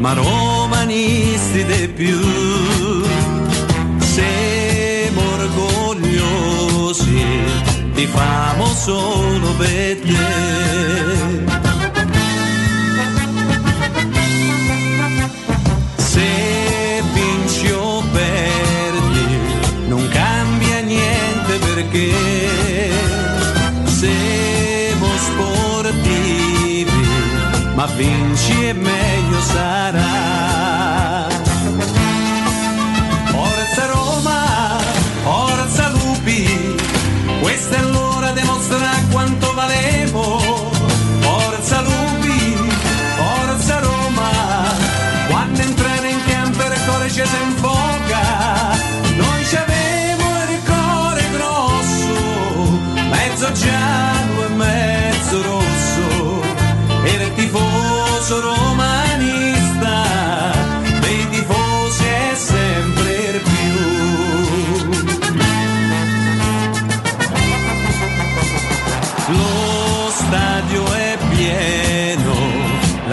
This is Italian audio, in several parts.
ma romanisti di più. Siamo orgogliosi, ti famo solo per te. Se vinci o perdi, non cambia niente perché siamo sportivi, ma vinci e meglio sarà. Forza Roma, forza Lupi, questa è l'ora di mostrare quanto valemo. Forza Lupi, forza Roma, quando entrare in campo il cuore ci si infoca. Noi ci avevo il cuore grosso, mezzo giallo e mezzo rosso, era il tifoso romanista,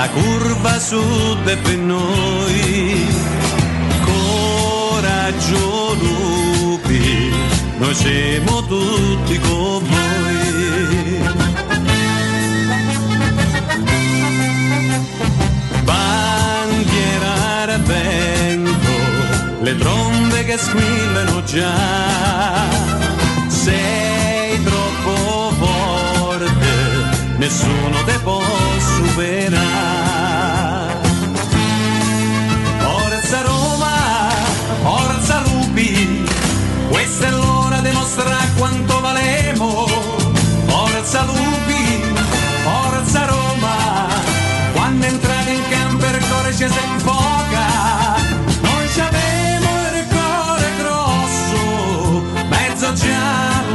curva sud è per noi. Coraggio lupi, noi siamo tutti con voi. Bandiera vento, le trombe che squillano già. Sei nessuno te può superare. Forza Roma, forza Lupi, questa è l'ora di mostrare quanto valemo. Forza Lupi, forza Roma, quando entrate in campo il cuore ci si infoca. Noi ci abbiamo il cuore grosso, mezzo giallo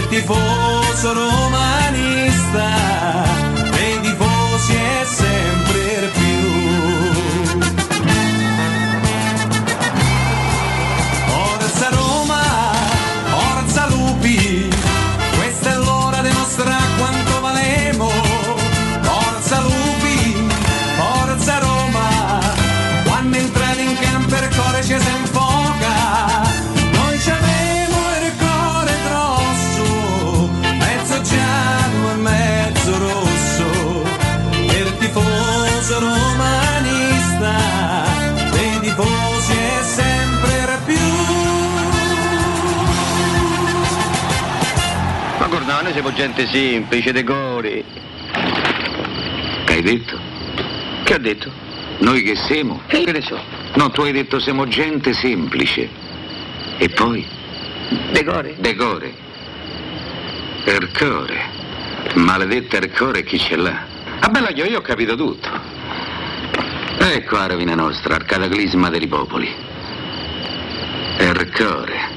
il tifoso romanista, dei tifosi è sempre più. Forza Roma, forza Lupi, questa è l'ora di mostrare quanto valemo. Forza Lupi, forza Roma, quando entrate in campo il cuore ci si noi siamo gente semplice, decori. Che hai detto? Che ha detto? Noi che siamo? Che ne so? No, tu hai detto siamo gente semplice. E poi? Decore. Decore. Ercore. Maledetta Ercore chi ce l'ha? Ah bella io, io ho capito tutto. Ecco la rovina nostra, al cataclisma dei popoli. Ercore.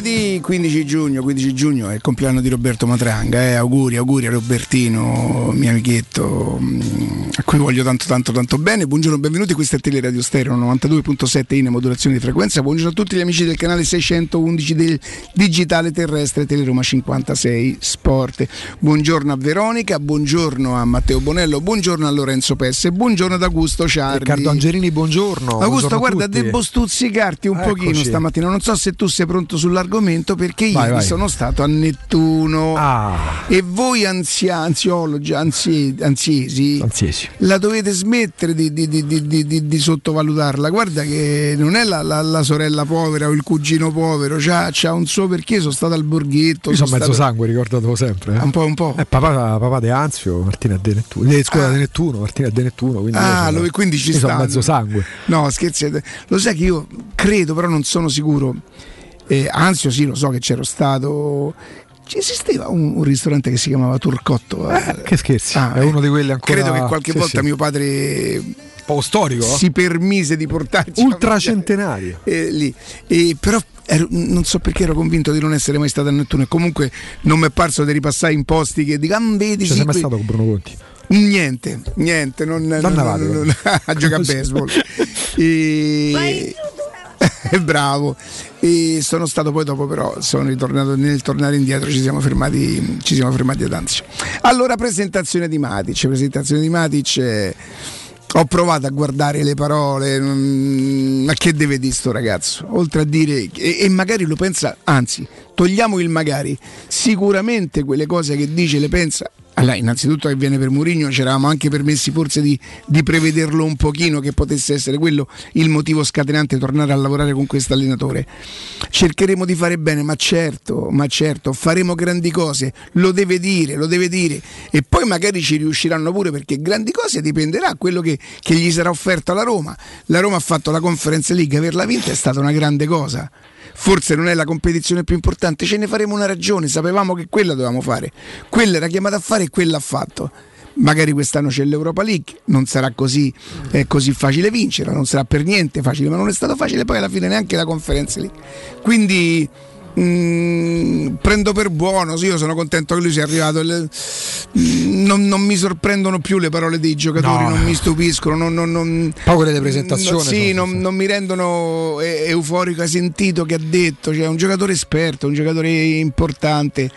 Mercoledì Mercoledì 15 giugno, 15 giugno è il compleanno di Roberto Matranga, eh? auguri, auguri a Robertino, mio amichetto, mm, a cui voglio tanto tanto tanto bene. Buongiorno, benvenuti, questo è Teleradio Stereo 92.7 in modulazione di frequenza. Buongiorno a tutti gli amici del canale 611 del Digitale Terrestre Teleroma 56 Sport. Buongiorno a Veronica, buongiorno a Matteo Bonello, buongiorno a Lorenzo Pesse, buongiorno ad Augusto Ciardi. Riccardo Angelini, buongiorno. Augusto, buongiorno guarda, devo stuzzicarti un Eccoci. pochino stamattina. Non so se tu sei pronto sull'argomento perché ieri Vai, vai. sono stato a Nettuno Ah, e voi ansia, ansiologi, ansie- ansiesi, ansiesi. la dovete smettere di, di- di- di- sottovalutarla. Guarda che non è la, la- la sorella povera o il cugino povero, c'ha, c'ha un suo perché. Sono stato al borghetto. Io sono stato- mezzo sangue, ricordatelo sempre. eh. Un po', un po'. Eh, papà, papà De Anzio, Martina De Nettuno. Eh, scusa, De Nettuno, Martina De Nettuno. Quindi Ah, sono, quindi ci io sono stanno. mezzo sangue. No, scherzate. Lo sai che io credo, però non sono sicuro. Eh, Anzio, sì, lo so che c'ero stato. Ci esisteva un, un ristorante che si chiamava Turcotto. eh. Che scherzi, Ah, è eh. uno di quelli ancora. Credo che qualche sì, volta sì. mio padre Un po' storico, eh? si permise di portarci ultracentenario. eh, lì. E però ero- non so perché ero convinto di non essere mai stato a Nettuno e comunque non mi è parso di ripassare in posti che dico, ah, vedi, Ci sì, sei mai qui- stato con Bruno Conti? Niente, niente, non, non, non- non- a giocare a baseball. E... Bravo. E sono stato poi dopo, però, sono ritornato nel tornare indietro, ci siamo fermati, ci siamo fermati ad Anzio. Allora, presentazione di Matic, presentazione di Matic. ho provato a guardare le parole, mm, ma che deve dire sto ragazzo? Oltre a dire, e, e magari lo pensa, anzi, togliamo il magari, sicuramente quelle cose che dice le pensa. Allora, innanzitutto che viene per Murigno, ci eravamo anche permessi forse di, di prevederlo un pochino, che potesse essere quello il motivo scatenante tornare a lavorare con questo allenatore. Cercheremo di fare bene, ma certo, ma certo, faremo grandi cose, lo deve dire, lo deve dire. E poi magari ci riusciranno pure perché grandi cose dipenderà da quello che, che gli sarà offerto alla Roma. La Roma ha fatto la Conference League, averla vinta è stata una grande cosa. Forse non è la competizione più importante, ce ne faremo una ragione, sapevamo che quella dovevamo fare. Quella era chiamata a fare e quella ha fatto. Magari quest'anno c'è l'Europa League, non sarà così, eh, così facile vincere, non sarà per niente facile, ma non è stato facile poi alla fine neanche la Conference League. Quindi mm, prendo per buono, sì, io sono contento che lui sia arrivato. Le- mm, non, non mi sorprendono più le parole dei giocatori, No. non mi stupiscono, non, non- non- quelle di presentazione sì, non, non mi rendono e- euforico, hai sentito che ha detto, cioè un giocatore esperto, un giocatore importante.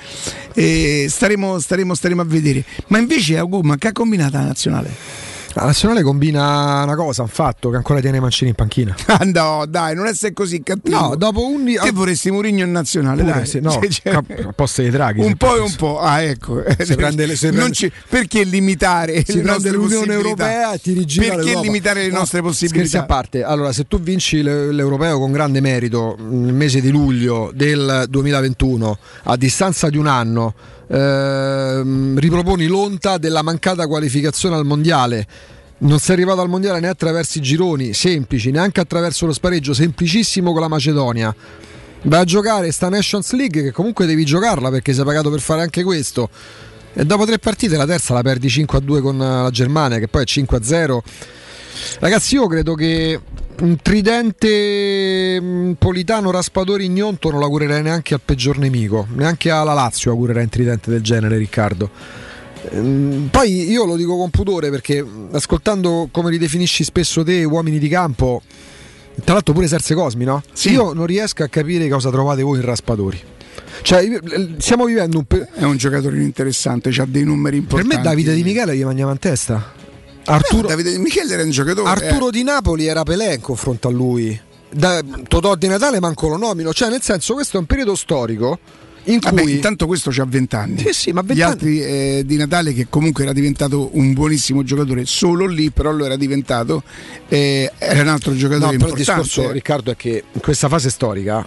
Staremo, staremo, staremo a vedere. Ma invece Agu, ma che ha combinato la nazionale? La nazionale combina una cosa, un fatto che ancora tiene Mancini in panchina. Ah, no, dai, non essere così cattivo. No, dopo un Te vorresti Murigno in nazionale, Pure, dai. sì, no, Cioè, a posto dei Draghi, Un se po' e un po'. Ah, ecco. Se prende le- se prende- ci- perché limitare si le nostre l'Unione? Europea ti rigira Perché limitare le No, nostre Scherzi possibilità? a parte, allora se tu vinci le- l'Europeo con grande merito nel mese di luglio del 2021, a distanza di un anno, ehm, riproponi l'onta della mancata qualificazione al mondiale. Non sei arrivato al mondiale né attraverso i gironi semplici, neanche attraverso lo spareggio semplicissimo con la Macedonia. Vai a giocare sta Nations League che comunque devi giocarla perché sei pagato per fare anche questo. E dopo tre partite la terza la perdi 5 a 2 con eh, la Germania, che poi è 5 a 0. Ragazzi, io credo che un tridente mh, Politano Raspadori Ignonto non l'augurerei neanche al peggior nemico, neanche alla Lazio augurerei un tridente del genere, Riccardo. Ehm, Poi io lo dico con pudore perché mh, ascoltando come li definisci spesso te, uomini di campo, tra l'altro pure Serse Cosmi, no? Sì. Io non riesco a capire cosa trovate voi in Raspadori. Cioè, io- stiamo vivendo un pe- È un giocatore interessante, ha dei numeri per importanti. me Davide Di Michele gli mangiava in testa. Arturo, Davide Di Michele era un giocatore. Arturo eh. Di Napoli era Pelé in confronto a lui. Da, Totò di Natale manco lo nomino. Cioè, nel senso, questo è un periodo storico in Vabbè, cui. intanto questo c'ha 20 anni. Sì, sì, ma 20 Gli anni- altri eh, di Natale che comunque era diventato un buonissimo giocatore solo lì, però lo era diventato eh, era un altro No, giocatore però il importante. discorso, Riccardo, è che in questa fase storica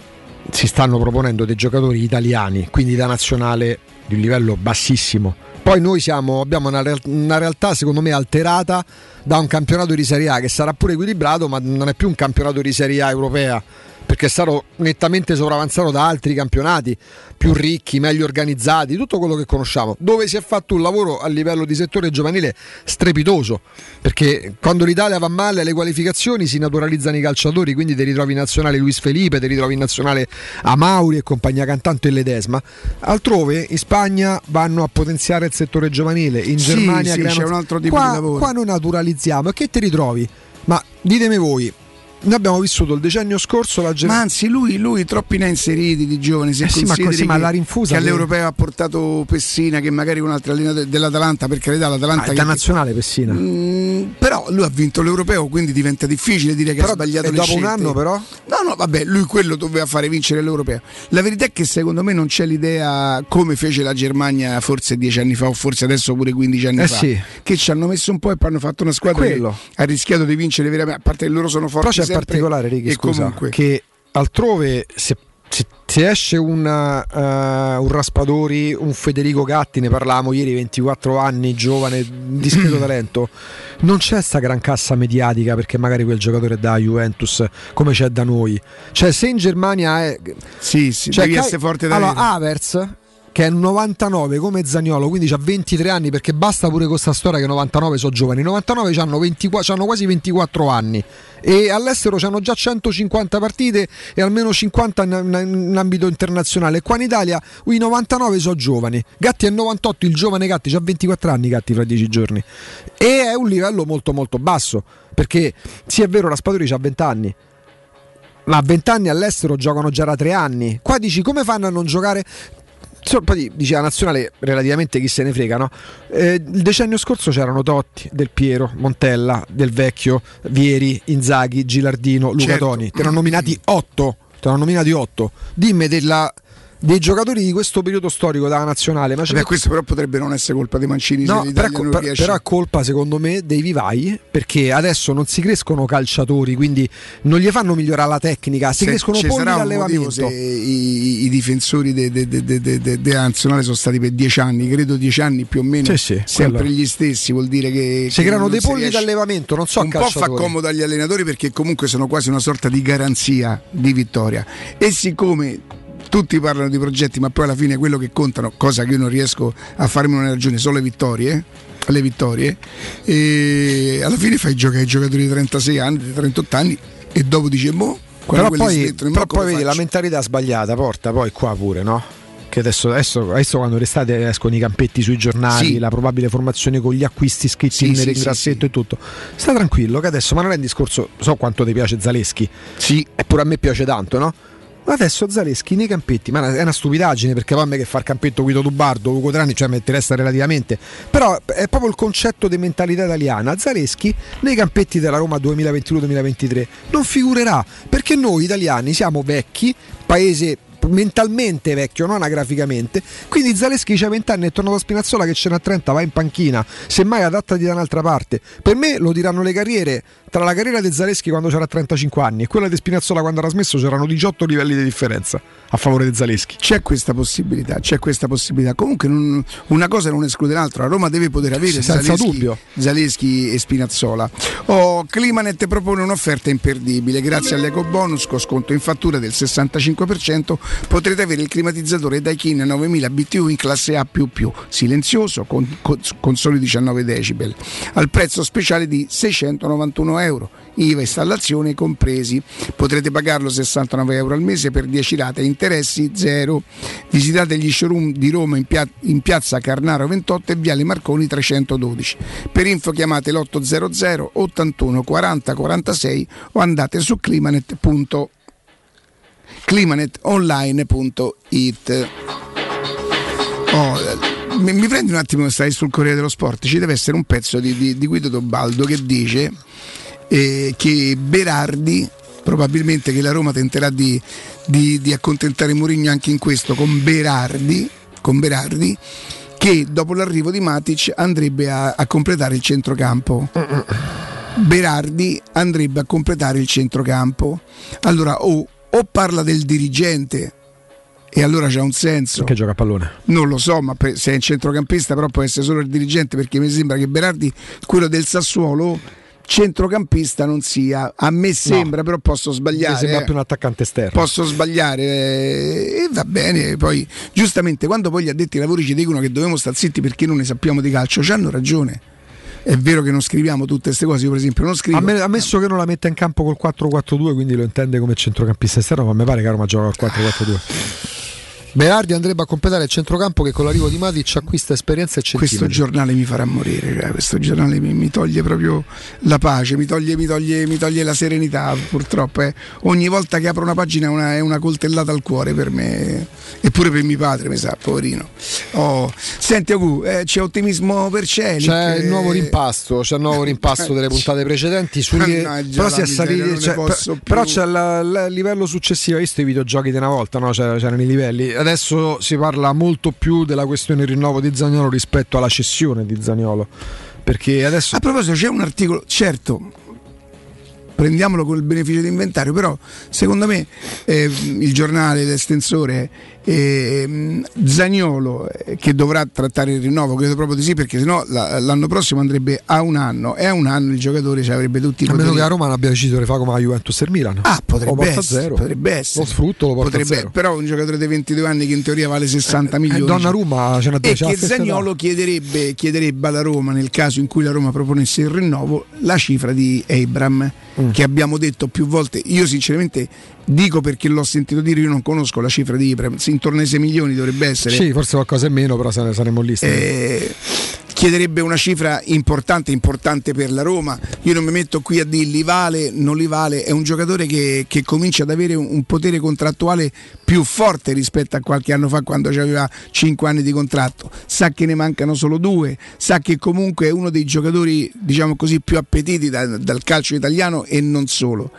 si stanno proponendo dei giocatori italiani, quindi da nazionale di un livello bassissimo. Poi noi siamo, abbiamo una, una realtà secondo me alterata da un campionato di Serie A che sarà pure equilibrato, ma non è più un campionato di Serie A europea perché è stato nettamente sopravanzato da altri campionati più ricchi, meglio organizzati, tutto quello che conosciamo, dove si è fatto un lavoro a livello di settore giovanile strepitoso, perché quando l'Italia va male alle qualificazioni si naturalizzano i calciatori, quindi ti ritrovi in nazionale Luis Felipe, ti ritrovi in nazionale Amauri e compagnia cantante e Ledesma. Altrove in Spagna vanno a potenziare il settore giovanile, in Sì, Germania sì, creano- c'è un altro tipo qua, di lavoro. Qua noi naturalizziamo e che ti ritrovi? Ma ditemi voi, noi abbiamo vissuto il decennio scorso la Ma Germania. anzi, lui, lui troppi ne ha inseriti di giovani. Se Eh sì, ma consideri così, ma che- la rinfusa che che- all'Europeo ha portato Pessina, che magari un altro allenatore dell'Atalanta, per carità, l'Atalanta. Ah, è che- Pessina. Mm, però lui ha vinto l'Europeo, quindi diventa difficile dire che Però, ha sbagliato le dopo un scelte. anno, però? No, no, vabbè, lui quello doveva fare vincere l'Europeo. La verità è che secondo me non c'è l'idea come fece la Germania forse dieci anni fa o forse adesso pure 15 anni Eh fa, sì. che ci hanno messo un po' e poi hanno fatto una squadra che Quello. ha rischiato di vincere veramente, a parte che loro sono forti sempre particolare, Righi, scusa, comunque. che altrove se, se- esce un, eh, un Raspadori, un Federico Gatti, ne parlavamo ieri, 24 anni, giovane, discreto talento, non c'è sta gran cassa mediatica perché magari quel giocatore è da Juventus come c'è da noi. Cioè se in Germania è... Sì, sì, Cioè, devi essere forte da allora, vedere. Che è 99 come Zagnolo, quindi ha 23 anni perché basta pure con questa storia che 99 sono giovani. I 99 hanno, 24 hanno quasi 24 anni e all'estero hanno già 150 partite e almeno 50 in, in- in ambito internazionale. Qua in Italia i 99 sono giovani. Gatti è 98, il giovane Gatti ha 24 anni Gatti fra 10 giorni. E è un livello molto molto basso perché sì è vero Raspadori ha 20 anni, ma a 20 anni all'estero giocano già da 3 anni. Qua dici come fanno a non giocare? Poi dice la nazionale relativamente chi se ne frega, no? Eh, il decennio scorso c'erano Totti, Del Piero, Montella, Del Vecchio, Vieri, Inzaghi, Gilardino, Luca Certo. Toni. Te ne hanno nominati 8. Te ne hanno nominati 8. Dimmi della- dei giocatori di questo periodo storico della nazionale. Ma Beh, questo però potrebbe non essere colpa dei Mancini No, però, non per- riesce. però è colpa secondo me dei vivai perché adesso non si crescono calciatori quindi non gli fanno migliorare la tecnica si Se- crescono motivo d'allevamento se i, i difensori de- de- de- de- della nazionale sono stati per dieci anni, credo dieci anni più o meno, Sì, sì, sempre quello. gli stessi, vuol dire che si che creano dei polli d'allevamento non so un po' fa comodo agli allenatori perché comunque sono quasi una sorta di garanzia di vittoria e siccome tutti parlano di progetti ma poi alla fine quello che contano cosa che io non riesco a farmi una ragione sono le vittorie le vittorie e alla fine fai giocare i giocatori di 36 anni di 38 anni e dopo dice boh però poi, però poi vedi la mentalità sbagliata porta poi qua pure no? che adesso, adesso, adesso quando l'estate escono i campetti sui giornali Sì. la probabile formazione con gli acquisti scritti Sì, nel sì, ringrassetto sì, e tutto sta tranquillo che adesso ma non è un discorso so quanto ti piace Zaleschi sì eppure a me piace tanto, no? Adesso Zaleschi nei campetti, ma è una stupidaggine perché poi a me che fa il campetto Guido Tubardo, Ugo Trani, cioè mi interessa relativamente. Però è proprio il concetto di mentalità italiana. Zaleschi nei campetti della Roma 2021-2023 non figurerà perché noi italiani siamo vecchi, paese mentalmente vecchio, non anagraficamente. Quindi Zaleschi c'ha 20 anni è tornato a Spinazzola che ce n'ha 30, va in panchina. Semmai adattati da un'altra parte. Per me lo diranno le carriere. Tra la carriera di Zaleschi quando c'era 35 anni e quella di Spinazzola quando era smesso c'erano 18 livelli di differenza a favore di Zaleschi. C'è questa possibilità, c'è questa possibilità. Comunque non- una cosa non esclude l'altra. La Roma deve poter avere Senza Zaleschi, dubbio. Zaleschi e Spinazzola. Oh, Climanet propone un'offerta imperdibile. Grazie all'eco bonus con sconto in fattura del 65% potrete avere il climatizzatore Daikin 9000 BTU in classe A++, silenzioso con, con- con soli 19 decibel, al prezzo speciale di 691 euro. IVA installazione compresi. Potrete pagarlo 69 euro al mese per 10 rate, interessi zero. Visitate gli showroom di Roma in, pia- in piazza Carnaro 28 e Viale Marconi 312. Per info chiamate l'800 81 40 46 o andate su climanet.it climanetonline.it Oh, mi, mi prendi un attimo, stai sul Corriere dello Sport, ci deve essere un pezzo di, di- di Guido Tobaldo che dice eh, che Berardi, probabilmente che la Roma tenterà di, di- di accontentare Mourinho anche in questo con Berardi, con Berardi che dopo l'arrivo di Matic andrebbe a, a completare il centrocampo. Berardi andrebbe a completare il centrocampo. Allora o, o parla del dirigente e allora c'ha un senso. Che gioca a pallone. Non lo so, ma se è un centrocampista però può essere solo il dirigente perché mi sembra che Berardi, quello del Sassuolo, centrocampista non sia. A me sembra, però posso sbagliare. Mi sembra più un attaccante esterno. Posso sbagliare eh, e va bene. Poi, giustamente, quando poi gli addetti ai lavori ci dicono che dobbiamo stare zitti perché non ne sappiamo di calcio, ci hanno ragione. È vero che non scriviamo tutte queste cose, io per esempio non scrivo. Amme- Ammesso che non la metta in campo col 4-4-2, quindi lo intende come centrocampista esterno, ma mi pare che Roma gioca col 4-4-2. Berardi andrebbe a completare il centrocampo che con l'arrivo di Matic acquista esperienza e centimetri. Questo giornale mi farà morire, cioè, questo giornale mi, mi toglie proprio la pace, mi toglie, mi toglie, mi toglie la serenità purtroppo. eh. Ogni volta che apro una pagina è una, è una coltellata al cuore per me, eppure per mio padre, mi sa, poverino. Oh. Senti Agu, eh, c'è ottimismo per Celic. C'è il nuovo rimpasto, c'è il nuovo rimpasto delle puntate precedenti. Mannaggia Però, si è ne cioè, per- però c'è il livello successivo. Hai visto i videogiochi di una volta, no? C'era- c'erano i livelli. Adesso si parla molto più della questione rinnovo di Zagnolo rispetto alla cessione di Zagnolo. Perché adesso A proposito, c'è un articolo, certo, prendiamolo con il beneficio di inventario, però secondo me eh, il giornale, l'estensore, eh, Zagnolo eh, che dovrà trattare il rinnovo, credo proprio di sì, perché sennò la- l'anno prossimo andrebbe a un anno e a un anno il giocatore ci avrebbe tutti i a meno che a Roma non abbia deciso di fare come la Juventus e il Milan. Ah, potrebbe essere, zero. potrebbe essere. Lo sfrutto, lo Potrebbe-. Però un giocatore di 22 anni che in teoria vale 60 milioni. Eh, Donnarumma ce n'ha e ce n'ha che stessa età. Zagnolo chiederebbe, chiederebbe alla Roma nel caso in cui la Roma proponesse il rinnovo la cifra di Abram Mm. che abbiamo detto più volte io sinceramente dico perché l'ho sentito dire io non conosco la cifra di Abram intorno ai 6 milioni dovrebbe essere Sì, forse qualcosa in meno, però sare- saremmo lì. eh, chiederebbe una cifra importante, importante per la Roma. Io non mi metto qui a dire li vale, non li vale. È un giocatore che, che comincia ad avere un, un potere contrattuale più forte rispetto a qualche anno fa quando aveva 5 anni di contratto. Sa che ne mancano solo due, sa che comunque è uno dei giocatori, diciamo così, più appetiti da- dal calcio italiano e non solo.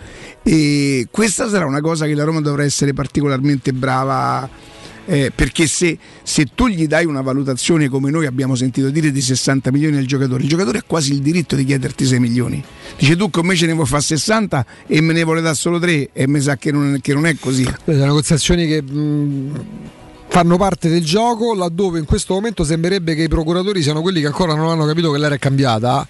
E questa sarà una cosa che la Roma dovrà essere particolarmente brava eh, perché se, se tu gli dai una valutazione come noi abbiamo sentito dire di 60 milioni al giocatore, il giocatore ha quasi il diritto di chiederti 6 milioni. Dice tu con me ce ne vuoi fare 60 e me ne vuole dare solo 3 e mi sa che non, che non è così. Sono negoziazioni che mh, fanno parte del gioco, laddove in questo momento sembrerebbe che i procuratori siano quelli che ancora non hanno capito che l'era è cambiata.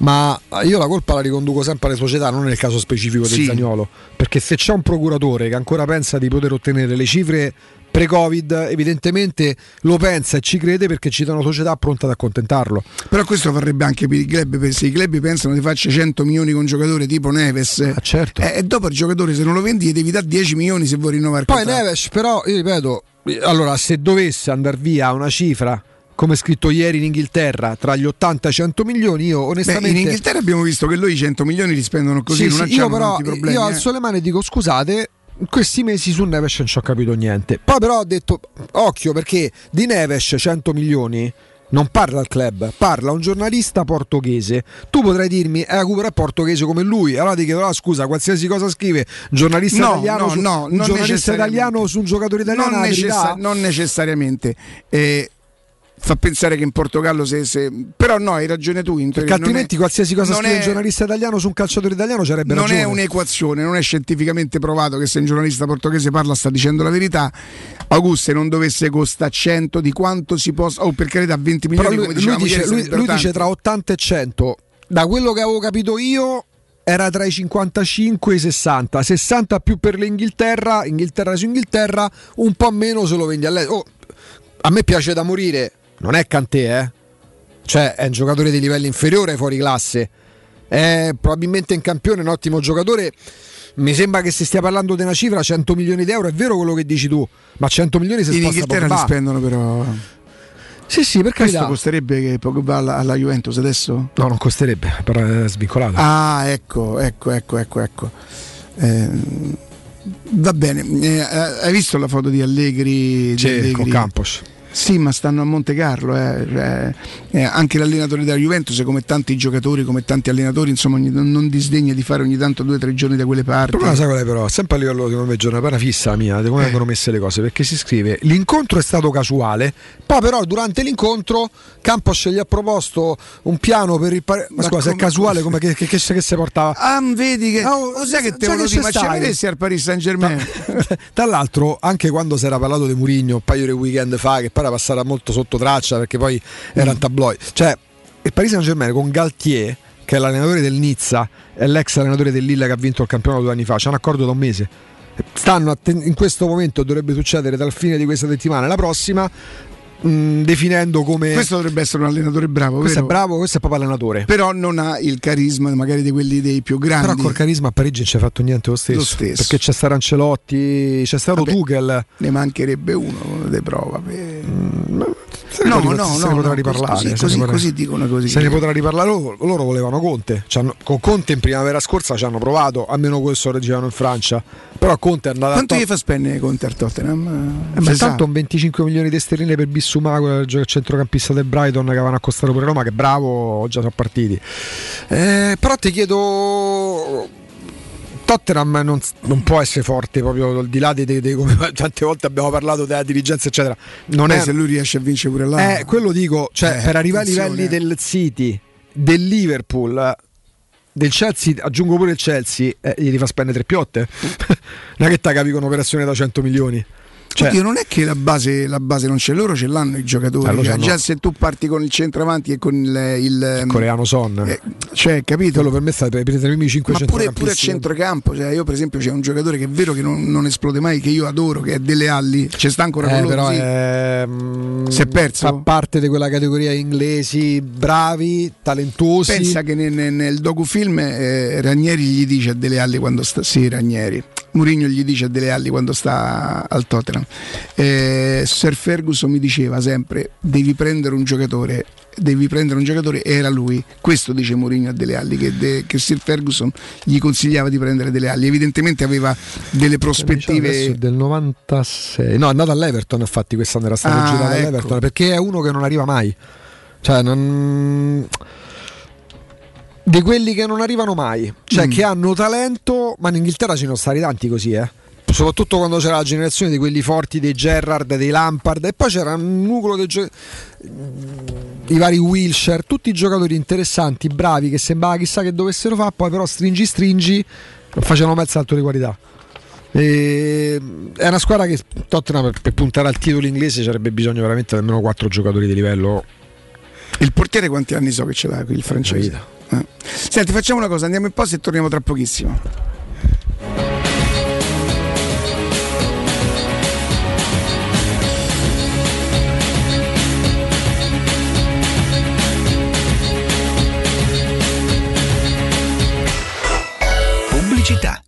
Ma io la colpa la riconduco sempre alle società, non nel caso specifico del Sì. Zagnolo. Perché se c'è un procuratore che ancora pensa di poter ottenere le cifre pre-Covid, evidentemente lo pensa e ci crede perché ci sono società pronte ad accontentarlo. Però questo varrebbe anche per i club, perché se i club pensano di farci 100 milioni con un giocatore tipo Neves, Ah, certo. eh, e dopo il giocatore se non lo vendi devi dare 10 milioni se vuoi rinnovare il Poi. Neves, però, io ripeto, allora se dovesse andare via una cifra, come scritto ieri in Inghilterra, tra gli 80 e i 100 milioni, io Beh, onestamente... in Inghilterra abbiamo visto che loro i 100 milioni li spendono così, Sì, non sì, io però problemi. io eh. alzo le mani e dico scusate in questi mesi su Neves non ci ho capito niente poi però ho detto occhio perché di Neves 100 milioni non parla il club, parla un giornalista portoghese. Tu potrai dirmi, eh, Cooper è portoghese come lui. Allora ti chiedo, ah, scusa, qualsiasi cosa scrive, giornalista No, italiano, no, su, no, un giornalista italiano su un giocatore italiano. non, la necessa- verità? non necessariamente. Eh, fa pensare che in Portogallo se, se- però no hai ragione tu in Perché altrimenti è- qualsiasi cosa scrive è- un giornalista italiano su un calciatore italiano ci avrebbe non ragione. è un'equazione, non è scientificamente provato che se un giornalista portoghese parla sta dicendo la verità. Augusto, se non dovesse costare 100 di quanto si possa, oh per carità 20 Però milioni lui, come lui dicevamo dice, lui- lui dice tra 80 e 100. Da quello che avevo capito io era tra i 55 e i 60. 60 più per l'Inghilterra, Inghilterra su Inghilterra, un po' meno se lo vendi a lei. Oh, a me piace da morire, non è Cantè, eh. Cioè, è un giocatore di livello inferiore fuori classe. È probabilmente in campione, un ottimo giocatore. Mi sembra che si stia parlando di una cifra 100 milioni di euro, è vero quello che dici tu, ma 100 milioni si in sposta Inghilterra li spendono però. Sì, sì, per Questo costerebbe che Pogba alla, alla Juventus adesso? No, non costerebbe, però è svincolato. Ah, ecco, ecco, ecco, ecco, ecco. Eh, va bene, Eh, hai visto la foto di Allegri? di Sì, Allegri? con Campos. Sì, ma stanno a Monte Carlo, eh, cioè, eh, anche l'allenatore della Juventus, come tanti giocatori, come tanti allenatori, insomma, non disdegna di fare ogni tanto due o tre giorni da quelle parti. Problema sai qual è però? Sempre a livello secondo me giornata fissa mia, di come Eh. vengono messe le cose, perché si scrive l'incontro è stato casuale, poi però durante l'incontro Campos gli ha proposto un piano per il pare- Ma, Ma scusa, se è come- casuale come che, che, che, che si portava? Ah, vedi che. Oh, lo sai che te lo dico, ma ci vedessi al Paris Saint Germain? Tra l'altro, anche quando si era parlato di Murigno un paio di weekend fa, che poi era passata molto sotto traccia perché poi era un tabloid, cioè il Paris Saint Germain con Galtier che è l'allenatore del Nizza, è l'ex allenatore del Lille che ha vinto il campionato due anni fa. C'è un accordo da un mese. Stanno in questo momento dovrebbe succedere dal fine di questa settimana alla prossima. Mh, definendo come Questo dovrebbe essere un allenatore bravo, questo è vero? bravo, questo è proprio allenatore. però non ha il carisma magari di quelli dei più grandi. Però col carisma a Parigi non ci ha fatto niente lo stesso. Lo stesso. Perché c'è stato Ancelotti, c'è stato Vabbè. Tuchel. Ne mancherebbe uno di prova. per- Se ne No, potrà- no, se no, ne potrà no, riparlare. così- ne così- potrà- così dicono così. Se ne potrà riparlare loro, loro volevano Conte. Con Conte in primavera scorsa ci hanno provato, almeno questo reggevano in Francia. Però Conte è andato Quanto a gli fa spendere Conte al Tottenham? Eh, ma Si sa. tanto un 25 milioni di sterline per Bissumà, quel gio- centrocampista del Brighton che avevano accostato pure Roma, che bravo, già sono partiti. Eh, però ti chiedo. Tottenham non, non può essere forte proprio al di là di, di- di- come tante volte abbiamo parlato della dirigenza, eccetera. Non Beh, è se lui riesce a vincere pure là. eh, quello dico, cioè, Eh, per arrivare ai livelli eh. del City, del Liverpool, del Chelsea, aggiungo pure il Chelsea, eh, gli fa spendere tre piotte. non è che ti capi con un'operazione da 100 milioni. Cioè, Oddio, non è che la base, la base non c'è, loro ce l'hanno i giocatori. Lo Cioè, c'hanno. già se tu parti con il centravanti e con il, il- coreano Son. eh, cioè, capito? quello per me sta per i primi 5 Ma pure, pure a centrocampo, cioè io per esempio c'è un giocatore che è vero che non, non esplode mai, che io adoro, che è Delle Alli, c'è sta ancora Eh, però mm, Si è perso? fa parte di quella categoria inglesi bravi, talentuosi. Pensa che nel, nel- docufilm eh, Ranieri gli dice a Dele Alli quando sta. Sì, Ranieri. Mourinho gli dice a Dele Alli quando sta al Tottenham. Eh, Sir Ferguson mi diceva sempre: devi prendere un giocatore. Devi prendere un giocatore, e era lui. Questo dice Mourinho a Dele Alli, che, de- che Sir Ferguson gli consigliava di prendere Dele Alli. Evidentemente aveva delle Adesso è prospettive. del 96 no è andato all'Everton infatti quest'anno era stato Ah, girato ecco. all'Everton perché è uno che non arriva mai cioè non di quelli che non arrivano mai cioè Mm. che hanno talento ma in Inghilterra ci sono stati tanti così eh soprattutto quando c'era la generazione di quelli forti dei Gerrard, dei Lampard e poi c'era un nucleo dei gio- i vari Wilshire, tutti giocatori interessanti, bravi, che sembrava chissà che dovessero fare, poi però stringi stringi facevano il salto di qualità. E- è una squadra che Tottenham per, puntare al titolo inglese ci avrebbe bisogno veramente di almeno 4 giocatori di livello. Il portiere quanti anni so che ce l'ha qui il francese? Eh. Senti, facciamo una cosa, andiamo in pausa e torniamo tra pochissimo. Pubblicità.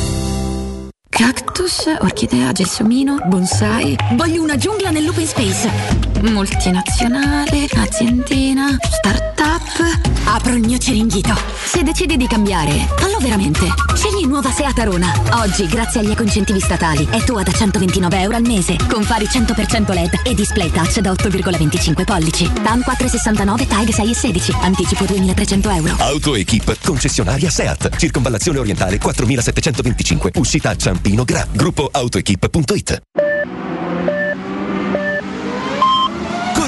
Cactus, orchidea, gelsomino, bonsai. Voglio una giungla nell'open space. Multinazionale, aziendina, startup. Apro il mio ciringhito. Se decidi di cambiare, fallo veramente. Scegli nuova Seat Arona. Oggi, grazie agli ecoincentivi statali, è tua da 129 euro al mese. Con fari 100% LED e display touch da 8,25 pollici. TAN 469 TAG 6 e 16. Anticipo 2300 euro. AutoEquip, concessionaria SEAT, circonvallazione orientale 4725, uscita a Ciampino Gra, gruppo autoequip.it.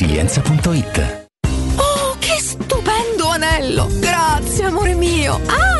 laresilienza.it. Oh, che stupendo anello! Grazie, amore mio! Ah,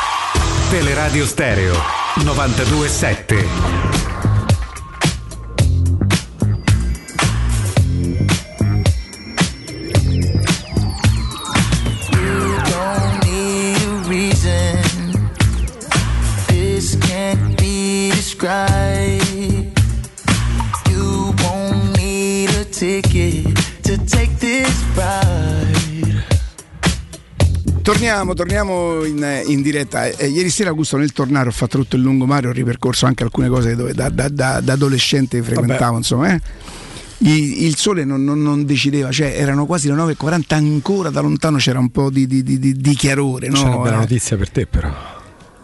Teleradio Stereo 927. don't need a reason. This can't be described. You won't need a ticket to take this ride. Torniamo, torniamo in, in diretta. Eh, ieri sera, Augusto, nel tornare ho fatto tutto il lungomare, ho ripercorso anche alcune cose dove da, da- da- da adolescente frequentavo, Vabbè. insomma. eh. Il sole non, non- non decideva, cioè erano quasi le 9.40, ancora da lontano c'era un po' di, di- di- di- di chiarore. C'è no? una bella Eh, notizia per te, però.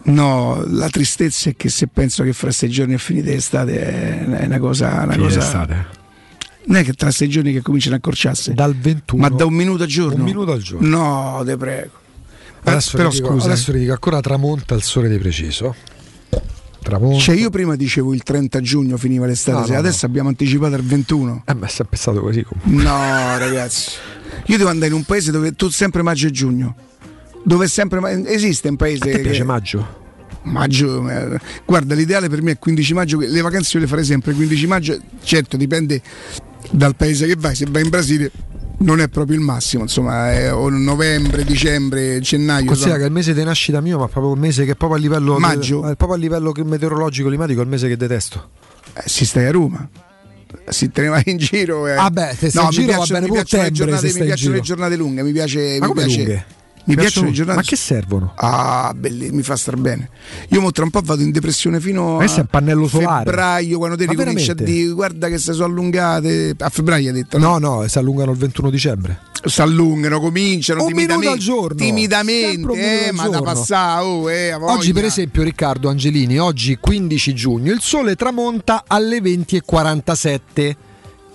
No, la tristezza è che se penso che fra sei giorni è finita l'estate è è una cosa. Una cosa d'estate. Non è che tra sei giorni che cominciano a accorciarsi. Dal 21. Ma da un minuto al giorno? Un minuto al giorno. No, te prego. Adesso, però dico, scusa. adesso ti dico ancora tramonta il sole di preciso. Tramonta. Cioè io prima dicevo il 30 giugno finiva l'estate, No, no, adesso abbiamo anticipato al 21. Eh, ma è sempre stato così comunque. No, ragazzi. Io devo andare in un paese dove tu sempre maggio e giugno. Dove è sempre ma- esiste un paese A te piace che- maggio? Maggio, guarda, l'ideale per me è 15 maggio, le vacanze io le farei sempre 15 maggio, certo dipende dal paese che vai, se vai in Brasile non è proprio il massimo, insomma, è novembre, dicembre, gennaio. Considera insomma. che il mese di nascita mio, ma proprio un mese che proprio a livello Maggio? proprio a livello meteorologico climatico è il mese che detesto. Eh, si stai a Roma. Si te ne vai in giro. Eh. Ah beh, se stai in giro va piacciono, bene mi piacciono le giornate, mi piacciono le giornate lunghe, mi piace. Ma mi piace- lunghe? Mi Piacciono- piacciono le giornate. Ma che servono? Ah, belli, mi fa star bene. Io mo tra un po' vado in depressione fino a un pannello solare. febbraio, quando te Ma ricominci a dire guarda che se sono allungate. A febbraio hai detto No, no, si allungano il 21 dicembre. si allungano, cominciano Un timidamente, minuto al giorno. timidamente, eh, al ma da passare, oh, eh, a Oggi, per esempio, Riccardo Angelini, oggi 15 giugno, il sole tramonta alle 20.47.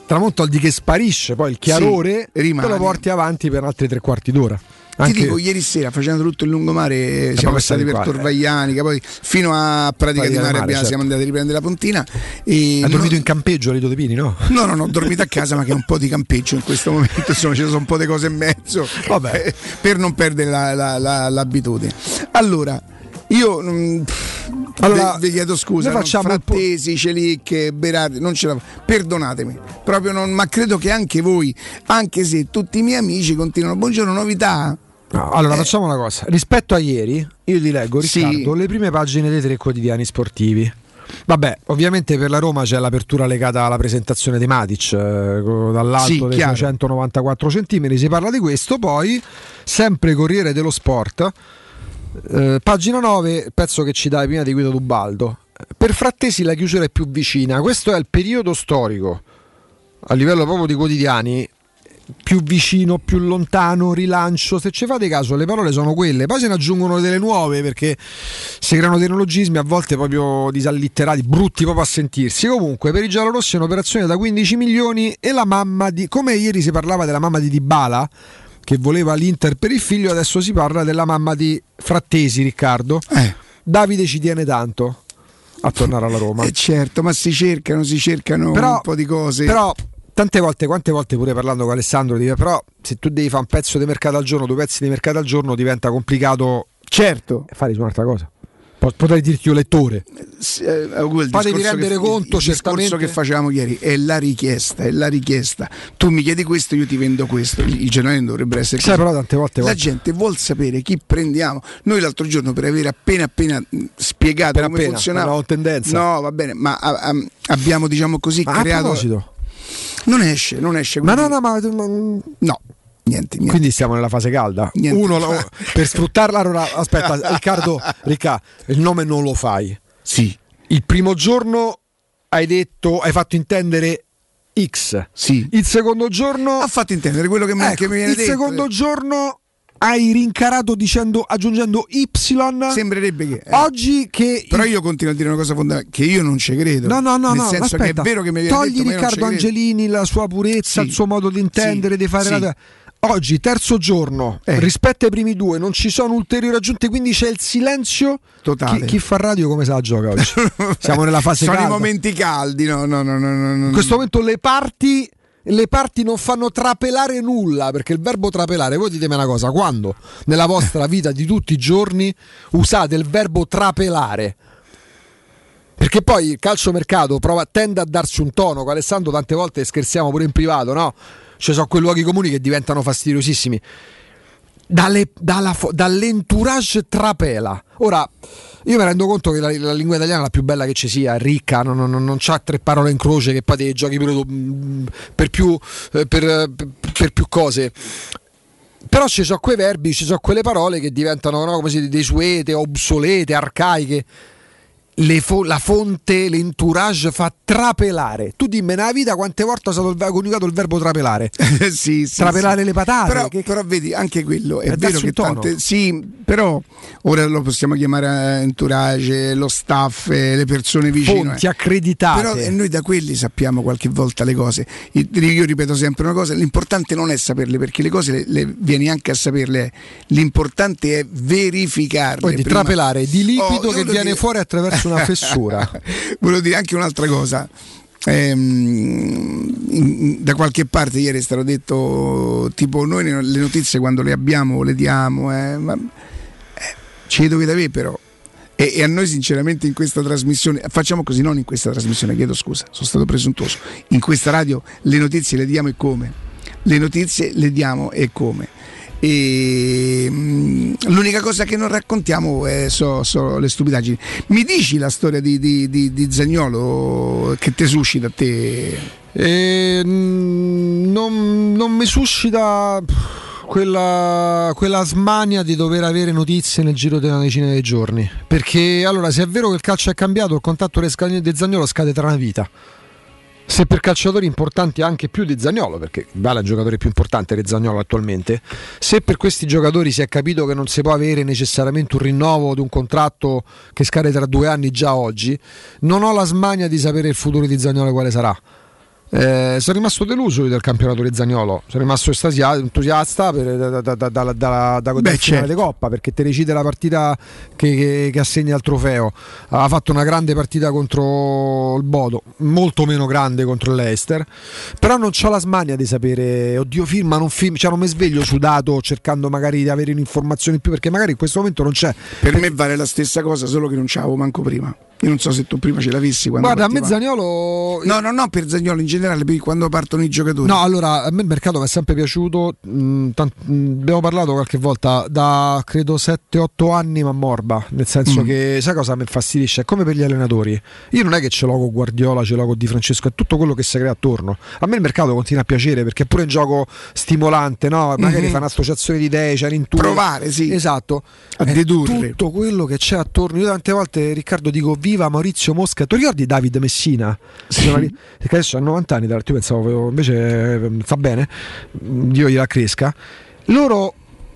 Tramonta vuol dire che sparisce, poi il chiarore Sì, rimane. te lo porti avanti per altri tre quarti d'ora. Anche- Ti dico, ieri sera facendo tutto il lungomare eh, siamo passati per qua, Torvaglianica, poi fino a Pratica di Mare Mare, abbiamo- certo. siamo andati a riprendere la puntina. E Hai no- dormito in campeggio a Lido De Pini, no? No, no, no, ho dormito a casa, ma che è un po' di campeggio in questo momento, insomma, ci sono un po' di cose in mezzo eh, per non perdere la- la- la- l'abitudine. Allora, io mm, Allora, vi, vi chiedo scusa, po'- Frattesi, Celicche, Berardi, non ce la perdonatemi, proprio non, ma credo che anche voi, anche se tutti i miei amici continuano, buongiorno, novità. No, allora facciamo una cosa. Rispetto a ieri, io ti leggo, Sì. Riccardo, le prime pagine dei tre quotidiani sportivi. Vabbè, ovviamente per la Roma c'è l'apertura legata alla presentazione di Matic eh, dall'alto Sì, dei chiaro. 194 cm, si parla di questo, poi sempre Corriere dello Sport, eh, pagina 9, pezzo che ci dà prima di Guido Dubaldo. Per Frattesi la chiusura è più vicina, questo è il periodo storico a livello proprio di quotidiani più vicino, più lontano, rilancio. Se ci fate caso, le parole sono quelle. Poi se ne aggiungono delle nuove perché si creano dei neologismi a volte proprio disallitterati, brutti proprio a sentirsi. Comunque, per i giallorossi è un'operazione da 15 milioni e la mamma di. Come ieri si parlava della mamma di Dybala che voleva l'Inter per il figlio, adesso si parla della mamma di Frattesi, Riccardo. Davide ci tiene tanto a tornare alla Roma. Eh certo, ma si cercano, si cercano Però- un po' di cose. Però tante volte, quante volte pure parlando con Alessandro, dice, però se tu devi fare un pezzo di mercato al giorno, due pezzi di mercato al giorno, diventa complicato certo. fare su un'altra cosa. Po- Potrei dirti io lettore. Sì, eh, discorso rendere che- conto, il discorso certamente. che facevamo ieri è la richiesta, è la richiesta. Tu mi chiedi questo, io ti vendo questo. Il il giornale non dovrebbe essere Sai, così. però tante volte la guarda- gente vuol sapere chi prendiamo. Noi l'altro giorno per aver appena appena spiegato Appena come appena, funzionava. No, va bene, ma a- a- abbiamo diciamo così Ma a creato proposito. Non esce, non esce. Ma no, quindi- no, ma, ma- No, niente, niente. Quindi siamo nella fase calda. Niente. Uno lo- per sfruttarla, allora aspetta, Riccardo, Ricca, il nome non lo fai. Sì. Il primo giorno hai detto, hai fatto intendere X. Sì. Il secondo giorno Ha fatto intendere quello che mi, Ecco, che mi viene il detto. secondo giorno hai rincarato dicendo aggiungendo Y. Sembrerebbe che. eh. Oggi che Però io continuo a dire una cosa fondamentale, che io non ci credo. No, no, no, Nel no, senso aspetta. che è vero che mi viene Togli detto, Riccardo. Angelini, la sua purezza, Sì. il suo modo di intendere, Sì. di fare Sì. la... Oggi, terzo giorno, Eh. rispetto ai primi due, non ci sono ulteriori aggiunte, quindi c'è il silenzio. Totale. Chi, chi fa radio come sa gioca oggi? Siamo nella fase Sono calda. i momenti caldi, no, no, no, no, no. In questo momento le parti, le parti non fanno trapelare nulla, perché il verbo trapelare, voi ditemi una cosa, quando nella vostra vita di tutti i giorni usate il verbo trapelare? Perché poi il calciomercato prova, tende a darsi un tono, con Alessandro tante volte scherziamo pure in privato, no? Ci sono quei luoghi comuni che diventano fastidiosissimi. Dalle- dalla dall'entourage trapela. Ora, io mi rendo conto che la, la lingua italiana è la più bella che ci sia, è ricca, non, non, non c'ha tre parole in croce che poi te giochi mm, per più, eh, per- per più cose. Però ci sono quei verbi, ci sono quelle parole che diventano no, come si dice, desuete, obsolete, arcaiche. Le fo- la fonte, l'entourage fa trapelare. Tu dimmi nella vita quante volte è stato il, coniugato il verbo trapelare? sì, sì, trapelare sì. le patate. Però, che- però vedi, anche quello è È vero darsi che tante. Sì, però ora lo possiamo chiamare eh, entourage, lo staff, eh, le persone vicine. Fonti accreditate. Però eh, noi da quelli sappiamo qualche volta le cose. Io ripeto sempre una cosa: l'importante non è saperle, perché le cose le, le vieni anche a saperle. L'importante è verificarle. Quindi prima. trapelare di liquido Oh, che viene dire- fuori attraverso una fessura. Volevo dire anche un'altra cosa. Ehm, da qualche parte ieri è stato detto tipo noi le notizie quando le abbiamo le diamo eh, ma, eh, ce le dovete avere però e, e a noi sinceramente in questa trasmissione facciamo così non in questa trasmissione chiedo scusa sono stato presuntuoso in questa radio le notizie le diamo e come le notizie le diamo e come e mm, l'unica cosa che non raccontiamo è, so, so le stupidaggini. Mi dici la storia di, di, di, di Zagnolo che te suscita a te? E, mm, non, non mi suscita quella, quella smania di dover avere notizie nel giro di una decina di giorni. Perché allora, se è vero che il calcio è cambiato, il contatto di Zagnolo scade tra una vita. Se per calciatori importanti anche più di Zagnolo, perché vale il giocatore più importante di Zagnolo attualmente, se per questi giocatori si è capito che non si può avere necessariamente un rinnovo di un contratto che scade tra due anni già oggi, non ho la smania di sapere il futuro di Zagnolo quale sarà. Eh, sono rimasto deluso del campionato di Zagnolo, sono rimasto entusiasta per, da, da, da, da, da, Beh, finale certo. Coppa perché te decide la partita che, che- che assegna il trofeo. Ha fatto una grande partita contro il Bodo, molto meno grande contro l'Eister, però non ho la smania di sapere, oddio firma, non firma, cioè non mi sveglio sudato cercando magari di avere un'informazione in più perché magari in questo momento non c'è. Per me vale la stessa cosa, solo che non c'avevo manco prima. Io non so se tu prima ce l'avessi quando Guarda, a me partiva. Zagnolo No, no, no, per Zagnolo in generale, per quando partono i giocatori. No, allora a me il mercato mi è sempre piaciuto. mh, tant- mh, abbiamo parlato qualche volta da credo 7-8 anni, ma morba. Nel senso Mm. che sai cosa mi infastidisce? È come per gli allenatori. Io non è che ce l'ho con Guardiola, ce l'ho con Di Francesco, è tutto quello che si crea attorno. A me il mercato continua a piacere perché è pure un gioco stimolante, no? Magari Mhm. fa un'associazione di idee, c'è l'intuito. Provare, sì. Esatto. A È dedurre. tutto quello che c'è attorno. Io tante volte, Riccardo, dico viva Maurizio Mosca. Tu ricordi David Messina? Lì? Perché adesso ha 90 anni, tra l'altro io pensavo invece fa bene, Dio gliela cresca. Loro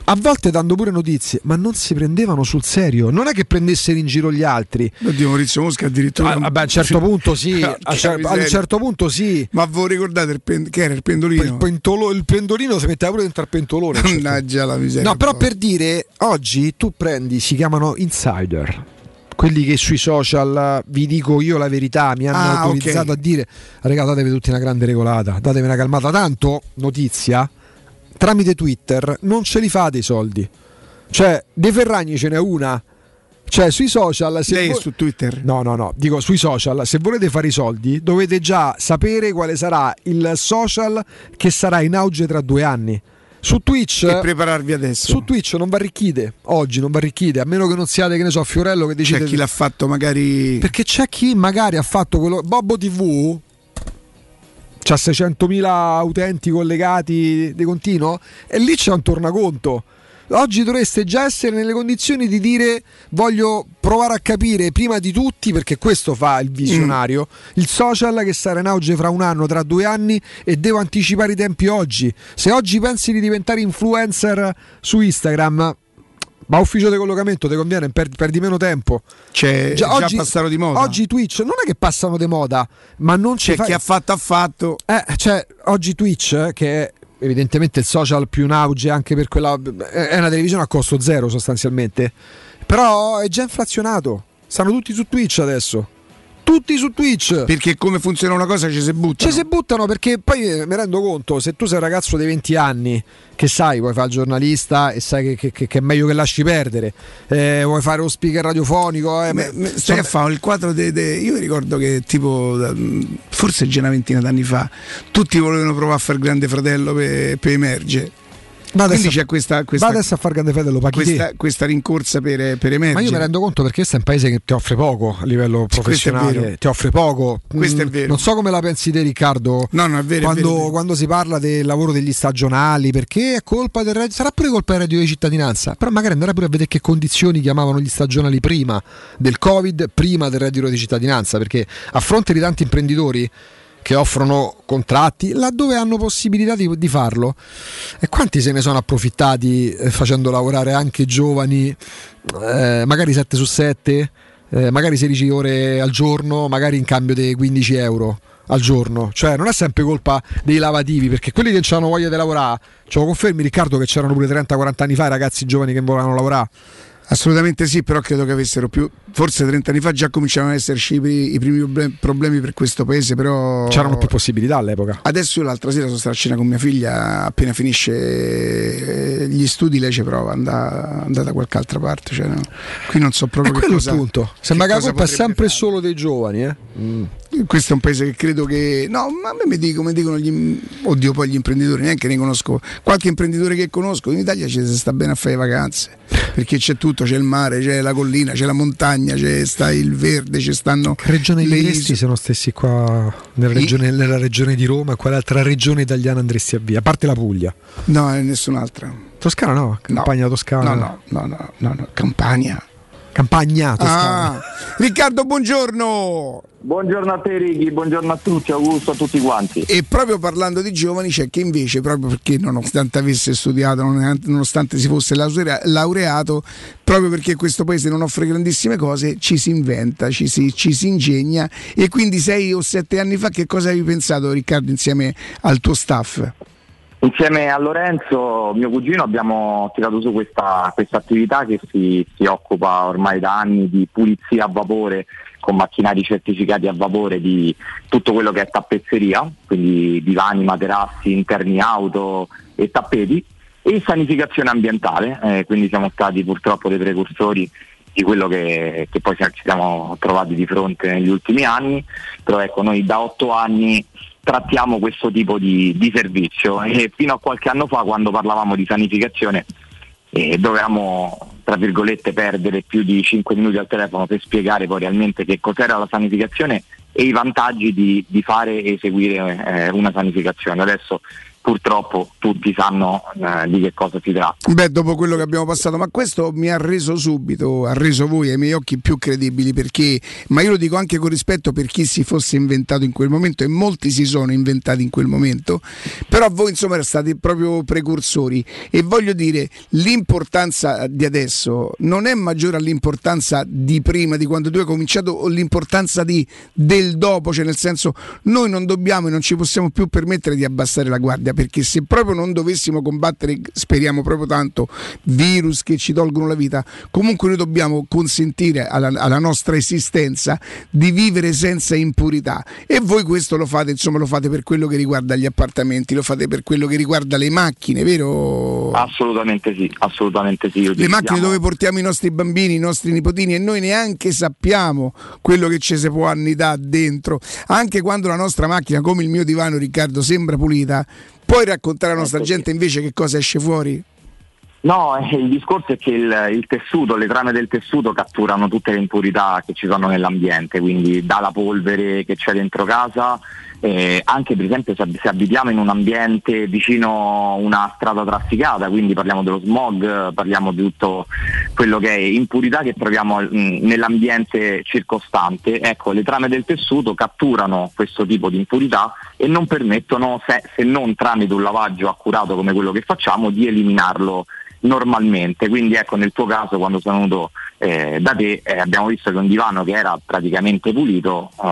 a volte dando pure notizie, ma non si prendevano sul serio. Non è che prendessero in giro gli altri. Oddio, Maurizio Mosca addirittura. Ah, vabbè, a un certo punto sì, Porca a, a un certo punto sì. Ma voi ricordate il pen- che era il pendolino? Il, pentolo- il pendolino si metteva pure dentro al pentolone. Mannaggia la miseria. No, però per dire, oggi tu prendi, si chiamano insider. Quelli che sui social vi dico io la verità, mi hanno Ah, autorizzato ok. a dire, raga, datevi tutti una grande regolata, datevi una calmata. Tanto, notizia, tramite Twitter non ce li fate i soldi. Cioè, De Ferragni ce n'è una. Cioè, sui social. Se Lei è vo- su Twitter. No, no, no, dico sui social, se volete fare i soldi dovete già sapere quale sarà il social che sarà in auge tra due anni. Su Twitch E prepararvi adesso. su Twitch non va arricchide, oggi non va arricchide, a meno che non siate, che ne so, Fiorello che decide. C'è chi l'ha fatto magari. Perché c'è chi magari ha fatto quello. Bobbo TV c'ha 600.000 utenti collegati di continuo e lì c'è un tornaconto. Oggi dovreste già essere nelle condizioni di dire voglio provare a capire prima di tutti, perché questo fa il visionario, il social che sarà in auge fra un anno, tra due anni e devo anticipare i tempi oggi. Se oggi pensi di diventare influencer su Instagram, ma ufficio di collocamento ti conviene, per- perdi meno tempo. C'è già, passato di moda. Oggi Twitch non è che passano di moda, ma non ci C'è fa- chi ha fatto ha fatto. eh, cioè, oggi Twitch, che è evidentemente il social più in auge anche per quella. è una televisione a costo zero sostanzialmente. Però è già inflazionato. Stanno tutti su Twitch adesso. Tutti su Twitch. Perché come funziona una cosa ci si butta. Ci si buttano perché poi eh, mi rendo conto, se tu sei un ragazzo di 20 anni che sai, vuoi fare il giornalista e sai che, che- che- è meglio che lasci perdere, eh, vuoi fare lo speaker radiofonico, eh, Me- me- a fare il quadro de, de- io mi ricordo che tipo da- forse già una ventina d'anni fa tutti volevano provare a fare grande fratello per, per emergere Adesso- quindi c'è questa, questa, va adesso a far grande fede lo paghi questa, questa rincorsa per, per emergere Ma io mi rendo conto perché questo è un paese che ti offre poco a livello è professionale, ti offre poco. Questo è Mm, vero. Non so come la pensi te Riccardo. No, no, è vero, è Quando, è vero. quando si parla del lavoro degli stagionali, perché è colpa del reddito, sarà pure colpa del reddito di cittadinanza, però magari andare pure a vedere che condizioni chiamavano gli stagionali prima del Covid, prima del reddito di cittadinanza, perché a fronte di tanti imprenditori che offrono contratti laddove hanno possibilità di, di farlo. E quanti se ne sono approfittati eh, facendo lavorare anche giovani, eh, magari 7 su 7, eh, magari 16 ore al giorno, magari in cambio dei 15 euro al giorno. Cioè non è sempre colpa dei lavativi, perché quelli che non hanno voglia di lavorare, ce lo confermi Riccardo che c'erano pure 30-40 anni fa i ragazzi giovani che volevano lavorare? assolutamente sì però credo che avessero più forse 30 anni fa già cominciavano ad esserci i, pri- i primi problem- problemi per questo paese però C'erano più possibilità all'epoca. Adesso l'altra sera sono stato a cena con mia figlia, appena finisce eh, gli studi lei ci prova, andà, andà da qualche altra parte. Cioè, no. Qui non so proprio E che quello è cosa, il punto. Sembra che la colpa è sempre solo dei giovani, eh? Mm. questo è un paese che credo che no ma a me mi dicono, mi dicono gli, oddio poi gli imprenditori neanche ne conosco qualche imprenditore che conosco in Italia ci si sta bene a fare le vacanze perché c'è tutto c'è il mare c'è la collina c'è la montagna c'è sta il verde ci stanno Che regione le andresti se non stessi qua nella regione, nella regione di Roma quale altra regione italiana andresti a via? A parte la Puglia. no nessun'altra Toscana no, campagna toscana. no no no no, no, no. Campania Campagna toscana. Ah, Riccardo, buongiorno. Buongiorno a te Righi, buongiorno a tutti, Augusto, a tutti quanti. E proprio parlando di giovani c'è chi invece, proprio perché nonostante avesse studiato, nonostante si fosse laurea- laureato, proprio perché questo paese non offre grandissime cose, ci si inventa, ci si, ci si ingegna. E quindi sei o sette anni fa che cosa avevi pensato Riccardo insieme al tuo staff? Insieme a Lorenzo, mio cugino, abbiamo tirato su questa, questa attività che si, si occupa ormai da anni di pulizia a vapore con macchinari certificati a vapore di tutto quello che è tappezzeria, quindi divani, materassi, interni auto e tappeti, e sanificazione ambientale, eh, quindi siamo stati purtroppo dei precursori di quello che, che poi ci siamo trovati di fronte negli ultimi anni, però ecco noi da otto anni trattiamo questo tipo di, di servizio e fino a qualche anno fa quando parlavamo di sanificazione eh, dovevamo tra virgolette perdere più di 5 minuti al telefono per spiegare poi realmente che cos'era la sanificazione e i vantaggi di, di fare e eseguire eh, una sanificazione. Adesso purtroppo tutti sanno eh, di che cosa si tratta. Beh, dopo quello che abbiamo passato, ma questo mi ha reso subito, ha reso voi ai miei occhi più credibili perché, ma io lo dico anche con rispetto per chi si fosse inventato in quel momento e molti si sono inventati in quel momento, però voi insomma stati proprio precursori e voglio dire, l'importanza di adesso non è maggiore all'importanza di prima, di quando tu hai cominciato o l'importanza di, del dopo, cioè nel senso noi non dobbiamo e non ci possiamo più permettere di abbassare la guardia perché se proprio non dovessimo combattere, speriamo proprio tanto, virus che ci tolgono la vita, comunque noi dobbiamo consentire alla, alla nostra esistenza di vivere senza impurità. E voi questo lo fate, insomma, lo fate per quello che riguarda gli appartamenti, lo fate per quello che riguarda le macchine, vero? Assolutamente sì, assolutamente sì. Le macchine dove portiamo i nostri bambini, i nostri nipotini e noi neanche sappiamo quello che ci si può annidare dentro. Anche quando la nostra macchina, come il mio divano Riccardo, sembra pulita, Puoi raccontare alla nostra gente invece che cosa esce fuori? No, eh, il discorso è che il, il, tessuto, le trame del tessuto catturano tutte le impurità che ci sono nell'ambiente, quindi dalla polvere che c'è dentro casa eh, anche per esempio se, abitiamo in un ambiente vicino a una strada trafficata, quindi parliamo dello smog, parliamo di tutto quello che è impurità che troviamo mh, nell'ambiente circostante, ecco le trame del tessuto catturano questo tipo di impurità e non permettono, se, se non tramite un lavaggio accurato come quello che facciamo, di eliminarlo normalmente. Quindi ecco nel tuo caso quando sono venuto eh, da te eh, abbiamo visto che un divano che era praticamente pulito uh,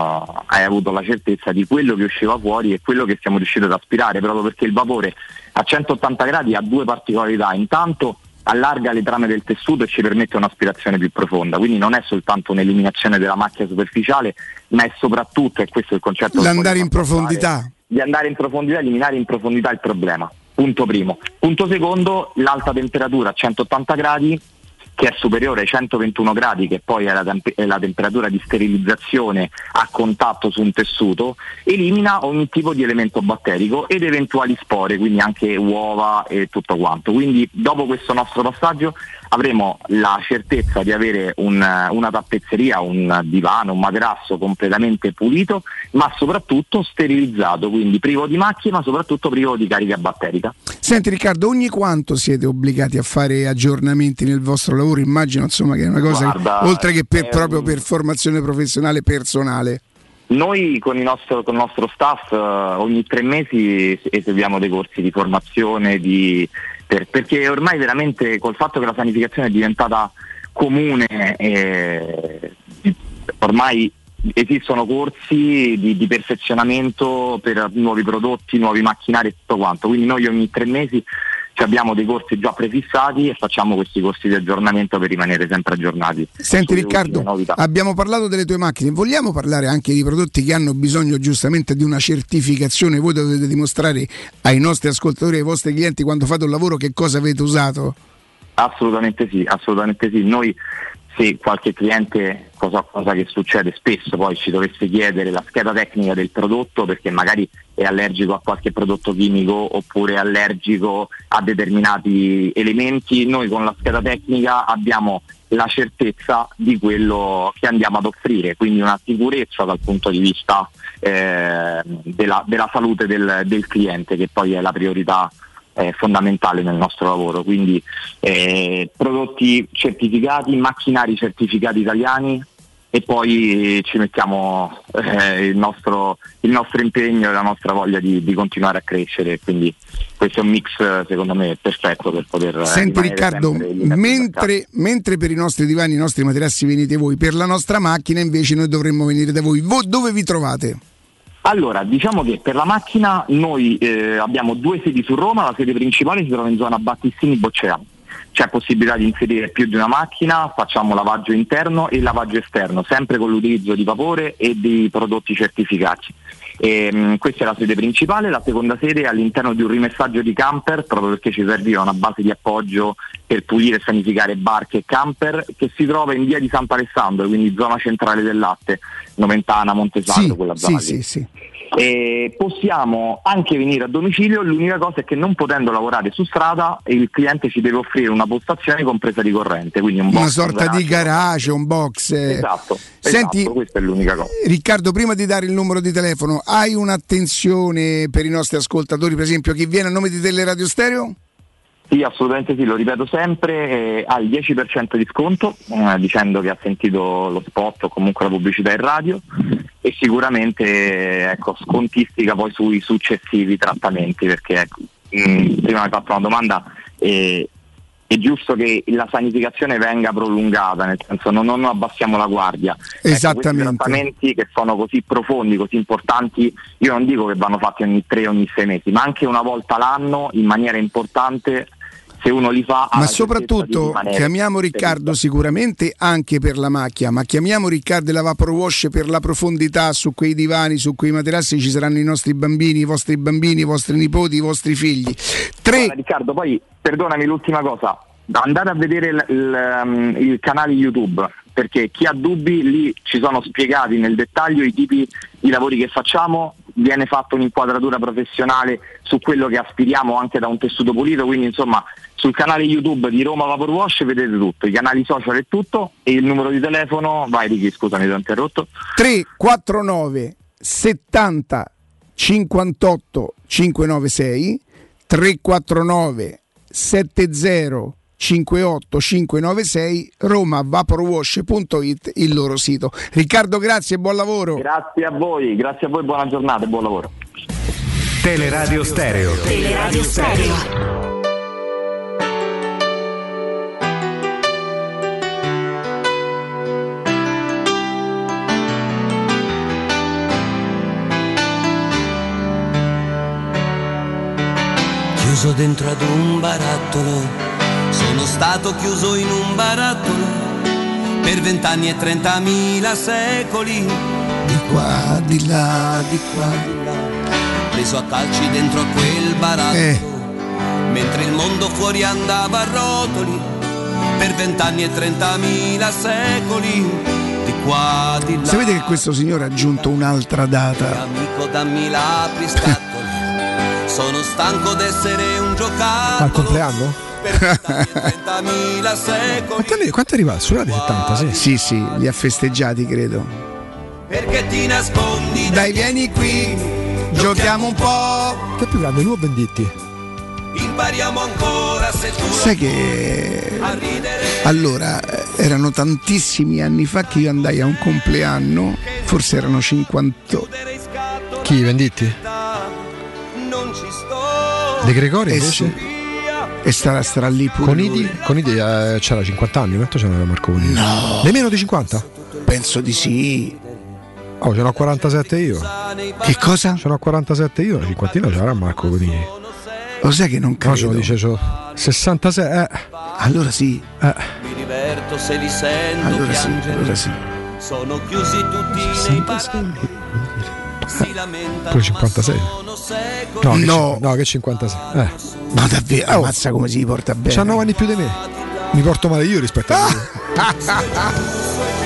hai avuto la certezza di quello che usciva fuori e quello che siamo riusciti ad aspirare proprio perché il vapore a 180 gradi ha due particolarità. Intanto allarga le trame del tessuto e ci permette un'aspirazione più profonda, quindi non è soltanto un'eliminazione della macchia superficiale, ma è soprattutto, e questo è il concetto l'andare in profondità. Di andare in profondità, eliminare in profondità il problema. Punto primo. Punto secondo, l'alta temperatura a 180 gradi che è superiore ai 121 gradi, che poi è la, temp- è la, temperatura di sterilizzazione a contatto su un tessuto, elimina ogni tipo di elemento batterico ed eventuali spore, quindi anche uova e tutto quanto. Quindi dopo questo nostro passaggio avremo la certezza di avere un, una tappezzeria, un divano, un materasso completamente pulito, ma soprattutto sterilizzato, quindi privo di macchie, ma soprattutto privo di carica batterica. Senti Riccardo, ogni quanto siete obbligati a fare aggiornamenti nel vostro lavoro? Immagino insomma che è una cosa Guarda, che, oltre che per, proprio per formazione professionale personale. Noi con il nostro, con il nostro staff uh, ogni tre mesi eseguiamo dei corsi di formazione, di, per, perché ormai veramente col fatto che la sanificazione è diventata comune, eh, ormai esistono corsi di, di, perfezionamento per nuovi prodotti, nuovi macchinari e tutto quanto, quindi noi ogni tre mesi abbiamo dei corsi già prefissati e facciamo questi corsi di aggiornamento per rimanere sempre aggiornati. Senti Riccardo, abbiamo parlato delle tue macchine, vogliamo parlare anche di prodotti che hanno bisogno giustamente di una certificazione, voi dovete dimostrare ai nostri ascoltatori, ai vostri clienti quando fate un lavoro che cosa avete usato? Assolutamente sì, assolutamente sì. Noi se qualche cliente, cosa, cosa, che succede spesso, poi ci dovesse chiedere la scheda tecnica del prodotto perché magari è allergico a qualche prodotto chimico oppure è allergico a determinati elementi, noi con la scheda tecnica abbiamo la certezza di quello che andiamo ad offrire, quindi una sicurezza dal punto di vista eh, della, della, salute del, del cliente che poi è la priorità è fondamentale nel nostro lavoro, quindi eh, prodotti certificati, macchinari certificati italiani e poi ci mettiamo eh, il, nostro, il, nostro, impegno e la nostra voglia di, di, continuare a crescere, quindi questo è un mix secondo me perfetto per poter... Senti Riccardo, mentre, mentre, per i nostri divani, i nostri materassi venite voi, per la nostra macchina invece noi dovremmo venire da voi, voi dove vi trovate? Allora, diciamo che per la macchina noi eh, abbiamo due sedi su Roma, la sede principale si trova in zona Battistini Boccea. C'è possibilità di inserire più di una macchina, facciamo lavaggio interno e lavaggio esterno, sempre con l'utilizzo di vapore e di prodotti certificati. E, mh, questa è la sede principale, la seconda sede è all'interno di un rimessaggio di camper, proprio perché ci serviva una base di appoggio per pulire e sanificare barche e camper, che si trova in via di Sant'Alessandro, quindi zona centrale del latte, Noventana, Montesaldo, sì, quella zona sì, lì. Sì, sì. E possiamo anche venire a domicilio, l'unica cosa è che non potendo lavorare su strada il cliente ci deve offrire una postazione compresa di corrente, quindi un una sorta un di garage, un box. eh. Esatto, Senti, esatto, questa è l'unica cosa. Riccardo, prima di dare il numero di telefono, hai un'attenzione per i nostri ascoltatori, per esempio, chi viene a nome di Teleradio Stereo? Sì, assolutamente sì, lo ripeto sempre, eh, ha il 10% di sconto eh, dicendo che ha sentito lo spot o comunque la pubblicità in radio e sicuramente eh, ecco, scontistica poi sui successivi trattamenti perché ecco, mh, prima mi hai fatto una domanda è giusto che la sanificazione venga prolungata, nel senso non, non abbassiamo la guardia. Esattamente. Ecco, trattamenti che sono così profondi, così importanti, io non dico che vanno fatti ogni tre, ogni sei mesi, ma anche una volta l'anno in maniera importante se uno li fa. Ma soprattutto chiamiamo Riccardo sicuramente anche per la macchia, ma chiamiamo Riccardo e la Vapor Wash per la profondità su quei divani, su quei materassi ci saranno i nostri bambini, i vostri bambini, i vostri nipoti, i vostri figli. Tre, Guarda, Riccardo, poi perdonami l'ultima cosa, andate a vedere il, il, um, il canale YouTube perché chi ha dubbi lì ci sono spiegati nel dettaglio i tipi di lavori che facciamo, viene fatta un'inquadratura professionale su quello che aspiriamo anche da un tessuto pulito, quindi insomma sul canale YouTube di Roma Vapor Wash vedete tutto, i canali social e tutto e il numero di telefono, vai Ricky scusami ti ho interrotto, 349 70 58 596 349 70 58 596 romavaporwash.it il loro sito. Riccardo, grazie e buon lavoro. Grazie a voi, grazie a voi, buona giornata e buon lavoro. Teleradio Stereo. Teleradio Stereo. Chiuso dentro ad un barattolo, sono stato chiuso in un barattolo per vent'anni e trentamila secoli. Di qua, di là, di qua. Preso a calci dentro a quel barattolo, Eh. mentre il mondo fuori andava a rotoli per vent'anni e trentamila secoli. Di qua, di là. Sapete che questo signore ha aggiunto un'altra data? Amico dammi l'apri scatole. Sono stanco d'essere un Ma al giocattolo compleanno? Quanto è arrivato? Sulla di 70, sì. Sì, sì, li ha festeggiati, credo. Perché ti nascondi Dai, vieni qui, giochiamo un po'. Che è più grande, lui o Venditti? impariamo ancora se tu Sai che a ridere allora eh, erano tantissimi anni fa che io andai a un compleanno, forse erano 50. Chi, Venditti? non ci sto De Gregori Eh invece? sì. E starà, starà lì pure. Conidi? Conidi eh, c'era 50 anni, quanto c'era Marco Conidi? No. Nemmeno di 50? Penso di sì. Oh, ce n'ho 47 io. Che cosa? Ce n'ho 47 io, la cinquantina c'era Marco Conidi. Lo sai che non No, ce credo. lo dice c'ho 66, eh. Allora sì, eh. mi diverto se li sento allora sì, piangere allora sì. sono chiusi tutti nei baratti si lamentano Pure 56. sono secoli No, che, No. no, che 56. Eh. Ma davvero, ammazza come si porta bene. C'ha 9 anni più di me. Mi porto male io rispetto a lui.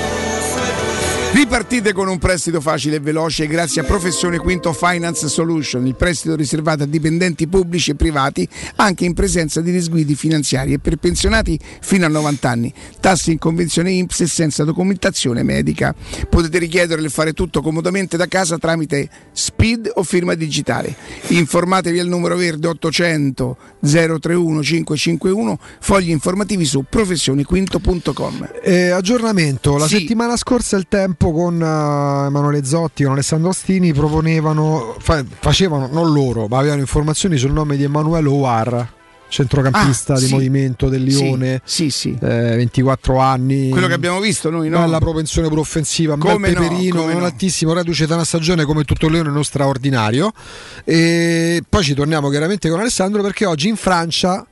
Ripartite con un prestito facile e veloce grazie a Professione Quinto Finance Solution, il prestito riservato a dipendenti pubblici e privati anche in presenza di disguidi finanziari e per pensionati fino a 90 anni. Tassi in convenzione INPS e senza documentazione medica. Potete richiedere e fare tutto comodamente da casa tramite SPID o firma digitale. Informatevi al numero verde 800 031 551, fogli informativi su professioniquinto.com. Eh, aggiornamento, la Sì. settimana scorsa il tempo con eh, Emanuele Zotti, con Alessandro Ostini proponevano, fa- facevano, non loro, ma avevano informazioni sul nome di Emanuele Ouar, centrocampista Ah, di sì. movimento del Lione, Sì, sì. eh, 24 anni. Quello che abbiamo visto noi, no? Bella propensione pure offensiva, un Come bel no, peperino, come non no. altissimo, reduce da una stagione come tutto il Lione non straordinario. E poi ci torniamo chiaramente con Alessandro perché oggi in Francia,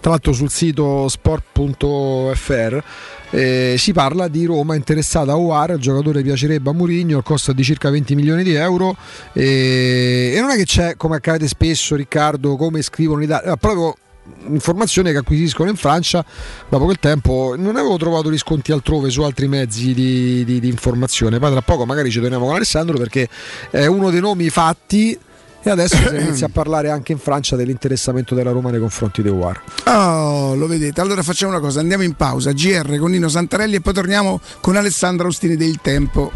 tra l'altro sul sito sport.fr, eh, si parla di Roma interessata a Ouar, il giocatore piacerebbe a Mourinho, il costo di circa 20 milioni di euro. E, e non è che c'è, come accade spesso Riccardo, come scrivono in Italia, proprio informazioni che acquisiscono in Francia dopo quel tempo non avevo trovato riscontri altrove su altri mezzi di, di- di informazione. Poi tra poco magari ci torniamo con Alessandro perché è uno dei nomi fatti e adesso si inizia a parlare anche in Francia dell'interessamento della Roma nei confronti di War Oh, lo vedete. Allora facciamo una cosa, andiamo in pausa, GR con Nino Santarelli e poi torniamo con Alessandro Austini del Tempo.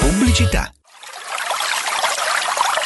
Pubblicità.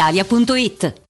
brispalitalia.it.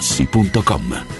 artigianamaterassi.com.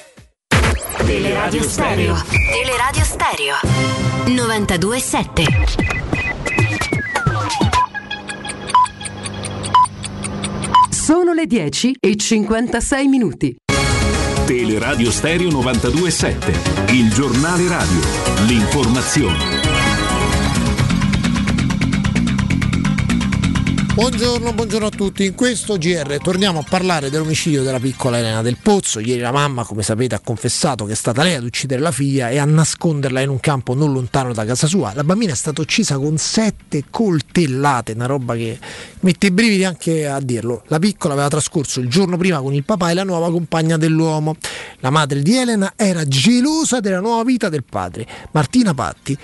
Teleradio Stereo. Teleradio Stereo. 92.7. Sono le 10 e 56 minuti. Teleradio Stereo 92.7. Il giornale radio. L'informazione. Buongiorno, buongiorno, a tutti. In questo GR torniamo a parlare dell'omicidio della piccola Elena del Pozzo. Ieri la mamma, come sapete, ha confessato che è stata lei ad uccidere la figlia e a nasconderla in un campo non lontano da casa sua. La bambina è stata uccisa con sette coltellate, una roba che mette i brividi anche a dirlo. La piccola aveva trascorso il giorno prima con il papà e la nuova compagna dell'uomo. La madre di Elena era gelosa della nuova vita del padre. Martina Patti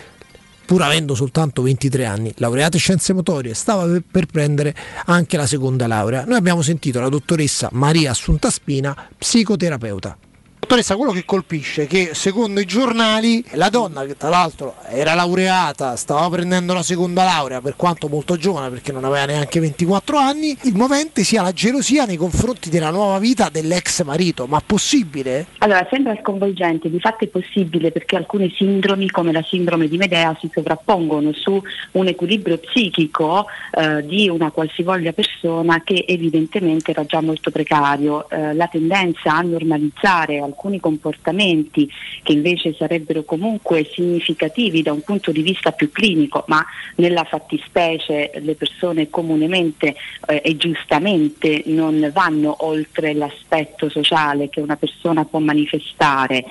pur avendo soltanto 23 anni, laureata in scienze motorie, stava per prendere anche la seconda laurea. Noi abbiamo sentito la dottoressa Maria Assunta Spina, psicoterapeuta. Dottoressa, quello che colpisce è che secondo i giornali la donna, che tra l'altro era laureata, stava prendendo la seconda laurea, per quanto molto giovane perché non aveva neanche 24 anni, il movente sia la gelosia nei confronti della nuova vita dell'ex marito. Ma possibile? Allora, sembra sconvolgente, di fatto è possibile perché alcune sindromi come la sindrome di Medea si sovrappongono su un equilibrio psichico eh, di una qualsivoglia persona che evidentemente era già molto precario. Eh, la tendenza a normalizzare alcuni comportamenti che invece sarebbero comunque significativi da un punto di vista più clinico, ma nella fattispecie le persone comunemente eh, e giustamente non vanno oltre l'aspetto sociale che una persona può manifestare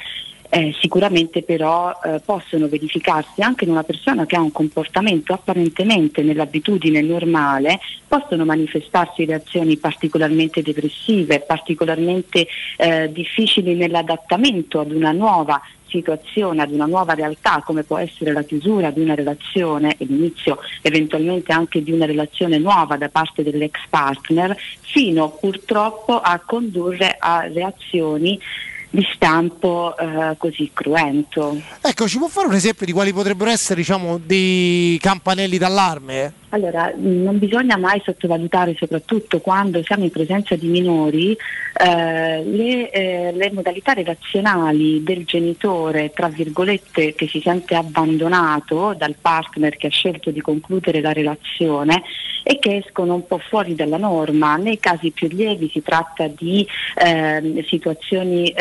eh, sicuramente però eh, possono verificarsi anche in una persona che ha un comportamento apparentemente nell'abitudine normale, possono manifestarsi reazioni particolarmente depressive, particolarmente eh, difficili nell'adattamento ad una nuova situazione, ad una nuova realtà come può essere la chiusura di una relazione e l'inizio eventualmente anche di una relazione nuova da parte dell'ex partner, fino purtroppo a condurre a reazioni di stampo eh, così cruento. Ecco, ci può fare un esempio di quali potrebbero essere diciamo, dei campanelli d'allarme? Allora, non bisogna mai sottovalutare, soprattutto quando siamo in presenza di minori, eh, le, eh, le, modalità relazionali del genitore, tra virgolette, che si sente abbandonato dal partner che ha scelto di concludere la relazione e che escono un po' fuori dalla norma. Nei casi più lievi si tratta di eh, situazioni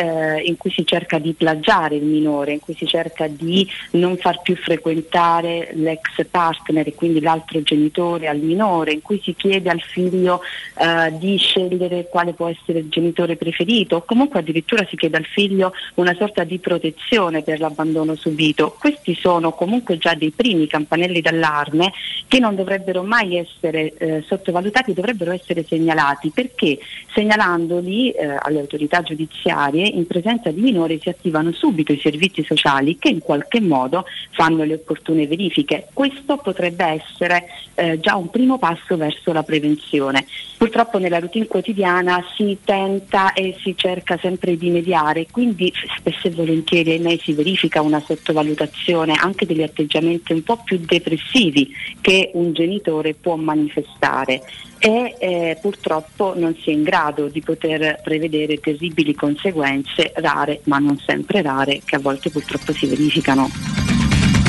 in cui si cerca di plagiare il minore, in cui si cerca di non far più frequentare l'ex partner e quindi l'altro genitore genitore al minore, in cui si chiede al figlio eh, di scegliere quale può essere il genitore preferito o comunque addirittura si chiede al figlio una sorta di protezione per l'abbandono subito. Questi sono comunque già dei primi campanelli d'allarme che non dovrebbero mai essere eh, sottovalutati, dovrebbero essere segnalati perché segnalandoli eh, alle autorità giudiziarie in presenza di minori si attivano subito i servizi sociali che in qualche modo fanno le opportune verifiche. Questo potrebbe essere eh, già un primo passo verso la prevenzione. Purtroppo nella routine quotidiana si tenta e si cerca sempre di mediare, quindi spesso e volentieri ahimè si verifica una sottovalutazione anche degli atteggiamenti un po' più depressivi che un genitore può manifestare e eh, purtroppo non si è in grado di poter prevedere terribili conseguenze rare, ma non sempre rare, che a volte purtroppo si verificano.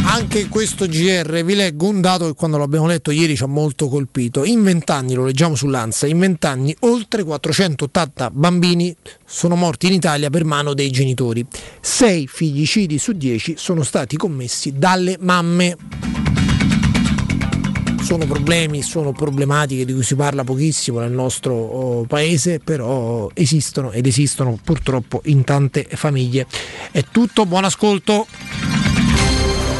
Anche in questo GR vi leggo un dato che quando l'abbiamo letto ieri ci ha molto colpito. In vent'anni, lo leggiamo sull'Ansa, in vent'anni oltre 480 bambini sono morti in Italia per mano dei genitori. Sei figlicidi su dieci sono stati commessi dalle mamme sono problemi, sono problematiche di cui si parla pochissimo nel nostro oh, paese, però esistono ed esistono purtroppo in tante famiglie. È tutto, buon ascolto.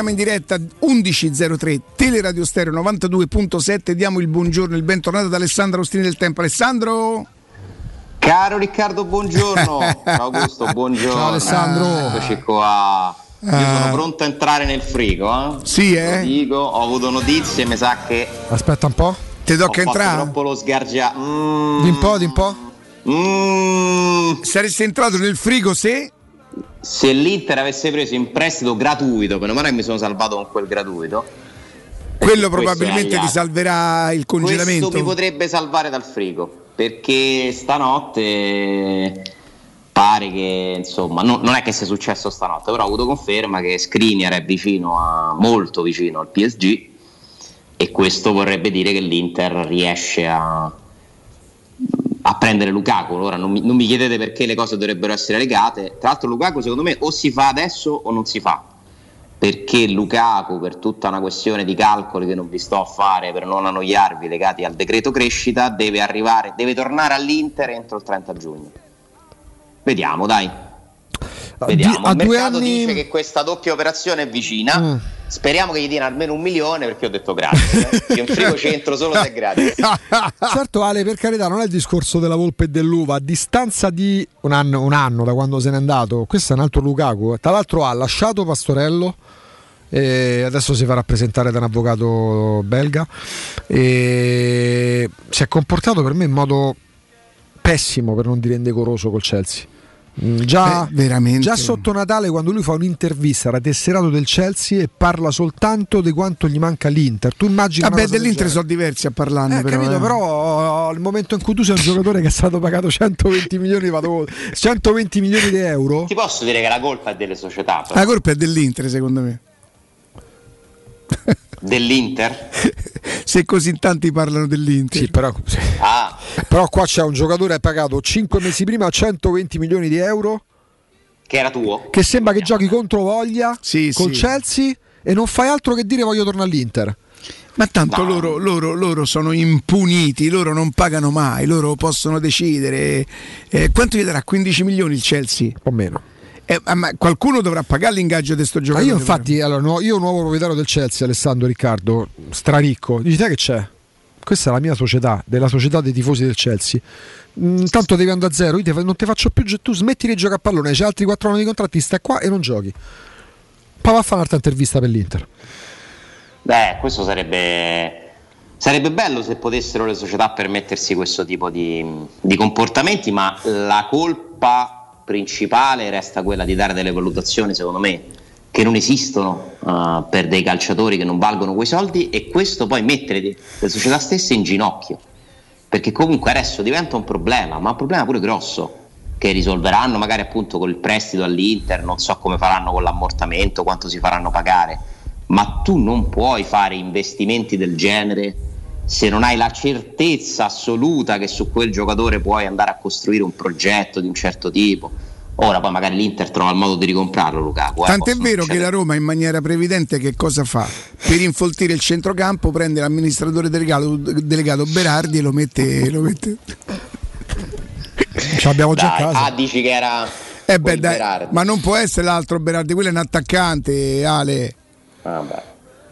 Torniamo, in diretta 11.03 Teleradio Stereo 92.7 diamo il buongiorno, il bentornato ad Alessandro Ostini del Tempo Alessandro Caro Riccardo, buongiorno. Ciao Augusto, buongiorno. Ciao, Alessandro. Eccoci qua. Io Ah. sono pronto a entrare nel frigo. Eh? Sì, eh? Dico, ho avuto notizie, mi sa che Aspetta un po'. Ti tocca fatto entrare? troppo lo sgargia. Mm, Di un po', di un po'. mm. Saresti entrato nel frigo se? Se l'Inter avesse preso in prestito gratuito, meno male che mi sono salvato con quel gratuito. Quello probabilmente ti salverà il congelamento Questo mi potrebbe salvare dal frigo perché stanotte pare che insomma non, non è che sia successo stanotte, però ho avuto conferma che Skriniar è vicino a molto vicino al PSG e questo vorrebbe dire che l'Inter riesce a a prendere Lukaku. Ora non mi, non mi chiedete perché le cose dovrebbero essere legate. Tra l'altro Lukaku secondo me o si fa adesso o non si fa. Perché Lukaku, per tutta una questione di calcoli che non vi sto a fare per non annoiarvi legati al decreto crescita, deve arrivare, deve tornare all'Inter entro il 30 giugno. Vediamo, dai. Vediamo. a il mercato anni- dice che questa doppia operazione è vicina. Mm. Speriamo che gli diano almeno un milione perché ho detto grazie. eh. Io in frigo c'entro solo se è gratis. certo Ale per carità non è il discorso della volpe e dell'uva a distanza di un anno, un anno da quando se n'è andato questo è un altro Lukaku tra l'altro ha lasciato Pastorello e adesso si fa rappresentare da un avvocato belga e si è comportato per me in modo pessimo per non dire indecoroso col Chelsea Già, veramente. già sotto Natale, quando lui fa un'intervista era tesserato del Chelsea e parla soltanto di quanto gli manca l'Inter. Tu immagini Vabbè, dell'Inter sono diversi a parlarne. Eh, però, capito, eh. però il momento in cui tu sei un giocatore che è stato pagato 120 milioni, vado- 120 milioni di euro, Ti posso dire che la colpa è delle società, però. La colpa è dell'Inter, secondo me. dell'Inter. Se così tanti parlano dell'Inter. Sì, però, Ah, però qua c'è un giocatore pagato 5 mesi prima 120 milioni di euro che era tuo. che sembra che giochi contro voglia col sì. Chelsea e non fai altro che dire voglio tornare all'Inter. Ma tanto loro, loro- loro sono impuniti, loro non pagano mai, loro possono decidere. Eh, quanto gli darà? 15 milioni il Chelsea? O meno. Eh, ma qualcuno dovrà pagare l'ingaggio di sto Ma giocatore. io infatti, allora, no- io nuovo proprietario del Chelsea, Alessandro Riccardo, straricco, dici te che c'è? Questa è la mia società, della società dei tifosi del Chelsea. Mm, tanto devi andare a zero, io te non ti faccio più, tu smetti di giocare a pallone, c'hai altri 4 anni di contratti, stai qua e non giochi. Poi va a fare un'altra intervista per l'Inter. Beh, questo sarebbe. Sarebbe bello se potessero le società permettersi questo tipo di, di comportamenti, ma la colpa principale resta quella di dare delle valutazioni, secondo me, che non esistono eh, per dei calciatori che non valgono quei soldi e questo poi mettere le società stesse in ginocchio. Perché comunque adesso diventa un problema, ma un problema pure grosso, che risolveranno magari appunto col prestito all'Inter, non so come faranno con l'ammortamento, quanto si faranno pagare, ma tu non puoi fare investimenti del genere se non hai la certezza assoluta che su quel giocatore puoi andare a costruire un progetto di un certo tipo. Ora poi magari l'Inter trova il modo di ricomprarlo Lukaku. eh, Tant'è vero che la Roma in maniera previdente che cosa fa? Per infoltire il centrocampo prende l'amministratore delegato, delegato Berardi e lo mette... Lo mette. Ce l'abbiamo già Dai, casa. ah, dici che era Eh beh, dai, ma non può essere l'altro Berardi, quello è un attaccante, Ale. Vabbè,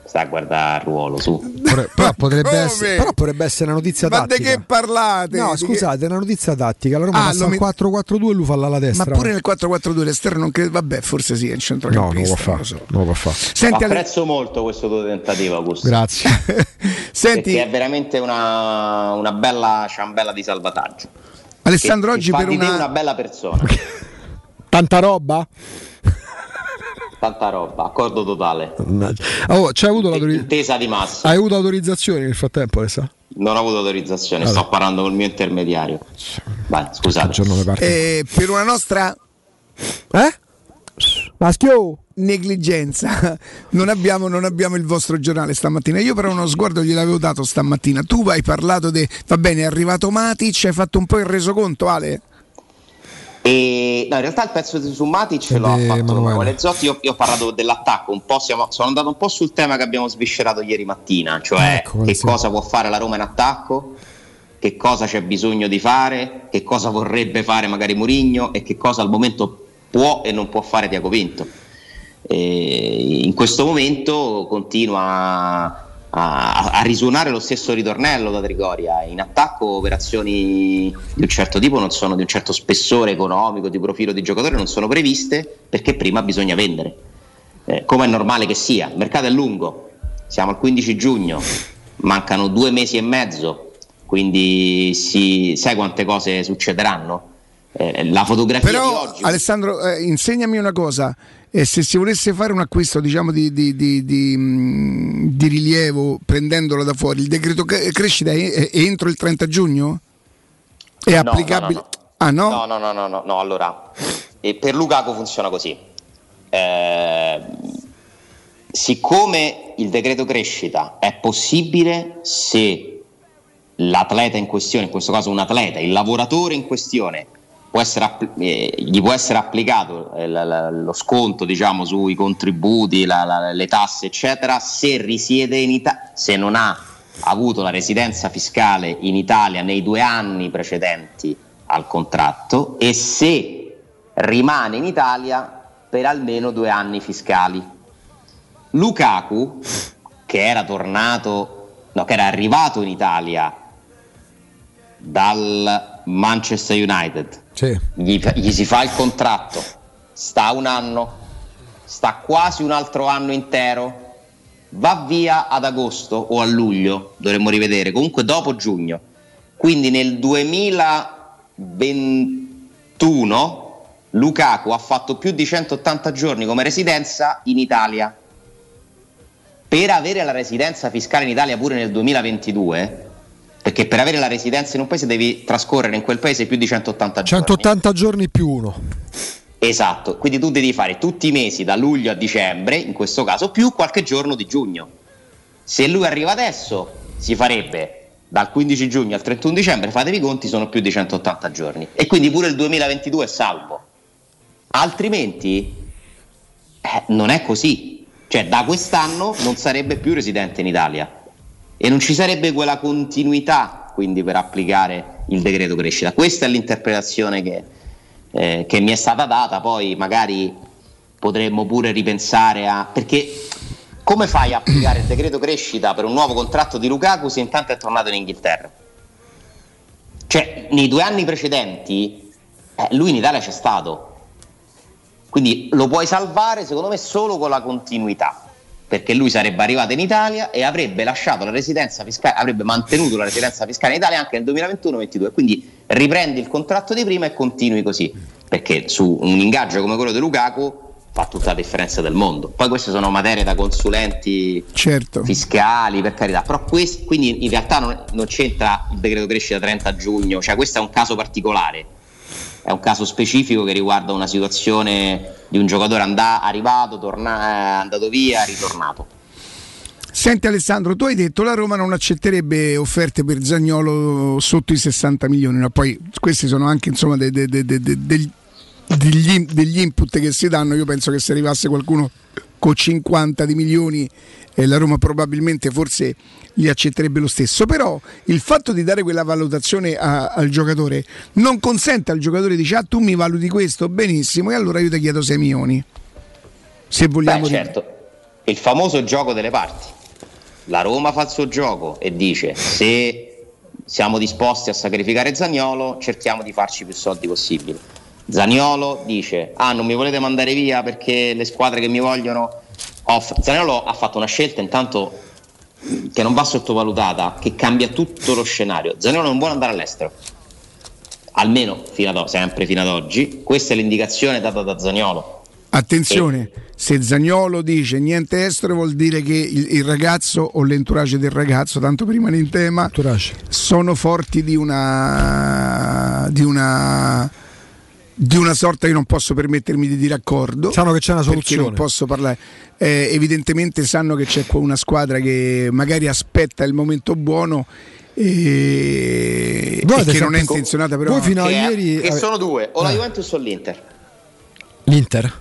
sta a guardare il ruolo su. Però, però potrebbe Come? essere, però potrebbe essere una notizia Ma di tattica. che parlate? No, Di scusate, è una notizia tattica. La Roma Ah, passa al met- 4-4-2 e lui fa l'ala Ma destra. pure nel 4-4-2 l'esterno non credo, vabbè, forse sì, è il No, centrocampista. non lo può fare. non lo so. Non lo può fare. Senti, Ale- Apprezzo molto questo tuo tentativo, Augusto. Grazie. Senti, Perché è veramente una, una bella ciambella di salvataggio. Alessandro, Che- oggi che fa per di una... una bella persona. Tanta roba? Tanta roba, accordo totale. Oh, c'hai avuto l'autorizzazione? Intesa di massa. Hai avuto autorizzazione nel frattempo, Alessandro? Non ho avuto autorizzazione, Allora. sto parlando col mio intermediario. Vai, scusate. Eh, per una nostra Eh? Maschio! negligenza non abbiamo, non abbiamo il vostro giornale stamattina io però uno sguardo gliel'avevo dato stamattina tu hai parlato di va bene è arrivato Matic hai fatto un po' il resoconto Ale E, no, in realtà il pezzo di su Matic ce l'ho fatto Emanuele. Zotti. Io, io ho parlato dell'attacco, un po' siamo- sono andato un po' sul tema che abbiamo sviscerato ieri mattina, cioè Ecco, che sì. cosa può fare la Roma in attacco, che cosa c'è bisogno di fare, che cosa vorrebbe fare magari Murigno e che cosa al momento può e non può fare Tiago Pinto. E in questo momento continua a, a risuonare lo stesso ritornello da Trigoria. In attacco operazioni di un certo tipo non sono di un certo spessore economico, di profilo di giocatore non sono previste perché prima bisogna vendere. Eh, come è normale che sia, il mercato è lungo, siamo al 15 giugno, mancano due mesi e mezzo, quindi si, sai quante cose succederanno? Eh, la fotografia di però oggi Alessandro eh, insegnami una cosa eh, se si volesse fare un acquisto diciamo di, di- di- di, di rilievo prendendolo da fuori il decreto cre- crescita è, entro il 30 giugno? è No, applicabile? no, no. ah no? No, no, no, no, no, no, allora, e per Lukaku funziona così. Eh, siccome il decreto crescita è possibile se l'atleta in questione, in questo caso un atleta, il lavoratore in questione, può essere eh, gli può essere applicato eh, la- la- lo sconto diciamo, sui contributi, la- le tasse, eccetera, se risiede in Italia, se non ha avuto la residenza fiscale in Italia nei due anni precedenti al contratto e se rimane in Italia per almeno due anni fiscali. Lukaku, che era tornato, no, che era arrivato in Italia dal Manchester United, gli, gli si fa il contratto, sta un anno, sta quasi un altro anno intero, va via ad agosto o a luglio, dovremmo rivedere, comunque dopo giugno. Quindi nel 2021 Lukaku ha fatto più di 180 giorni come residenza in Italia. Per avere la residenza fiscale in Italia pure nel 2022, perché per avere la residenza in un paese devi trascorrere in quel paese più di 180 giorni. 180 giorni più uno. Esatto, quindi tu devi fare tutti i mesi da luglio a dicembre, in questo caso, più qualche giorno di giugno. Se lui arriva adesso, si farebbe dal 15 giugno al 31 dicembre, fatevi i conti, sono più di 180 giorni. E quindi pure il 2022 è salvo. Altrimenti eh, non è così. Cioè da quest'anno non sarebbe più residente in Italia e non ci sarebbe quella continuità quindi per applicare il decreto crescita. Questa è l'interpretazione che, eh, che mi è stata data, poi magari potremmo pure ripensare a... perché come fai a applicare il decreto crescita per un nuovo contratto di Lukaku se intanto è tornato in Inghilterra? Cioè, nei due anni precedenti eh, lui in Italia c'è stato, quindi lo puoi salvare secondo me solo con la continuità, perché lui sarebbe arrivato in Italia e avrebbe lasciato la residenza fiscale, avrebbe mantenuto la residenza fiscale in Italia anche nel 2021-2022, quindi riprendi il contratto di prima e continui così, perché su un ingaggio come quello di Lukaku fa tutta la differenza del mondo. Poi queste sono materie da consulenti Certo. fiscali, per carità, però quest- quindi in realtà non, non c'entra il decreto crescita 30 giugno, cioè questo è un caso particolare, è un caso specifico che riguarda una situazione di un giocatore andà- arrivato, torna- eh, andato via, ritornato. Senti Alessandro, tu hai detto la Roma non accetterebbe offerte per Zagnolo sotto i 60 milioni, no? poi questi sono anche insomma de- de- de- de- de- degli, degli- degli input che si danno, io penso che se arrivasse qualcuno con 50 di milioni eh, la Roma probabilmente forse li accetterebbe lo stesso, però il fatto di dare quella valutazione a- al giocatore non consente al giocatore di dire ah tu mi valuti questo benissimo e allora io ti chiedo 6 milioni. Se vogliamo Beh, certo, il famoso gioco delle parti. La Roma fa il suo gioco e dice se siamo disposti a sacrificare Zagnolo cerchiamo di farci più soldi possibili. Zagnolo dice ah non mi volete mandare via perché le squadre che mi vogliono off-". Zaniolo ha fatto una scelta intanto che non va sottovalutata, che cambia tutto lo scenario. Zaniolo non vuole andare all'estero, almeno fino ad, o- sempre fino ad oggi. Questa è l'indicazione data da Zaniolo. Attenzione, se Zagnolo dice niente estero vuol dire che il, il ragazzo o l'entourage del ragazzo, tanto per rimanere in tema, sono forti di una, di una di una sorta che non posso permettermi di dire accordo. Sanno che c'è una perché soluzione. non posso parlare. Eh, evidentemente sanno che c'è qua una squadra che magari aspetta il momento buono e, Voi e avete che non è intenzionata però voi fino a che, ieri che sono due, o la Eh. Juventus o l'Inter. L'Inter?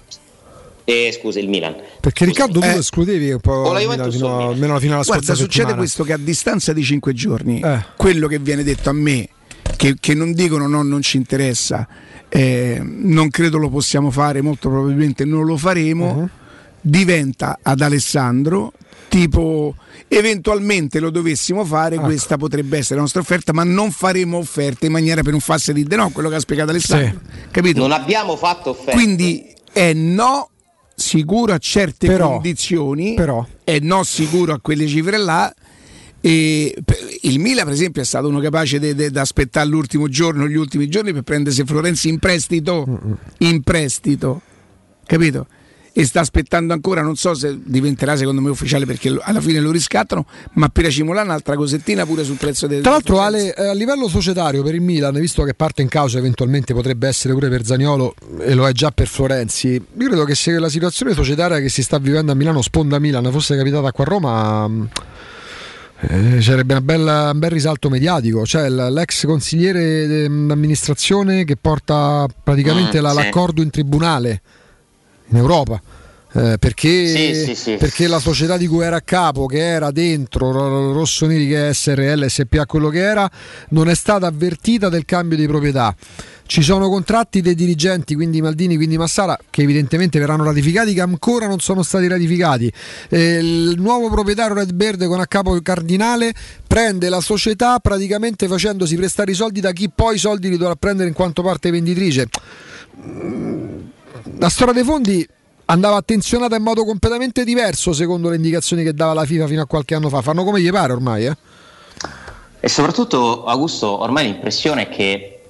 Eh, scusa, il Milan. Perché Riccardo tu Eh. escludevi un po' O la Milan fino, Milan. almeno alla fine della Guarda, succede settimana. questo che a distanza di cinque giorni, quello che viene detto a me, che, che non dicono no, non ci interessa, eh, non credo lo possiamo fare, molto probabilmente non lo faremo, diventa ad Alessandro tipo eventualmente lo dovessimo fare, questa potrebbe essere la nostra offerta, ma non faremo offerte in maniera per non farsi dire no, quello che ha spiegato Alessandro. Capito? Non abbiamo fatto offerte. Quindi è no sicuro a certe Però- condizioni, però- è no sicuro a quelle cifre là. E il Milan, per esempio, è stato uno capace di aspettare l'ultimo giorno, gli ultimi giorni per prendersi Florenzi in prestito. In prestito, capito? E sta aspettando ancora, non so se diventerà secondo me ufficiale perché alla fine lo riscattano, ma per Cimola un'altra cosettina pure sul prezzo del Tra l'altro, Ale, eh, a livello societario per il Milan, visto che parte in causa eventualmente potrebbe essere pure per Zagnolo e lo è già per Florenzi, io credo che se la situazione societaria che si sta vivendo a Milano, sponda Milan, fosse capitata qua a Roma, mh, Eh, sarebbe una bella- un bel risalto mediatico, cioè l'ex consigliere d'amministrazione che porta praticamente Mm, la- sì. l'accordo in tribunale in Europa. Eh, perché, Sì, sì, sì. perché la società di cui era a capo, che era dentro Ro- Rossoneri, che è SRL, SPA, quello che era, non è stata avvertita del cambio di proprietà. Ci sono contratti dei dirigenti, quindi Maldini, quindi Massara, che evidentemente verranno ratificati, che ancora non sono stati ratificati. Eh, il nuovo proprietario Red Bird con a capo il Cardinale prende la società praticamente facendosi prestare i soldi da chi poi i soldi li dovrà prendere in quanto parte venditrice. La storia dei fondi andava attenzionata in modo completamente diverso secondo le indicazioni che dava la FIFA fino a qualche anno fa. Fanno come gli pare ormai, eh? E soprattutto, Augusto, ormai l'impressione è che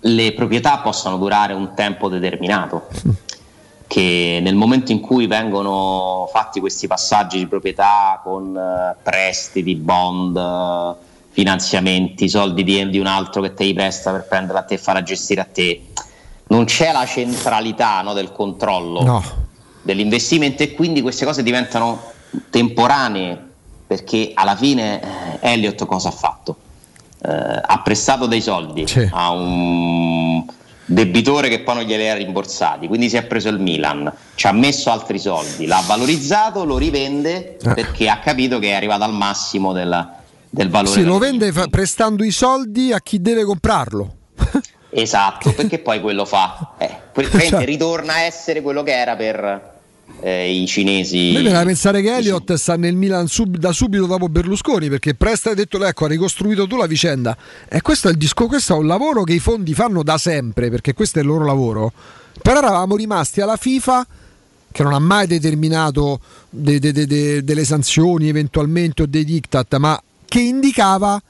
le proprietà possano durare un tempo determinato, che nel momento in cui vengono fatti questi passaggi di proprietà con eh, prestiti, bond, eh, finanziamenti, soldi di, di un altro che te li presta per prenderla a te e farla gestire a te, non c'è la centralità no, del controllo dell'investimento e quindi queste cose diventano temporanee perché alla fine eh, Elliott cosa ha fatto? Eh, ha prestato dei soldi a un debitore che poi non glieli ha rimborsati, quindi si è preso il Milan, ci ha messo altri soldi, l'ha valorizzato, lo rivende Eh. perché ha capito che è arrivato al massimo del, del valore. Sì, lo vende fa- prestando i soldi a chi deve comprarlo. Esatto, perché poi quello fa, eh, Cioè. ritorna a essere quello che era per eh, i cinesi. Me viene pensare che Elliott sta nel Milan sub- da subito dopo Berlusconi perché Presta ha detto ecco ha ricostruito tu la vicenda e questo è disco questo è un lavoro che i fondi fanno da sempre perché questo è il loro lavoro però eravamo rimasti alla FIFA che non ha mai determinato de- de- de- de- delle sanzioni eventualmente o dei diktat ma che indicava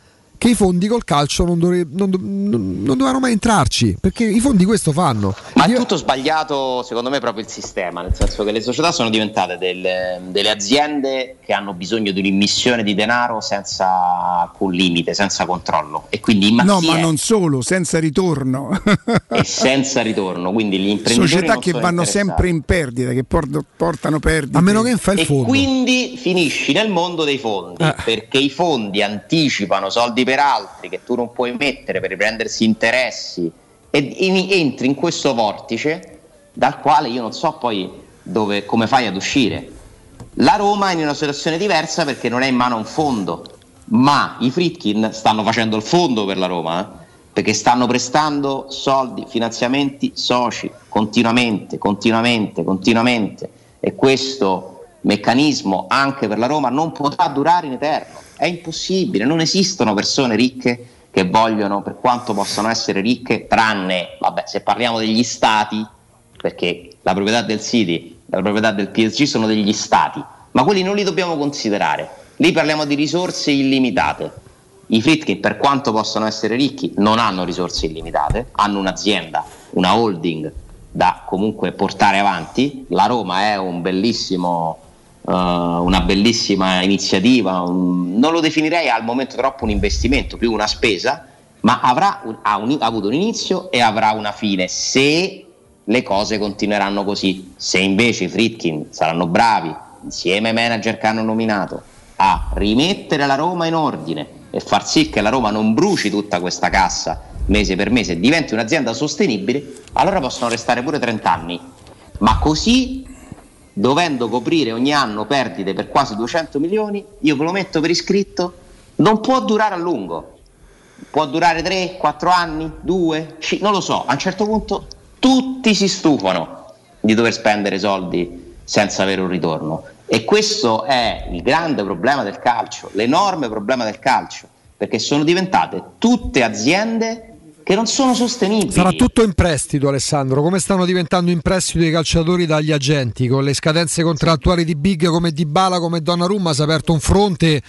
che i fondi col calcio non, dovre- non non- non dovevano mai entrarci perché i fondi questo fanno Ma è tutto sbagliato, secondo me, proprio il sistema, nel senso che le società sono diventate delle, delle aziende che hanno bisogno di un'immissione di denaro senza alcun limite, senza controllo e quindi ma No, ma è? non solo, senza ritorno. e senza ritorno. Quindi gli imprenditori Società che vanno sempre in perdita, che port- portano perdite. A meno che non fa il e fondo. quindi finisci nel mondo dei fondi Eh. perché i fondi anticipano soldi per altri che tu non puoi mettere per riprendersi interessi e entri in questo vortice dal quale io non so poi dove, come fai ad uscire. La Roma è in una situazione diversa perché non è in mano un fondo, ma i Fritkin stanno facendo il fondo per la Roma, eh, perché stanno prestando soldi, finanziamenti soci continuamente, continuamente, continuamente e questo meccanismo anche per la Roma non potrà durare in eterno, è impossibile, non esistono persone ricche che vogliono, per quanto possano essere ricche, tranne, vabbè, se parliamo degli stati, perché la proprietà del City, la proprietà del PSG sono degli stati, ma quelli non li dobbiamo considerare. Lì parliamo di risorse illimitate. I Fritkin, per quanto possano essere ricchi, non hanno risorse illimitate, hanno un'azienda, una holding da comunque portare avanti. La Roma è un bellissimo, eh, una bellissima iniziativa, un- non lo definirei al momento troppo un investimento, più una spesa, ma avrà un- ha, un- ha avuto un inizio e avrà una fine se le cose continueranno così. Se invece i Fritkin saranno bravi, insieme ai manager che hanno nominato, a rimettere la Roma in ordine e far sì che la Roma non bruci tutta questa cassa mese per mese e diventi un'azienda sostenibile, allora possono restare pure 30 anni. Ma così, dovendo coprire ogni anno perdite per quasi 200 milioni, io ve lo metto per iscritto, non può durare a lungo. Può durare 3, 4 anni, 2, non lo so. A un certo punto tutti si stufano di dover spendere soldi senza avere un ritorno. E questo è il grande problema del calcio, l'enorme problema del calcio, perché sono diventate tutte aziende che non sono sostenibili. Sarà tutto in prestito, Alessandro. Come stanno diventando in prestito i calciatori dagli agenti? Con le scadenze contrattuali di Big come Di Bala, come Donnarumma, si è aperto un fronte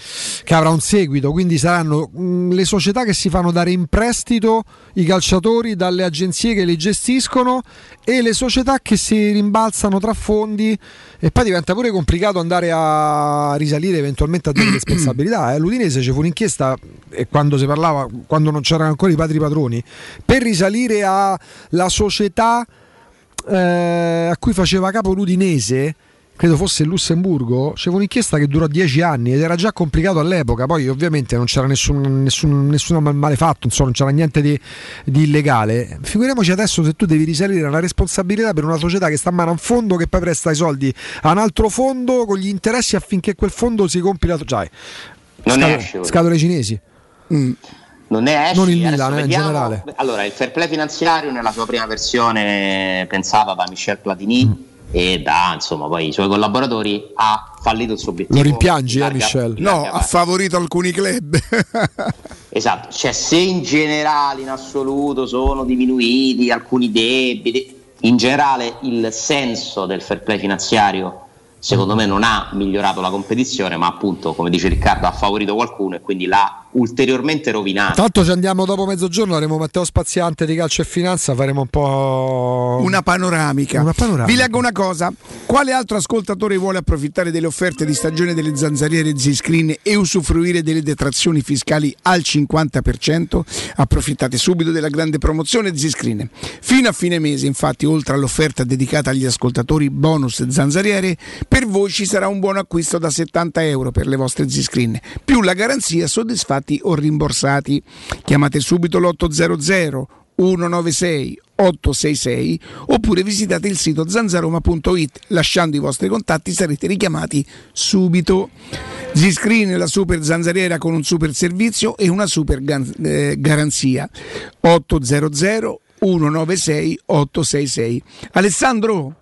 che avrà un seguito. Quindi saranno mh, le società che si fanno dare in prestito i calciatori dalle agenzie che li gestiscono e le società che si rimbalzano tra fondi. E poi diventa pure complicato andare a risalire eventualmente a delle responsabilità. Eh. L'Udinese ci fu un'inchiesta e quando si parlava, quando non c'erano ancora i padri padroni, per risalire alla società eh, a cui faceva capo l'Udinese credo fosse il Lussemburgo, c'era un'inchiesta che durò dieci anni ed era già complicato all'epoca, poi ovviamente non c'era nessun, nessun, nessun malefatto, insomma non c'era niente di, di, illegale. Figuriamoci adesso se tu devi risalire una responsabilità per una società che sta a mano a un fondo che poi presta i soldi a un altro fondo con gli interessi affinché quel fondo si compila. Cioè, non scatole, esce, scatole cinesi. Mm. Non è esce, non in adesso Milan, eh, in generale. Allora, il fair play finanziario nella sua prima versione pensata da Michel Platini Mm. E da insomma poi i suoi collaboratori ha fallito il suo obiettivo. Lo rimpiangi, eh, Larga- Michel? in No, ha favorito alcuni club. Esatto, cioè se in generale in assoluto sono diminuiti alcuni debiti, in generale il senso del fair play finanziario secondo me non ha migliorato la competizione, ma appunto, come dice Riccardo, ha favorito qualcuno e quindi l'ha ulteriormente rovinato. Tanto ci andiamo dopo mezzogiorno, avremo Matteo Spaziante di calcio e finanza, faremo un po' Una panoramica. Una panoramica. Vi leggo una cosa. Quale altro ascoltatore vuole approfittare delle offerte di stagione delle zanzariere Z-Screen e usufruire delle detrazioni fiscali al 50%? Approfittate subito della grande promozione Z-Screen. Fino a fine mese, infatti, oltre all'offerta dedicata agli ascoltatori bonus zanzariere, per voi ci sarà un buon acquisto da 70 euro per le vostre Z-Screen, più la garanzia soddisfatti o rimborsati. Chiamate subito l'800 196 866 oppure visitate il sito zanzaroma.it lasciando i vostri contatti sarete richiamati subito Z-Screen la super zanzariera con un super servizio e una super eh, garanzia 800 196 866 Alessandro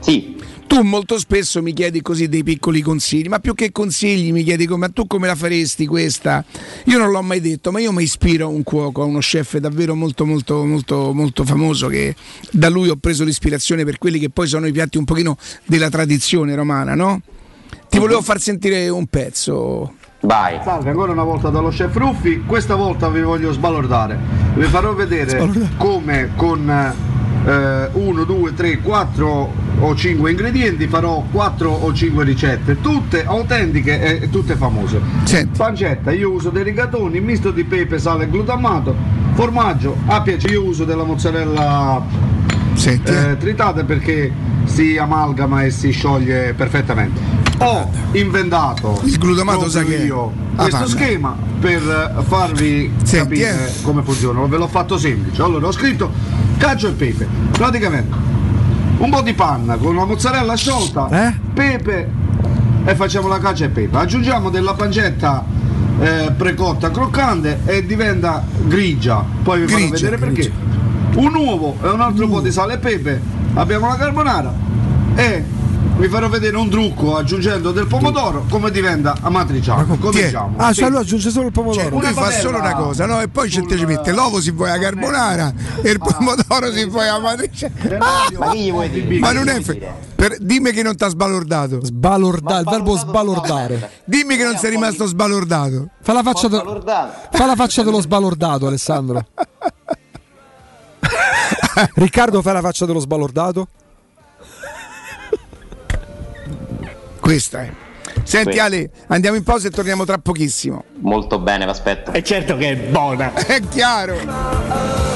Sì. Tu molto spesso mi chiedi così dei piccoli consigli, ma più che consigli mi chiedi come, ma tu come la faresti questa? Io non l'ho mai detto, ma io mi ispiro a un cuoco, a uno chef davvero molto molto molto molto famoso che da lui ho preso l'ispirazione per quelli che poi sono i piatti un pochino della tradizione romana, no? Ti volevo far sentire un pezzo. Vai. Salve, ancora una volta dallo chef Ruffi, questa volta vi voglio sbalordare. Vi farò vedere come con 1, 2, 3, 4 o 5 ingredienti farò 4 o 5 ricette, tutte autentiche e tutte famose. Pancetta, io uso dei rigatoni, misto di pepe, sale e glutamato, formaggio, a piace io uso della mozzarella eh, tritata perché si amalgama e si scioglie perfettamente. Ho inventato Il glutamato sa che io Ah, questo panna. schema per farvi Senti, capire eh. come funziona. Ve l'ho fatto semplice. Allora ho scritto cacio e pepe. Praticamente un po' di panna con la mozzarella sciolta, Eh? pepe e facciamo la cacio e pepe. Aggiungiamo della pancetta eh, precotta croccante e diventa grigia. Poi vi farò Grigia, vedere perché. Un uovo e un altro po' di sale e pepe. Abbiamo la carbonara e vi farò vedere un trucco aggiungendo del pomodoro come diventa amatriciano. Cominciamo. Ah, Sì. cioè lui aggiunge solo il pomodoro. Cioè, lui fa solo una cosa, no? E poi ci ci mette l'uovo si vuoi a carbonara e il pomodoro si vuoi a matrice. Ma non è fe- per- dimmi che non ti ha sbalordato. Sbalordare, il verbo sbalordare. Dimmi che non sei rimasto sbalordato. Fa la faccia, de- fa la faccia dello sbalordato, Alessandro. Riccardo, fai la faccia dello sbalordato. Questa è. Senti Questa. Ale, andiamo in pausa e torniamo tra pochissimo. Molto bene, vi aspetto. E certo che è buona. È chiaro.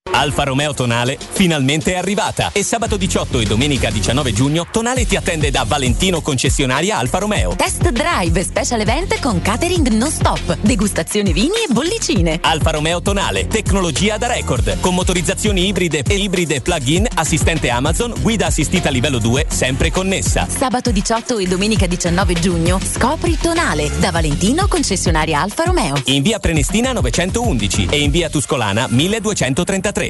Alfa Romeo Tonale finalmente è arrivata e sabato 18 e domenica 19 giugno Tonale ti attende da Valentino concessionaria Alfa Romeo. Test drive, special event con catering non stop, degustazioni vini e bollicine. Alfa Romeo Tonale, tecnologia da record, con motorizzazioni ibride e ibride plug-in, assistente Amazon, guida assistita livello 2, sempre connessa. Sabato 18 e domenica 19 giugno scopri Tonale da Valentino concessionaria Alfa Romeo. In via Prenestina 911 e in via Tuscolana 1233.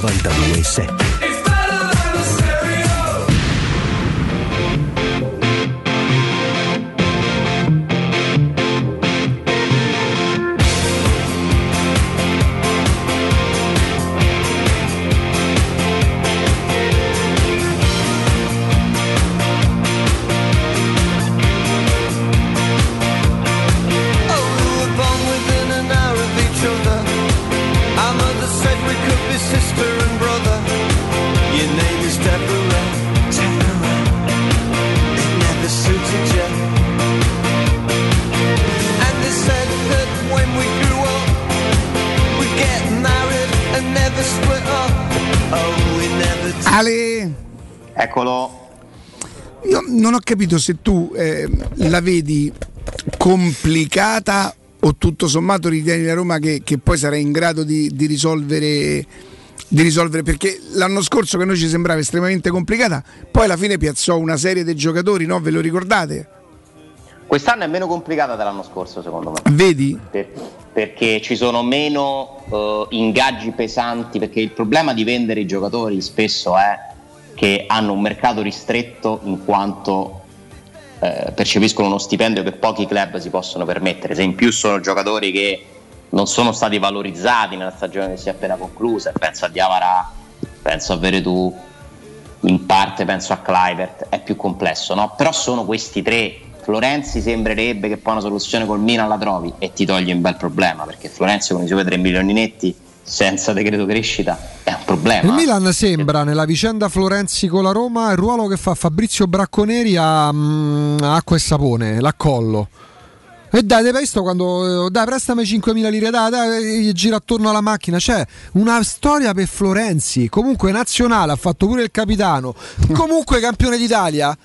92.7 Eccolo. Io non ho capito se tu eh, la vedi complicata o tutto sommato ritieni la Roma che, che poi sarà in grado di, di risolvere di risolvere perché l'anno scorso che a noi ci sembrava estremamente complicata poi alla fine piazzò una serie di giocatori no ve lo ricordate? Quest'anno è meno complicata dell'anno scorso, secondo me. Vedi? Per- perché ci sono meno eh, ingaggi pesanti, perché il problema di vendere i giocatori spesso è che hanno un mercato ristretto in quanto eh, percepiscono uno stipendio che pochi club si possono permettere. Se in più sono giocatori che non sono stati valorizzati nella stagione che si è appena conclusa, penso a Diavara, penso a Veretù, in parte penso a Clivert, è più complesso, no? Però sono questi tre. Florenzi sembrerebbe che poi una soluzione col Milan la trovi e ti toglie un bel problema perché Florenzi con i suoi 3 milioni netti senza decreto crescita è un problema. Il Milan sembra nella vicenda Florenzi con la Roma il ruolo che fa Fabrizio Bracconeri a mm, acqua e sapone, l'accollo. E dai, hai visto quando dai, prestami 5.000 lire, dai, dai, gli gira attorno alla macchina. C'è una storia per Florenzi. Comunque nazionale, ha fatto pure il capitano. Comunque campione d'Italia.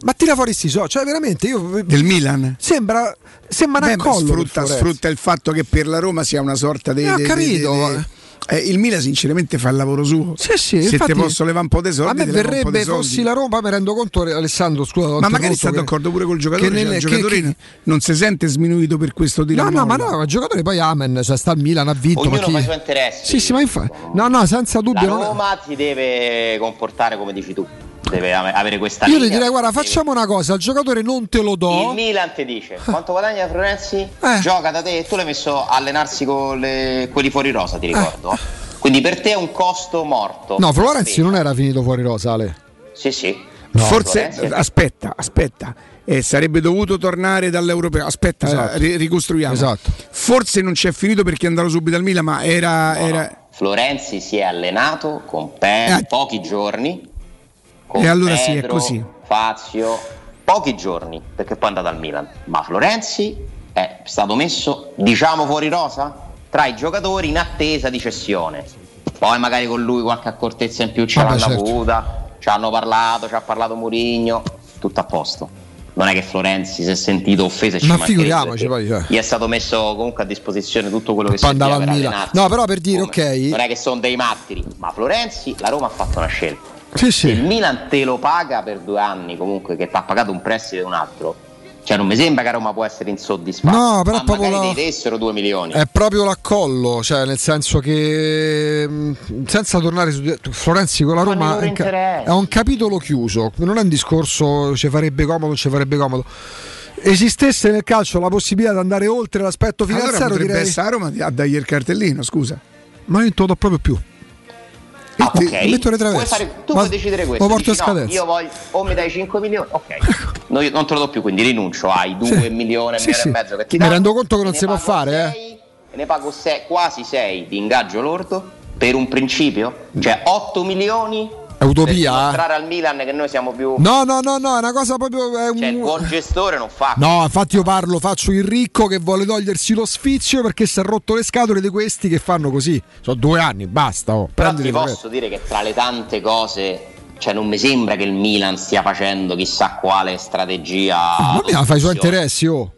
Ma tira fuori sti so, cioè veramente io del Milan sembra sembra un Beh, per sfrutta, sfrutta il fatto che per la Roma sia una sorta di. Eh, ho capito, di- di- ma- eh, il Milan sinceramente fa il lavoro suo. Sì, sì, Se infatti, ti posso levare un po' di soldi, A me ti un verrebbe soldi. fossi la Roma, mi rendo conto, Alessandro, scusa. Ma magari sta d'accordo pure col giocatore. che cioè, il che- giocatore che- non si sente sminuito per questo di No, no, ma no, il giocatore poi Amen, cioè sta al Milan, ha vinto. Ognuno ma chi... fa i suoi interessi. Sì, sì, ma infatti. No, no, senza La dubbio. non- Roma si deve comportare come dici tu, deve ave- avere questa Io linea. ti direi, guarda, facciamo una cosa, il giocatore non te lo do. Il Milan ti dice quanto guadagna Florenzi? Eh. Gioca da te e tu l'hai messo a allenarsi con le- quelli fuori rosa, Eh. ti ricordo. Quindi per te è un costo morto. No, Florenzi non era finito fuori rosa, Ale. Sì, sì. Forse Florenzi è- aspetta, aspetta. Eh, sarebbe dovuto tornare dall'europeo. Aspetta, Esatto. eh, ri- ricostruiamo. Esatto. Forse non c'è finito perché è andato subito al Milan, ma era. No, no. era- Florenzi si è allenato con Pe- Eh. pochi giorni. Con E allora sì, è Pedro, così. Fazio, pochi giorni perché poi è andato al Milan. Ma Florenzi è stato messo, diciamo, fuori rosa tra i giocatori in attesa di cessione. Poi magari con lui qualche accortezza in più ce l'hanno certo. avuta, ci hanno parlato, ci ha parlato Murigno, tutto a posto. Non è che Florenzi si è sentito offeso e ci Ma figuriamoci, poi, cioè. Gli è stato messo comunque a disposizione tutto quello che serviva andava per al Milan. allenarsi. No, però per dire, Come? ok. Non è che sono dei matteri, ma Florenzi, la Roma ha fatto una scelta. Sì, Se il sì. Milan te lo paga per due anni, comunque, che ti ha pagato un prestito e un altro, cioè non mi sembra che Roma può essere insoddisfatta. No, però ma proprio magari la- dessero due milioni. È proprio l'accollo, cioè nel senso che senza tornare su Florenzi con la Ma Roma è un, ca- è un capitolo chiuso, non è un discorso ci farebbe comodo, ci farebbe comodo. Esistesse nel calcio la possibilità di andare oltre l'aspetto Allora finanziario, potrebbe direi, essere a Roma a dargli il cartellino, scusa. ma io non te lo do proprio più. Ah, Ti- ok. ti metto traverse. fare- tu Ma- puoi decidere questo. Lo porto Dici, a no, io voglio, o mi dai 5 milioni, ok. No, io non te lo do più, quindi rinuncio ai 2 milioni, Sì, milioni sì. e mezzo che ti Mi danno, rendo conto che non si può fare, eh. sei, e ne pago sei- quasi 6 di ingaggio lordo per un principio, cioè 8 milioni utopia, per eh? al Milan che noi siamo più No, no, no, no, è una cosa proprio. È un... cioè il buon gestore non fa No, infatti io parlo, faccio il ricco che vuole togliersi lo sfizio perché si è rotto le scatole di questi che fanno così. Sono due anni, basta. Oh. Però ti posso dire che tra le tante cose, cioè non mi sembra che il Milan stia facendo chissà quale strategia. Ma mica fai i suoi interessi, oh.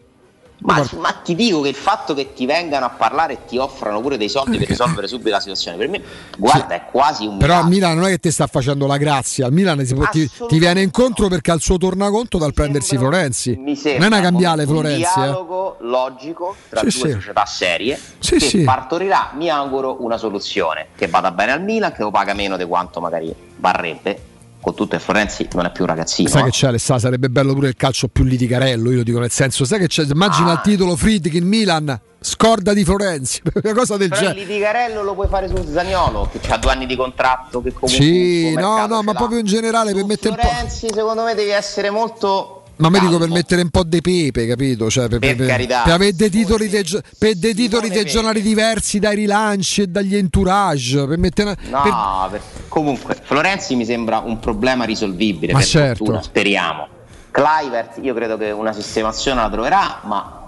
Ma, ma ti dico che il fatto che ti vengano a parlare e ti offrano pure dei soldi per risolvere subito la situazione, per me, guarda, è quasi un Però a miracolo. Milan non è che ti sta facendo la grazia, al Milan può- ti, ti viene incontro perché ha il suo tornaconto dal prendersi Florenzi. Mi Non sembra è una cambiale un Florenzi. eh. dialogo logico tra Sì, due sì. società serie Sì, che sì. partorirà, mi auguro, una soluzione che vada bene al Milan, che lo paga meno di quanto magari varrebbe. Con tutto e Florenzi non è più un ragazzino. Sai eh. che c'è Alessà, sarebbe bello pure il calcio più liticarello, io lo dico nel senso, sai che c'è, immagina Ah. il titolo Friedkin Milan, scorda di Florenzi, una cosa del Però il genere. litigarello lo puoi fare su Zaniolo che ha due anni di contratto che comunque Sì, il no, no, ma l'ha. proprio in generale per mettere un po'. Florenzi secondo me devi essere molto Ma mi dico per mettere un po' di pepe, capito? Cioè, per, Per carità. per avere dei titoli dei, per dei titoli dei giornali diversi dai rilanci e dagli entourage. Per mettere una- per- No, per- comunque Florenzi mi sembra un problema risolvibile Ma per certo. fortuna, speriamo. Clivert io credo che una sistemazione la troverà, ma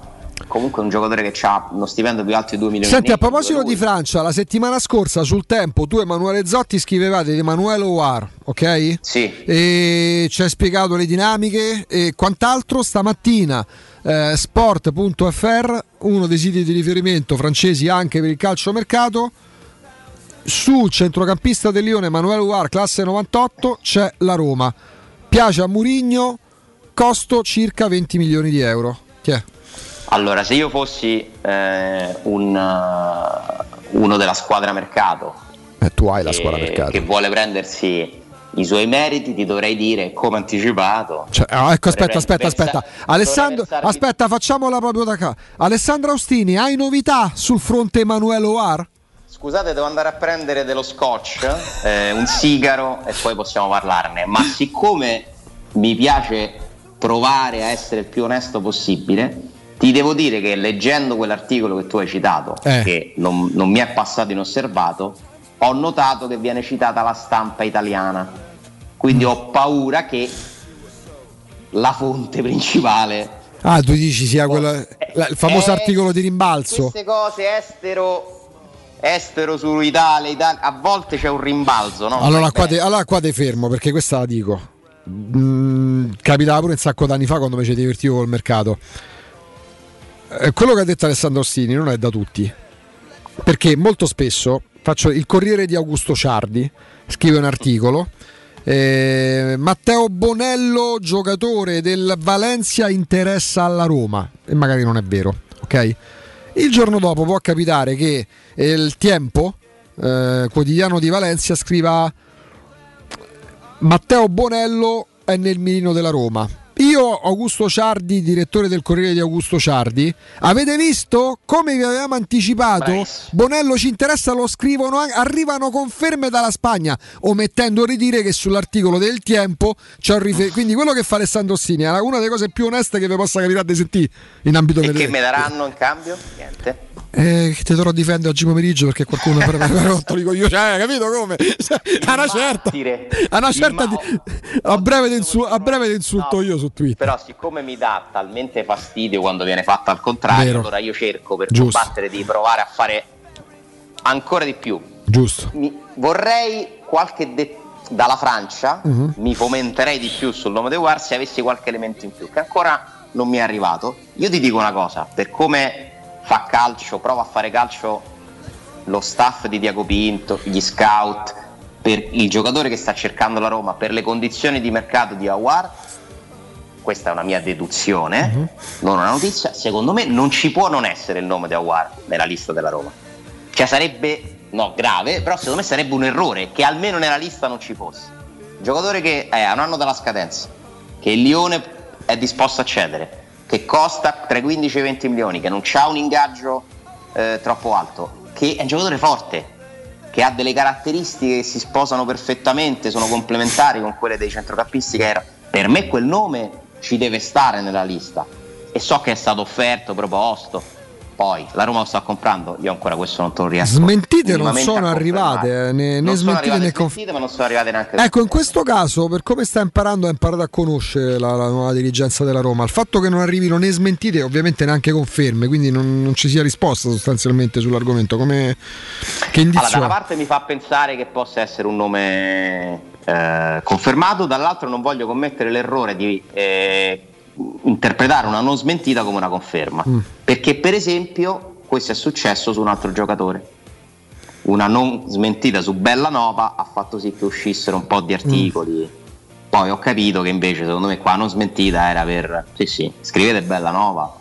comunque un giocatore che ha uno stipendio più alto di 2 milioni Senti, a proposito di Francia, la settimana scorsa sul tempo tu Emanuele Zotti scrivevate di Emanuele Ouar, ok? Sì. E ci hai spiegato le dinamiche e quant'altro. Stamattina eh, sport.fr, uno dei siti di riferimento francesi anche per il calciomercato, sul centrocampista del Lione Emanuele Ouar, classe 98, c'è la Roma. Piace a Murigno, costo circa 20 milioni di euro. Chi è? Allora, se io fossi eh, un, uh, uno della squadra mercato, Eh, tu hai la che- squadra mercato. che vuole prendersi i suoi meriti, ti dovrei dire come anticipato. Cioè, ah, ecco, aspetta, aspetta, aspetta. Alessandro, dovrei versarmi- aspetta, facciamola proprio da qua. Alessandro Austini, hai novità sul fronte Emanuele Oar? Scusate, devo andare a prendere dello scotch, eh, un sigaro e poi possiamo parlarne. Ma siccome mi piace provare a essere il più onesto possibile, ti devo dire che leggendo quell'articolo che tu hai citato, Eh. che non, non mi è passato inosservato, ho notato che viene citata la stampa italiana. Quindi ho paura che la fonte principale Ah, tu dici sia quella- la- il famoso Eh, articolo di rimbalzo. queste cose estero estero su Italia, Italia a volte c'è un rimbalzo no? Allora qua, te, allora qua te fermo perché questa la dico. Mm, capitava pure un sacco d'anni fa quando mi ci divertivo col mercato. Eh, quello che ha detto Alessandro Ostini non è da tutti. Perché molto spesso faccio il Corriere di Augusto Ciardi, scrive un articolo. eh, Matteo Bonello, giocatore del Valencia, interessa alla Roma. E magari non è vero, ok? Il giorno dopo può capitare che il Tempo, eh, quotidiano di Valencia, scriva Matteo Bonello è nel mirino della Roma. Io, Augusto Ciardi, direttore del Corriere di Augusto Ciardi, avete visto come vi avevamo anticipato? Bonello ci interessa, lo scrivono, an- arrivano conferme dalla Spagna, omettendo di dire che sull'articolo del Tempo c'è un riferimento. Quindi quello che fa Alessandro Ossini è una delle cose più oneste che vi possa capitare di sentire in ambito e che mediatico. mi daranno in cambio? Niente. Eh, che ti dovrò difendere oggi pomeriggio perché qualcuno per me rotto dico io, cioè, capito come? A una certa, a una certa di- a breve ti insu- a breve ti insulto io su Twitter. Però siccome mi dà talmente fastidio quando viene fatto al contrario, Vero. allora io cerco per Giusto. combattere di provare a fare ancora di più. Giusto. Mi- vorrei qualche de- dalla Francia, Mhm. mi fomenterei di più sul nome di War se avessi qualche elemento in più, che ancora non mi è arrivato. Io ti dico una cosa, per come fa calcio, prova a fare calcio lo staff di Diago Pinto, gli scout, per il giocatore che sta cercando la Roma, per le condizioni di mercato di Awar, questa è una mia deduzione, non una notizia, secondo me non ci può non essere il nome di Awar nella lista della Roma. Cioè sarebbe, no, grave, però secondo me sarebbe un errore che almeno nella lista non ci fosse. Giocatore che è a un anno dalla scadenza, che il Lione è disposto a cedere, che costa tra i 15 e i 20 milioni, che non ha un ingaggio eh, troppo alto, che è un giocatore forte, che ha delle caratteristiche che si sposano perfettamente, sono complementari con quelle dei centrocampisti che era. Per me quel nome ci deve stare nella lista e so che è stato offerto, proposto. Poi la Roma lo sta comprando, io ancora questo non te lo riesco. Smentite non sono arrivate, eh, né, né Non smentite né conf- smentite, ma non sono arrivate neanche Ecco, in questo caso, per come sta imparando, ha imparato a conoscere la, la nuova dirigenza della Roma. Il fatto che non arrivino né smentite, ovviamente neanche conferme, quindi non, non ci sia risposta sostanzialmente sull'argomento. Come che indizio Allora, da una parte mi fa pensare che possa essere un nome eh, confermato, dall'altro non voglio commettere l'errore di eh, interpretare una non smentita come una conferma. Mm. Perché, per esempio, questo è successo su un altro giocatore. Una non smentita su Bellanova ha fatto sì che uscissero un po' di articoli. Poi ho capito che invece, secondo me, qua non smentita era per. Sì, sì, scrivete Bellanova.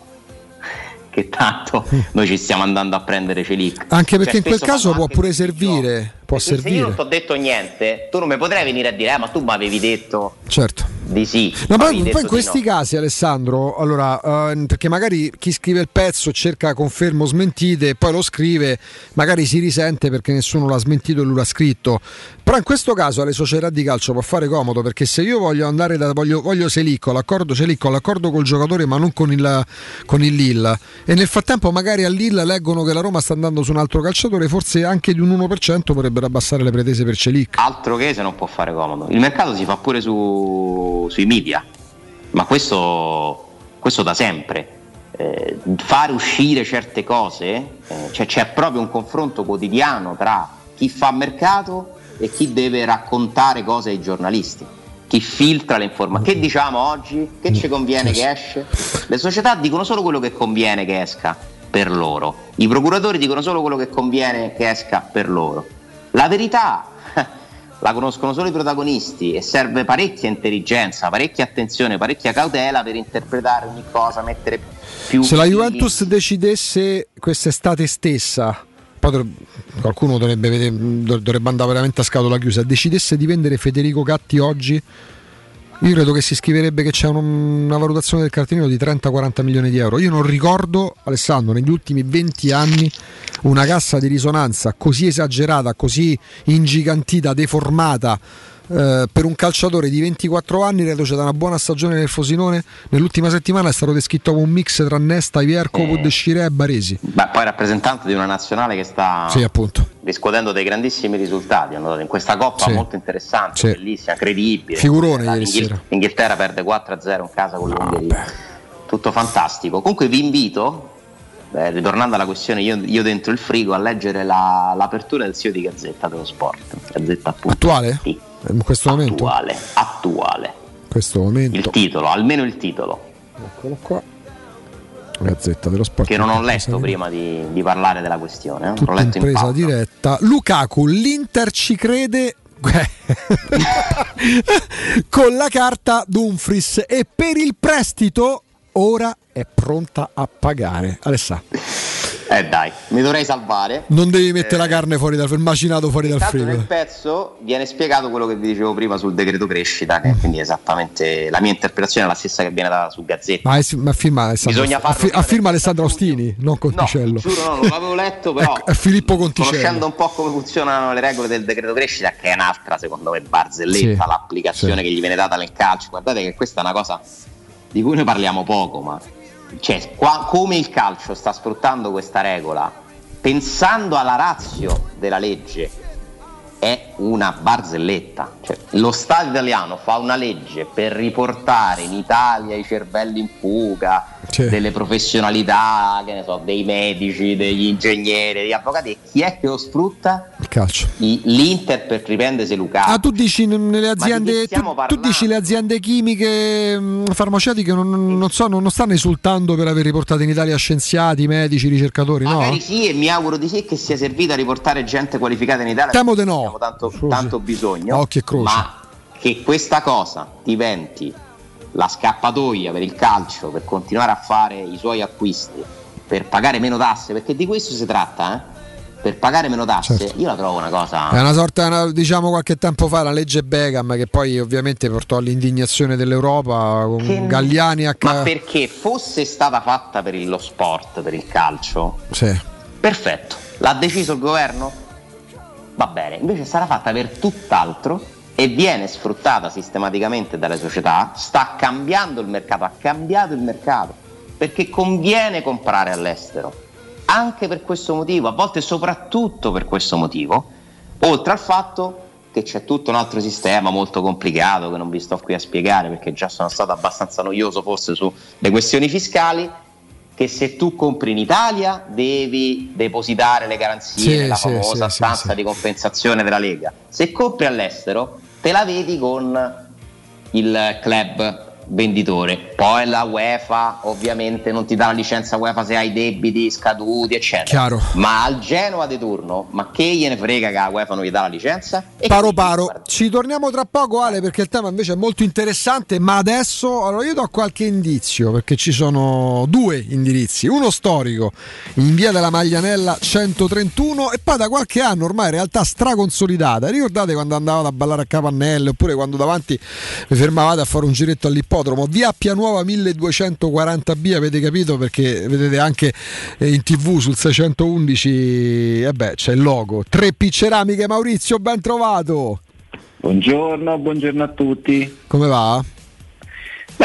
Che tanto noi ci stiamo andando a prendere Celic. Anche perché Cioè, in quel caso può pure servire. Può se io non servire. ti ho detto niente, tu non mi potrai venire a dire, eh, ma tu mi avevi detto Certo. di sì. No, poi, in questi no. casi, Alessandro, allora, eh, perché magari chi scrive il pezzo cerca confermo smentite e poi lo scrive, magari si risente perché nessuno l'ha smentito e lui l'ha scritto. Però in questo caso alle società di calcio può fare comodo perché se io voglio andare da voglio, voglio Selicco, l'accordo Selicco, l'accordo col giocatore ma non con il, con il Lille e nel frattempo magari al Lille leggono che la Roma sta andando su un altro calciatore, forse anche di un 1% potrebbero abbassare le pretese per Celic. Altro che se non può fare comodo. Il mercato si fa pure su- sui media, ma questo, questo da sempre. eh, fare uscire certe cose, eh, cioè c'è proprio un confronto quotidiano tra chi fa mercato e chi deve raccontare cose ai giornalisti, chi filtra le informazioni. Che diciamo oggi? Che ci conviene che esce? Le società dicono solo quello che conviene che esca per loro, i procuratori dicono solo quello che conviene che esca per loro. La verità la conoscono solo i protagonisti e serve parecchia intelligenza, parecchia attenzione, parecchia cautela per interpretare ogni cosa, mettere più... Se la Juventus decidesse quest'estate stessa, poi qualcuno dovrebbe, vedere- dovrebbe andare veramente a scatola chiusa, decidesse di vendere Federico Gatti oggi, io credo che si scriverebbe che c'è un- una valutazione del cartellino di 30-40 milioni di euro. Io non ricordo, Alessandro, negli ultimi 20 anni una cassa di risonanza così esagerata, così ingigantita, deformata eh, per un calciatore di 24 anni reduce da una buona stagione nel Fosinone. Nell'ultima settimana è stato descritto come un mix tra Nesta, Ivierco. Scirea e Baresi. Beh, poi rappresentante di una nazionale che sta Sì, riscuotendo dei grandissimi risultati hanno dato in questa coppa Sì. molto interessante, Sì. bellissima, credibile. Figurone ieri Inghil- sera. Inghilterra perde 4-0 in casa con l'Ungheria. Tutto fantastico. Comunque vi invito, eh, ritornando alla questione io, io dentro il frigo, a leggere la- l'apertura del sito di Gazzetta dello Sport. Gazzetta. Attuale? In questo momento? Attuale, questo momento. Il titolo, almeno il titolo, Eccolo qua. Gazzetta dello Sport. che non ho letto prima di, di parlare della questione. eh. L'ho Tutta letto in diretta. Lukaku, l'Inter ci crede con la carta Dumfries e per il prestito ora è pronta a pagare. Alessà, Eh dai, mi dovrei salvare. non devi mettere la carne fuori dal il macinato fuori dal Intanto nel frigo. pezzo viene spiegato quello che vi dicevo prima sul decreto crescita, che quindi esattamente la mia interpretazione è la stessa che viene data su Gazzetta. Ma, è, ma firma Alessandro, Bisogna a, farlo a firma Alessandro Ostini, non Conticello. Giuro, no, non l'avevo letto, però Ecco, è Filippo Conticello. conoscendo un po' come funzionano le regole del decreto crescita, che è un'altra, secondo me, barzelletta, Sì, l'applicazione sì. che gli viene data nel calcio. Guardate che questa è una cosa di cui noi parliamo poco, ma cioè, qua- come il calcio sta sfruttando questa regola, pensando alla razio della legge, è una barzelletta. Cioè, lo Stato italiano fa una legge per riportare in Italia i cervelli in fuga, Sì. delle professionalità, che ne so, dei medici, degli ingegneri, degli avvocati. E chi è che lo sfrutta? Il calcio. I- L'Inter per riprendersi Lukaku. Ah, tu dici nelle di aziende, stiamo tu, tu dici le aziende chimiche, mh, farmaceutiche non, non- so, non, non stanno esultando per aver riportato in Italia scienziati, medici, ricercatori, no? Magari sì, e mi auguro di sì che sia servita a riportare gente qualificata in Italia. Temo di no. Abbiamo tanto, tanto bisogno. Occhi e croce. Ma che questa cosa diventi la scappatoia per il calcio per continuare a fare i suoi acquisti, per pagare meno tasse, perché di questo si tratta, eh? Per pagare meno tasse, Certo. io la trovo una cosa. È una sorta, una- diciamo qualche tempo fa, la legge Begam che poi ovviamente portò all'indignazione dell'Europa con Che- Galliani a Ma perché fosse stata fatta per lo sport, per il calcio, Sì. Perfetto, l'ha deciso il governo? Va bene, invece sarà fatta per tutt'altro e viene sfruttata sistematicamente dalle società, sta cambiando il mercato, ha cambiato il mercato, perché conviene comprare all'estero, anche per questo motivo, a volte soprattutto per questo motivo, oltre al fatto che c'è tutto un altro sistema molto complicato che non vi sto qui a spiegare perché già sono stato abbastanza noioso forse sulle questioni fiscali, che se tu compri in Italia devi depositare le garanzie Sì, sì, famosa sì, stanza sì, di compensazione della Lega. Se compri all'estero te la vedi con il club venditore. Poi la UEFA ovviamente non ti dà la licenza UEFA se hai debiti scaduti, eccetera. Chiaro. Ma al Genoa di turno, ma che gliene frega che la UEFA non gli dà la licenza? E Paro paro, ci torniamo tra poco Ale perché il tema invece è molto interessante ma adesso allora io do qualche indizio perché ci sono due indirizzi, uno storico in via della Maglianella 131 e poi da qualche anno ormai in realtà straconsolidata, ricordate quando andavate a ballare a Capannelle oppure quando davanti vi fermavate a fare un giretto all'ippodromo, via Appia Nuova 1240B avete capito perché vedete anche eh, in tv sul 611 e beh c'è il logo, 3P Ceramiche Maurizio ben trovato Buongiorno, buongiorno a tutti. come va?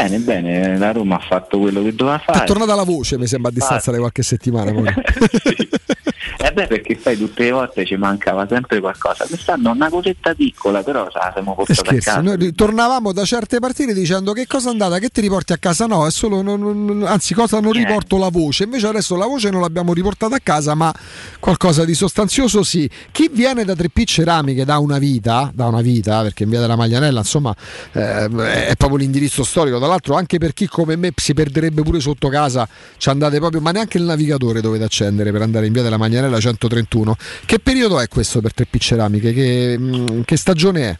Bene, bene, la Roma ha fatto quello che doveva fare. È tornata la voce, mi sembra a distanza di qualche settimana. poi. Eh beh, perché sai, tutte le volte ci mancava sempre qualcosa. Quest'anno una cosetta piccola, però la siamo portata a casa. noi tornavamo da certe partite dicendo che cosa è andata, che ti riporti a casa? No, è solo, non- non- anzi, cosa non riporto la voce. Invece adesso la voce non l'abbiamo riportata a casa, ma qualcosa di sostanzioso sì. Chi viene da Tre P Ceramiche da una vita, da una vita, perché in via della Maglianella, insomma, eh, è proprio l'indirizzo storico. Tra l'altro, anche per chi come me si perderebbe pure sotto casa, ci andate proprio, ma neanche il navigatore dovete accendere per andare in via della Maglianella 131. Che periodo è questo per Tre P Ceramiche? Che, mm, che stagione è?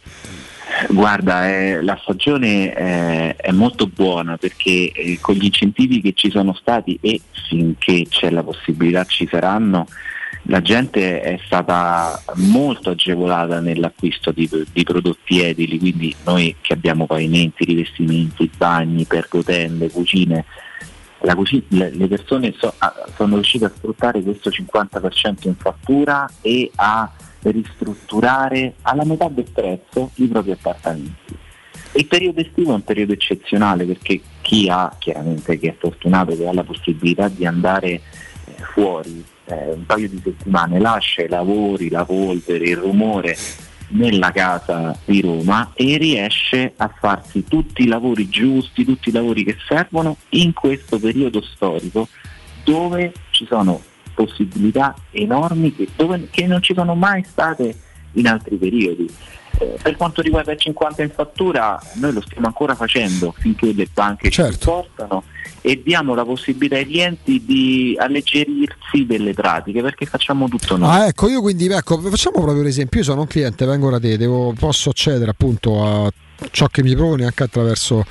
Guarda, eh, la stagione eh, è molto buona perché eh, con gli incentivi che ci sono stati e finché c'è la possibilità ci saranno, la gente è stata molto agevolata nell'acquisto di, di prodotti edili, quindi noi che abbiamo pavimenti, rivestimenti, bagni, pergotende, cucine, la cuci- le le persone so- ah, sono riuscite a sfruttare questo 50% in fattura e a ristrutturare alla metà del prezzo i propri appartamenti. Il periodo estivo è un periodo eccezionale perché chi ha, chiaramente chi è fortunato che ha la possibilità di andare eh, fuori eh, un paio di settimane, lascia i lavori, la polvere, il rumore nella casa di Roma e riesce a farsi tutti i lavori giusti, tutti i lavori che servono in questo periodo storico dove ci sono possibilità enormi che, dove- che non ci sono mai state in altri periodi. Eh, per quanto riguarda il 50 in fattura, noi lo stiamo ancora facendo finché le banche ci supportano e diamo la possibilità ai clienti di alleggerirsi delle pratiche perché facciamo tutto noi. Ah, ecco, io quindi ecco, facciamo proprio l'esempio. Io sono un cliente, vengo da te, devo- posso accedere appunto a ciò che mi proponi anche attraverso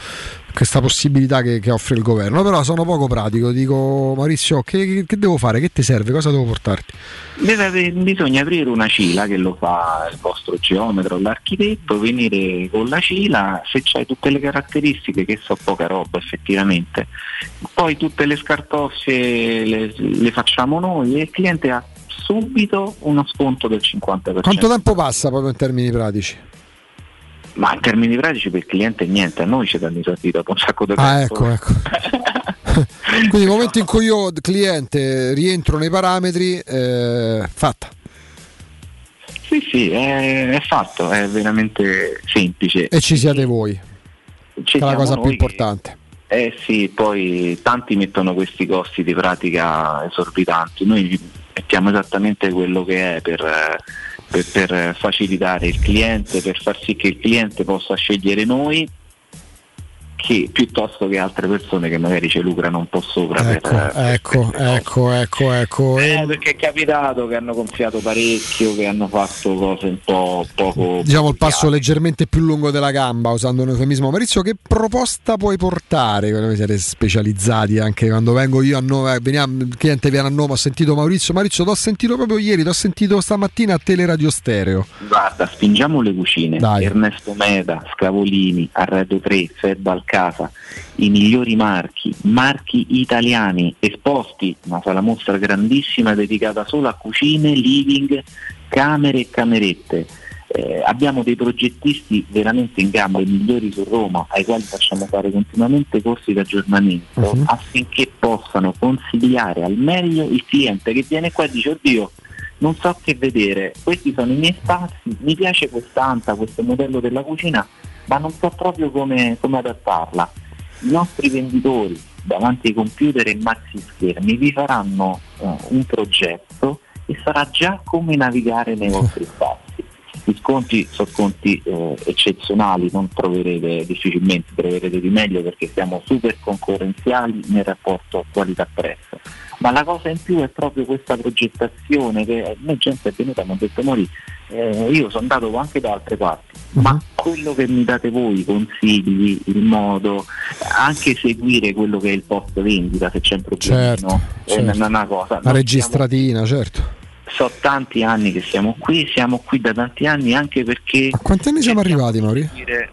questa possibilità che, che offre il governo. Però sono poco pratico. Dico, Maurizio, che, che devo fare? Che ti serve? Cosa devo portarti? Deve bisogna aprire una cila che lo fa il vostro geometra o l'architetto, venire con la cila, se c'hai tutte le caratteristiche, che so poca roba effettivamente, poi tutte le scartoffie le, le facciamo noi e il cliente ha subito uno sconto del 50%. Quanto tempo passa proprio in termini pratici? Ma in termini pratici per il cliente niente, a noi ci danno i soldi dopo un sacco di Ah, tempo. ecco, ecco. Quindi nel momento in cui io, cliente, rientro nei parametri, eh, fatta. Sì, sì, è, è fatto, è veramente semplice. E ci siete voi, Ci che è la cosa più importante. Eh sì, poi tanti mettono questi costi di pratica esorbitanti, noi mettiamo esattamente quello che è per, eh, per- per facilitare il cliente, per far sì che il cliente possa scegliere noi che piuttosto che altre persone che magari ci lucrano un po' sopra. Ecco, per, ecco, ecco, ecco, ecco. eh, perché è capitato che hanno gonfiato parecchio, che hanno fatto cose un po' poco... Diciamo il passo leggermente più lungo della gamba, usando un eufemismo. Maurizio, che proposta puoi portare? Voi siete specializzati anche quando vengo io a Noma, veniamo, il cliente viene a Noma, ho sentito Maurizio. Maurizio, ti ho sentito proprio ieri, ti ho sentito stamattina a Teleradio Stereo. Guarda, spingiamo le cucine. Dai. Ernesto Meda, Scavolini, Arredo 3, Fed al Casa, i migliori marchi, marchi italiani esposti, una sala mostra grandissima dedicata solo a cucine, living, camere e camerette. Eh, abbiamo dei progettisti veramente in gamba, i migliori su Roma, ai quali facciamo fare continuamente corsi di aggiornamento Mhm. affinché possano consigliare al meglio il cliente che viene qua e dice oddio non so che vedere, questi sono i miei spazi, mi piace quest'anta, questo modello della cucina, ma non so proprio come, come adattarla. I nostri venditori davanti ai computer e maxi schermi vi faranno eh, un progetto e sarà già come navigare nei vostri spazi. Gli sconti sono sconti eh, eccezionali, non troverete difficilmente, troverete di meglio perché siamo super concorrenziali nel rapporto qualità-prezzo. Ma la cosa in più è proprio questa progettazione che a me gente è venuta e mi ha detto Mori, eh, io sono andato anche da altre parti, ma quello che mi date voi, consigli, il modo, anche seguire quello che è il post vendita se c'è un problema, Certo, è certo. una cosa. La registratina, certo. so tanti anni che siamo qui, siamo qui da tanti anni anche perché Quanti anni siamo arrivati, Mauri? dire,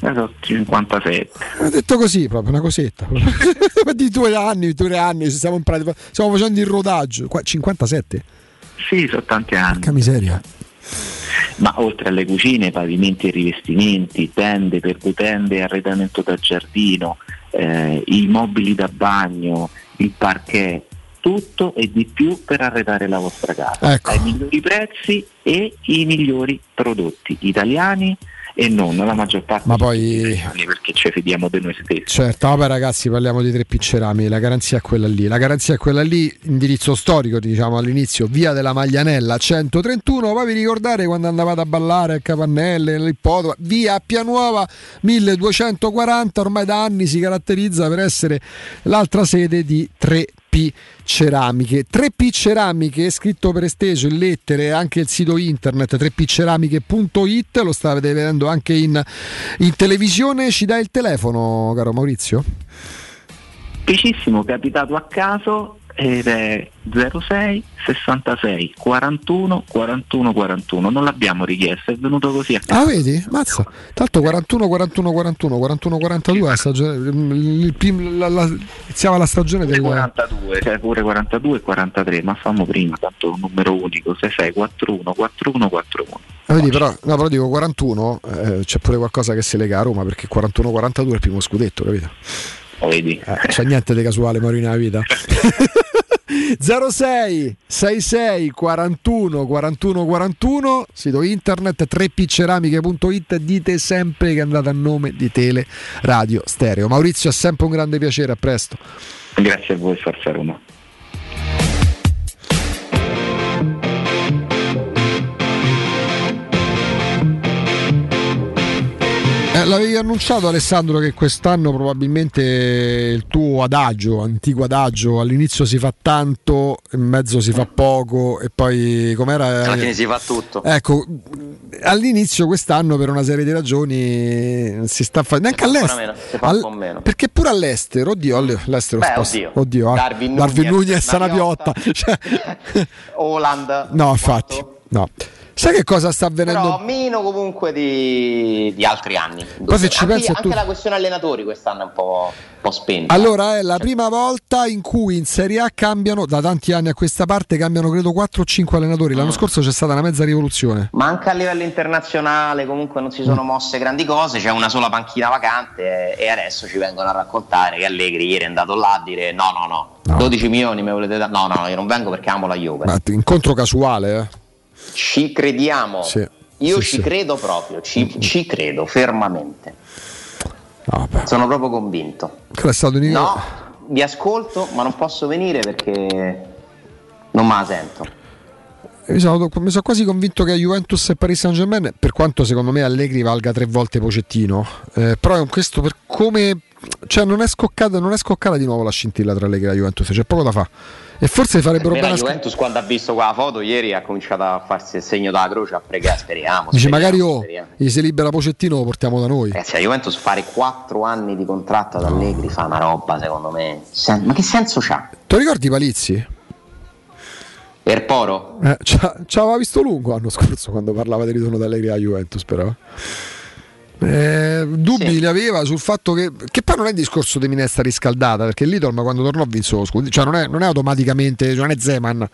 eh, sono 57. Ho detto così, proprio una cosetta. di due anni, due anni, stiamo, stiamo facendo il rodaggio. Qua, 57? Sì, sono tanti anni. Porca miseria. Ma oltre alle cucine, pavimenti e rivestimenti, tende, percutende e arredamento da giardino, eh, i mobili da bagno, il parquet, tutto e di più per arredare la vostra casa Ecco. ai migliori prezzi e i migliori prodotti italiani e non la maggior parte Ma poi perché ci fidiamo di noi stessi. Certo, vabbè ragazzi, parliamo di tre piccerami, la garanzia è quella lì. La garanzia è quella lì, indirizzo storico, diciamo all'inizio, via della Maglianella 131, poi vi ricordate quando andavate a ballare a Capannelle, nell'ippodromo, via Pianuova 1240, ormai da anni si caratterizza per essere l'altra sede di 3P Ceramiche. 3P Ceramiche, scritto per esteso in lettere, anche il sito internet 3pceramiche.it, lo state vedendo anche in, in televisione. Ci dai il telefono, caro Maurizio? Semplicissimo, capitato a caso ed è 06 66 41 41 41. Non l'abbiamo richiesto, è venuto così a caso. Ah, vedi? Mazza. Tanto 41, 41, 41, 41, 42 la stagione, il prim- la- la- iniziava la stagione del 42, cioè pure 42 e 43, ma fammo prima, tanto un numero unico, 66 41 41 41. Ah, vedi, però, no, però dico 41, eh, c'è pure qualcosa che si lega a Roma perché 41-42 è il primo scudetto, capito? Vedi. Eh, c'è niente di casuale Mauro nella vita. 06 66 41 41 41 sito internet 3pceramiche.it dite sempre che andate a nome di Tele Radio Stereo Maurizio è sempre un grande piacere a presto Grazie a voi, Forza Roma. L'avevi annunciato Alessandro che quest'anno probabilmente il tuo adagio, antico adagio, all'inizio si fa tanto, in mezzo si fa poco e poi com'era? Alla fine si fa tutto. Ecco, all'inizio quest'anno per una serie di ragioni si sta facendo Ancora all'estero. meno. Perché pure all'estero, oddio, all'estero Beh, sposta- oddio. oddio, ah, Darwin Darwin Nunez, Nunez, una piotta. Cioè, Holland. no, infatti, no. Sai che cosa sta avvenendo? Però meno comunque di, di altri anni. Poi se ci anche, pensi anche tu- la questione allenatori quest'anno è un po', un po' spenta. Allora è la prima volta in cui in Serie A cambiano, da tanti anni a questa parte, cambiano credo 4 o 5 allenatori. Mm. L'anno scorso c'è stata una mezza rivoluzione. Ma anche a livello internazionale comunque non si sono Mm. mosse grandi cose, c'è una sola panchina vacante e, adesso ci vengono a raccontare che Allegri ieri è andato là a dire no no no, 12 milioni mi volete dare? No no no, io non vengo perché amo la Juve. Ma incontro casuale, eh? Ci crediamo. Sì. Io Sì, ci sì. credo proprio, ci, ci credo fermamente. Sono proprio convinto. No, vi ascolto, ma non posso venire perché non me la sento. Mi sono, mi sono quasi convinto che Juventus e Paris Saint Germain, per quanto secondo me Allegri valga tre volte Pocettino, eh, però questo per come. Cioè non è, scoccata, non è scoccata di nuovo la scintilla tra Allegri e la Juventus, c'è poco da fare. E forse farebbero bene la sc- Juventus quando ha visto quella foto ieri ha cominciato a farsi il segno della croce a pregare, speriamo. Dice magari oh, speriamo. gli si libera Pocettino lo portiamo da noi. Ragazzi, la Juventus fare 4 anni di contratto ad Allegri fa una roba secondo me. Sen- ma che senso c'ha? Lo ricordi Palizzi? Per Poro? Eh, ci aveva visto lungo l'anno scorso quando parlava del ritorno da Allegri alla Juventus, però. Eh, dubbi ne aveva sul fatto che, che poi non è il discorso di minestra riscaldata perché torna quando tornò ha vinto lo scudetto cioè non è, non è automaticamente non è Zeman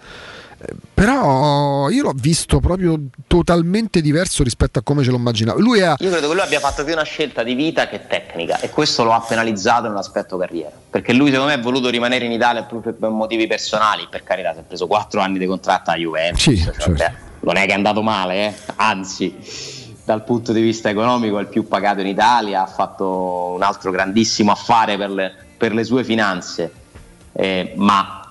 Eh, però io l'ho visto proprio totalmente diverso rispetto a come ce lo immaginavo lui è Io credo che lui abbia fatto più una scelta di vita che tecnica e questo lo ha penalizzato in un aspetto carriera. Perché lui secondo me ha voluto rimanere in Italia proprio per motivi personali, per carità, si è preso 4 anni di contratto a Juventus. Sì, cioè, certo. non è che è andato male, eh. anzi, dal punto di vista economico è il più pagato in Italia, ha fatto un altro grandissimo affare per le, per le sue finanze. Eh, ma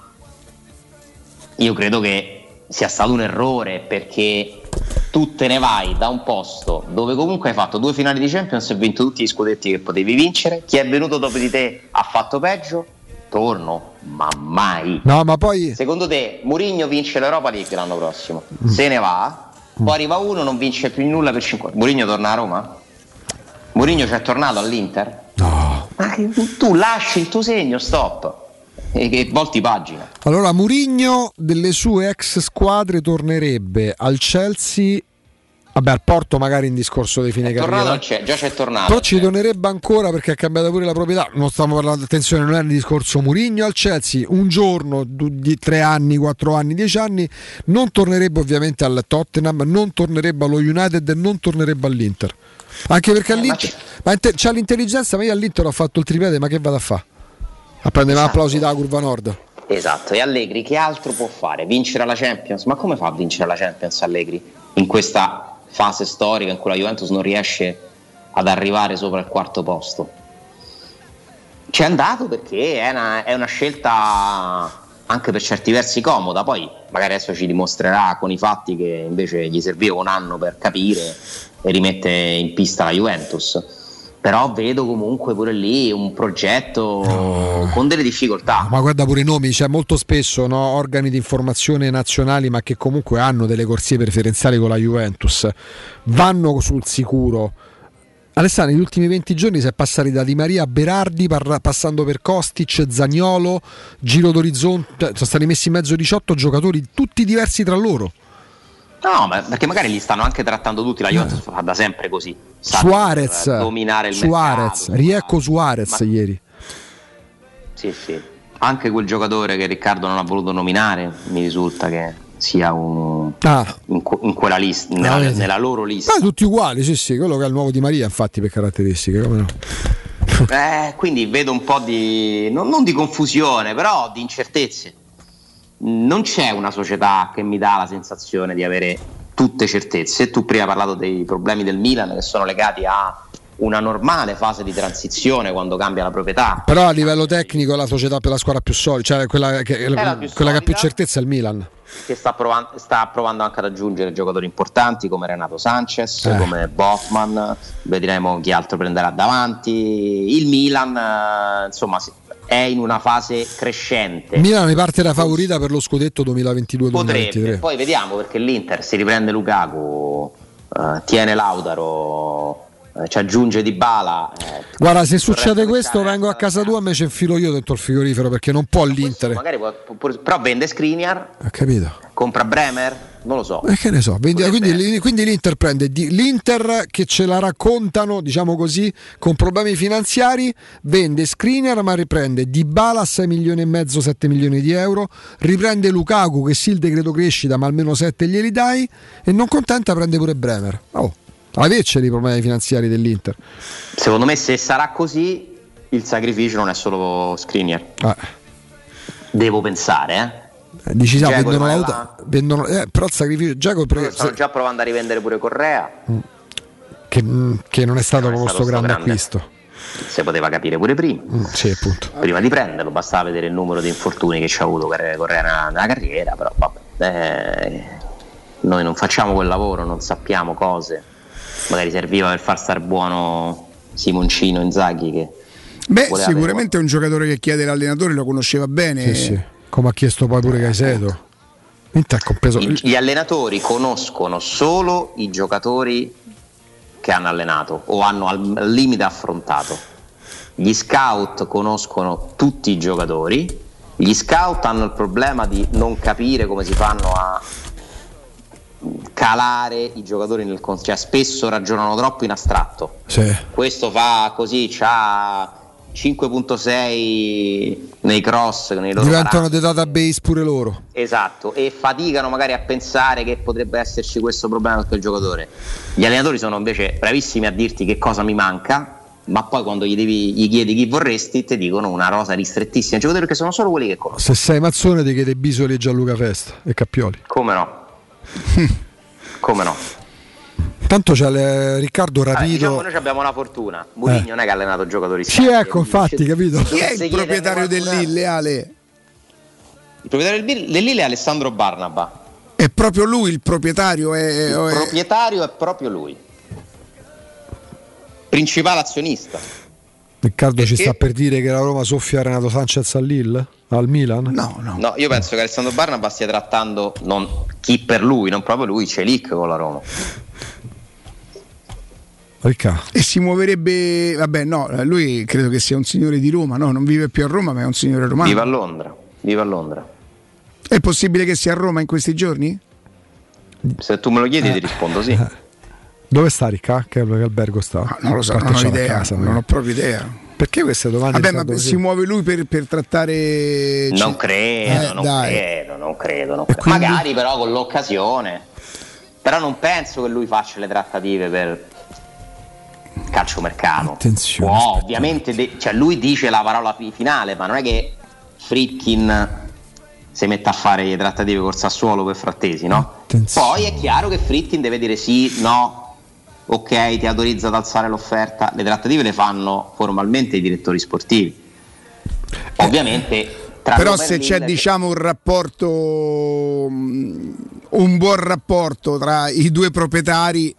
io credo che sia stato un errore perché tu te ne vai da un posto dove comunque hai fatto due finali di Champions e vinto tutti gli scudetti che potevi vincere. Chi è venuto dopo di te ha fatto peggio. Torno, ma mai. no ma poi Secondo te Mourinho vince l'Europa League l'anno prossimo? Mm. Se ne va, poi arriva uno, non vince più nulla per 50. Mourinho torna a Roma? Mourinho ci è tornato all'Inter? No. Ma che- tu lasci il tuo segno, stop. E che volti pagina. allora Murigno delle sue ex squadre tornerebbe al Chelsea Vabbè, al Porto magari in discorso di fine Tornato carriera. non c'è, già c'è tornato. Però ci tornerebbe ancora perché ha cambiato pure la proprietà. Non stiamo parlando, attenzione, non è il discorso Murigno al Chelsea. Un giorno di tre anni, quattro anni, dieci anni, non tornerebbe ovviamente al Tottenham, non tornerebbe allo United non tornerebbe all'Inter. Anche perché all'Inter ma inte- c'ha l'intelligenza, ma io all'Inter ho fatto il triplete, ma che vado a fare? A prendere Esatto. applausi dalla curva nord. Esatto, e Allegri che altro può fare? Vincere la Champions? Ma come fa a vincere la Champions Allegri in questa fase storica in cui la Juventus non riesce ad arrivare sopra il quarto posto? Ci è andato perché è una, è una scelta anche per certi versi comoda, poi magari adesso ci dimostrerà con i fatti che invece gli serviva un anno per capire e rimette in pista la Juventus. Però vedo comunque pure lì un progetto con delle difficoltà. Ma guarda pure i nomi, c'è molto spesso no, organi di informazione nazionali, ma che comunque hanno delle corsie preferenziali con la Juventus, vanno sul sicuro. Alessandro, negli ultimi 20 giorni si è passati da Di Maria a Berardi, parla- passando per Kostic, Zagnolo, Giro d'Orizzonte, sono stati messi in mezzo 18 giocatori, tutti diversi tra loro. No, ma perché magari li stanno anche trattando tutti, la Juventus fa da sempre così. Suarez, per dominare il Suarez, mercato. Riecco Suarez Ma- ieri. Sì, sì. Anche quel giocatore che Riccardo non ha voluto nominare, mi risulta che sia un, Ah. in, in quella lista, Ah, nella, vedi. nella loro lista. Ma tutti uguali, sì, sì, quello che è il nuovo Di Maria, infatti, per caratteristiche, come no? Eh, quindi vedo un po' di, non, non di confusione, però di incertezze. Non c'è una società che mi dà la sensazione di avere tutte certezze. Tu prima hai parlato dei problemi del Milan che sono legati a una normale fase di transizione quando cambia la proprietà. Però a livello tecnico la società per la squadra più solida, cioè quella che, la più quella che ha più certezza è il Milan. che sta provando, sta provando anche ad aggiungere giocatori importanti come Renato Sanchez, Eh. come Boffman, vedremo chi altro prenderà davanti. Il Milan, eh, insomma, è in una fase crescente. Milan ne parte da favorita per lo scudetto 2022-2023. Potrebbe, poi vediamo perché l'Inter si riprende Lukaku, eh, tiene Lautaro, eh, ci aggiunge Di Bala. Guarda, se succede questo, vengo a casa tua e me ci infilo io dentro il frigorifero perché non può l'Inter. Magari può- può- però vende Skriniar, Ha capito? compra Bremer, non lo so. E che ne so, vendi- quindi, quindi l'Inter prende di- l'Inter che ce la raccontano, diciamo così, con problemi finanziari, vende Screener ma riprende Dybala a 6 milioni e mezzo, 7 milioni di euro, riprende Lukaku che sì il decreto crescita ma almeno 7 glieli dai e non contenta prende pure Bremer. Oh, aveceli i problemi finanziari dell'Inter. Secondo me se sarà così il sacrificio non è solo Skriniar. Ah, Devo pensare, eh. eh, dici sa, vendono l'auto, vendono, eh, però il sacrificio Dzeko pre- Stanno già provando a rivendere pure Correa. che, mm, che non è stato proprio stato questo grande grande. acquisto. Si poteva capire pure prima. Mm, sì, appunto. Prima di prenderlo, bastava vedere il numero di infortuni che ci ha avuto Correa Correa nella, nella carriera, però vabbè. eh, noi non facciamo quel lavoro, non sappiamo cose. Magari serviva per far star buono Simoncino Inzaghi che Beh, sicuramente è un giocatore che chiede l'allenatore, lo conosceva bene. Sì, sì. Come ha chiesto poi pure Caicedo. Compreso. Gli allenatori conoscono solo i giocatori che hanno allenato o hanno al al limite affrontato. Gli scout conoscono tutti i giocatori. Gli scout hanno il problema di non capire come si fanno a calare i giocatori nel con- cioè spesso ragionano troppo in astratto. Sì. Questo fa così, c'ha 5.6 nei cross, nei loro Diventano dei database pure loro. Esatto, e faticano magari a pensare che potrebbe esserci questo problema con quel giocatore. Gli allenatori sono invece bravissimi a dirti che cosa mi manca, ma poi quando gli, devi, gli chiedi chi vorresti, ti dicono una rosa ristrettissima giocatori perché sono solo quelli che conosco. Se sei Mazzone ti chiede Bisoli e Gianluca Festa e Cappioli. Come no? Come no? Tanto c'è le- Riccardo Vabbè, Rapido. diciamo noi abbiamo una fortuna. Mourinho Eh. non è che ha allenato giocatori Sì, ecco, infatti, capito? Chi è il proprietario dell'Ille, Ale? Il proprietario del Bil- dell'Ile è Alessandro Barnaba. È proprio lui il proprietario? È, Il è- proprietario è proprio lui. Principale azionista. Riccardo ci sta per dire che la Roma soffia Renato Sanchez al Lille? Al Milan? No, no. No, io penso che Alessandro Barnaba stia trattando non chi per lui, non proprio lui, Celic con la Roma. Ricca. E si muoverebbe, vabbè, no, lui credo che sia un signore di Roma, no? Non vive più a Roma, ma è un signore romano. Viva a Londra, viva a Londra. È possibile che sia a Roma in questi giorni? Se tu me lo chiedi ti rispondo sì. Dove sta Ricca? Che albergo sta? Non lo so, non ho idea, casa, non ho proprio idea. Perché queste domande? Vabbè, ma Riccardo, si così? muove lui per, per trattare. Non credo, Eh, non dai. credo, non credo. non credo. Magari però con l'occasione. Però non penso che lui faccia le trattative per calciomercato. Attenzione. Può, ovviamente, de- cioè lui dice la parola fi- finale, ma non è che Fritkin si mette a fare le trattative col Sassuolo per Frattesi, no? Poi è chiaro che Fritkin deve dire sì, no, ok, ti autorizza ad alzare l'offerta. Le trattative le fanno formalmente i direttori sportivi. Ovviamente tra Però se c'è Lille- diciamo un rapporto, mm, un buon rapporto tra i due proprietari,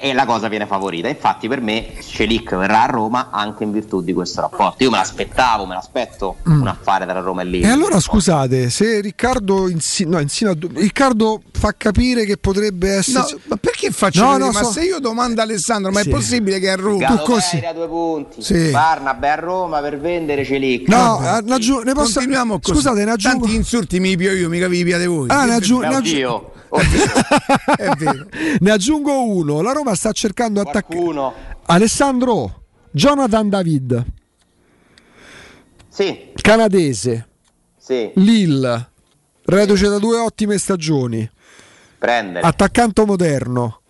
e, e la cosa viene favorita. Infatti, per me Celic verrà a Roma anche in virtù di questo rapporto. Io me l'aspettavo, me l'aspetto Mm. un affare tra Roma e Lille. E allora scusate, se Riccardo, insi- no, insinua- Riccardo fa capire che potrebbe essere. No, ma perché faccio No, no, ma so- se io domando a Alessandro, ma Sì. è possibile che a Roma Galoperi a due punti. Sì. Barnabé a Roma per vendere Celic. No, eh, ne aggiu- ne posso- Continuiamo così. Scusate, ne aggiungo. Tanti insulti mi pio io, mica vi piate voi. Ah, ne aggiu- Beh, ne aggiu- oddio, È vero. ne aggiungo uno. La Roma sta cercando attaccare. Alessandro, Jonathan David, Sì, canadese, sì, Lille, reduce da due ottime stagioni, prendere. attaccante moderno.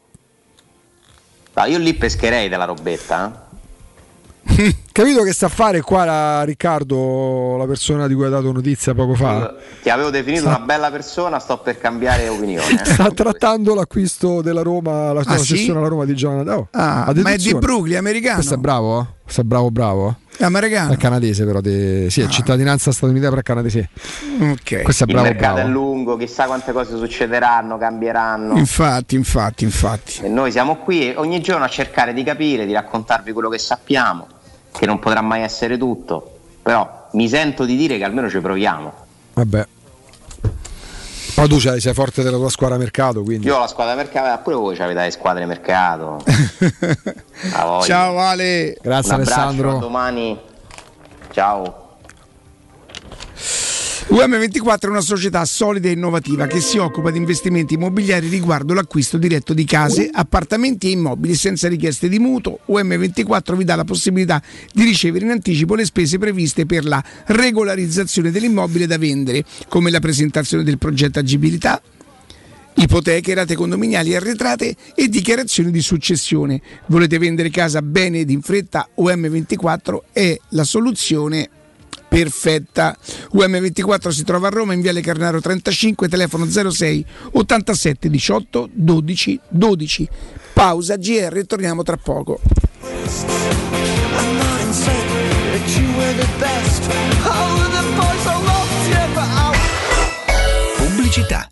No, io lì pescherei della robetta. Capito che sta a fare qua la- Riccardo, la persona di cui ha dato notizia poco fa? Ti avevo definito Sta- una bella persona, sto per cambiare opinione. eh. Sta trattando l'acquisto della Roma, la, Ah, sì? cessione alla Roma di Jonathan. Oh, Ah, ma è di. Brooklyn, americano. Questo è bravo, eh? Questo è bravo, bravo. È americano. È canadese, però. de- Sì, è cittadinanza statunitense, però è canadese. Ok. Questo è Il bravo, mercato bravo. è lungo, chissà quante cose succederanno, cambieranno. Infatti, infatti, infatti. E noi siamo qui ogni giorno a cercare di capire, di raccontarvi quello che sappiamo, che non potrà mai essere tutto, però mi sento di dire che almeno ci proviamo. Vabbè. Poi tu sei forte della tua squadra mercato, quindi. Io ho la squadra mercato, pure voi avete le squadre mercato. Ciao Ale. Grazie Un abbraccio, Alessandro. a domani. Ciao. UM24 è una società solida e innovativa che si occupa di investimenti immobiliari riguardo l'acquisto diretto di case, appartamenti e immobili senza richieste di mutuo. UM24 vi dà la possibilità di ricevere in anticipo le spese previste per la regolarizzazione dell'immobile da vendere, come la presentazione del progetto agibilità, ipoteche, rate condominiali arretrate e dichiarazioni di successione. Volete vendere casa bene ed in fretta? UM24 è la soluzione perfetta. UM24 si trova a Roma in Viale Carnaro 35, telefono 06 87 18 12 12. Pausa GR, torniamo tra poco. Pubblicità.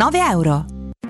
euro.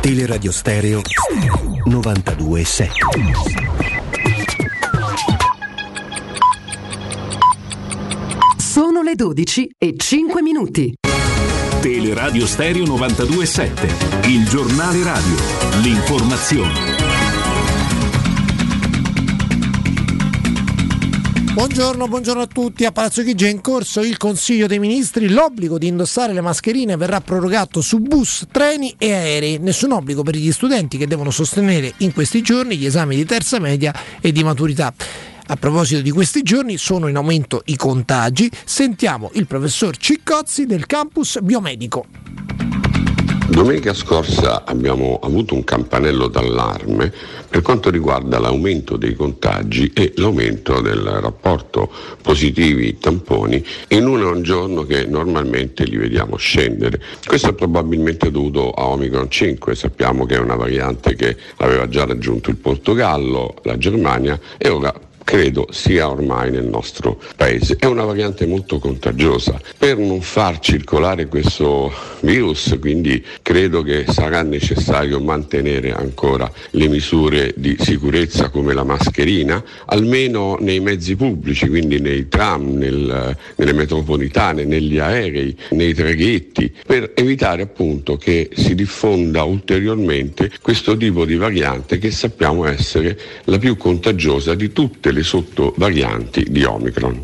Teleradio Stereo 92.7 Sono le 12 e 5 minuti. Teleradio Stereo 92.7, il giornale radio, l'informazione. Buongiorno, buongiorno a tutti. A Palazzo Chigi è in corso il Consiglio dei Ministri. L'obbligo di indossare le mascherine verrà prorogato su bus, treni e aerei. Nessun obbligo per gli studenti che devono sostenere in questi giorni gli esami di terza media e di maturità. A proposito di questi giorni sono in aumento i contagi. Sentiamo il professor Ciccozzi del campus biomedico. Domenica scorsa abbiamo avuto un campanello d'allarme per quanto riguarda l'aumento dei contagi e l'aumento del rapporto positivi tamponi in un giorno che normalmente li vediamo scendere. Questo è probabilmente dovuto a Omicron 5, sappiamo che è una variante che aveva già raggiunto il Portogallo, la Germania e ora credo sia ormai nel nostro paese. È una variante molto contagiosa. Per non far circolare questo virus, quindi credo che sarà necessario mantenere ancora le misure di sicurezza come la mascherina, almeno nei mezzi pubblici, quindi nei tram, nel, nelle metropolitane, negli aerei, nei traghetti, per evitare appunto che si diffonda ulteriormente questo tipo di variante che sappiamo essere la più contagiosa di tutte le sottovarianti di Omicron.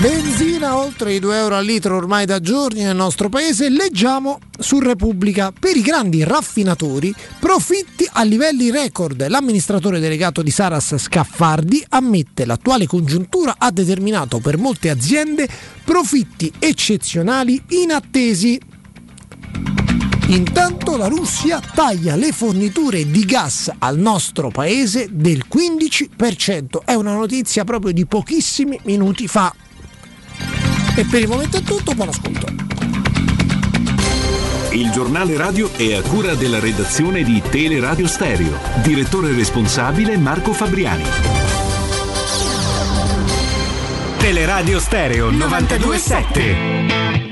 Benzina oltre i 2 euro al litro ormai da giorni nel nostro paese, leggiamo su Repubblica. Per i grandi raffinatori, profitti a livelli record. L'amministratore delegato di Saras Scaffardi ammette l'attuale congiuntura ha determinato per molte aziende profitti eccezionali inattesi. Intanto la Russia taglia le forniture di gas al nostro paese del 15%. È una notizia proprio di pochissimi minuti fa. E per il momento è tutto, buon ascolto. Il giornale radio è a cura della redazione di Teleradio Stereo. Direttore responsabile Marco Fabriani. Teleradio Stereo 927.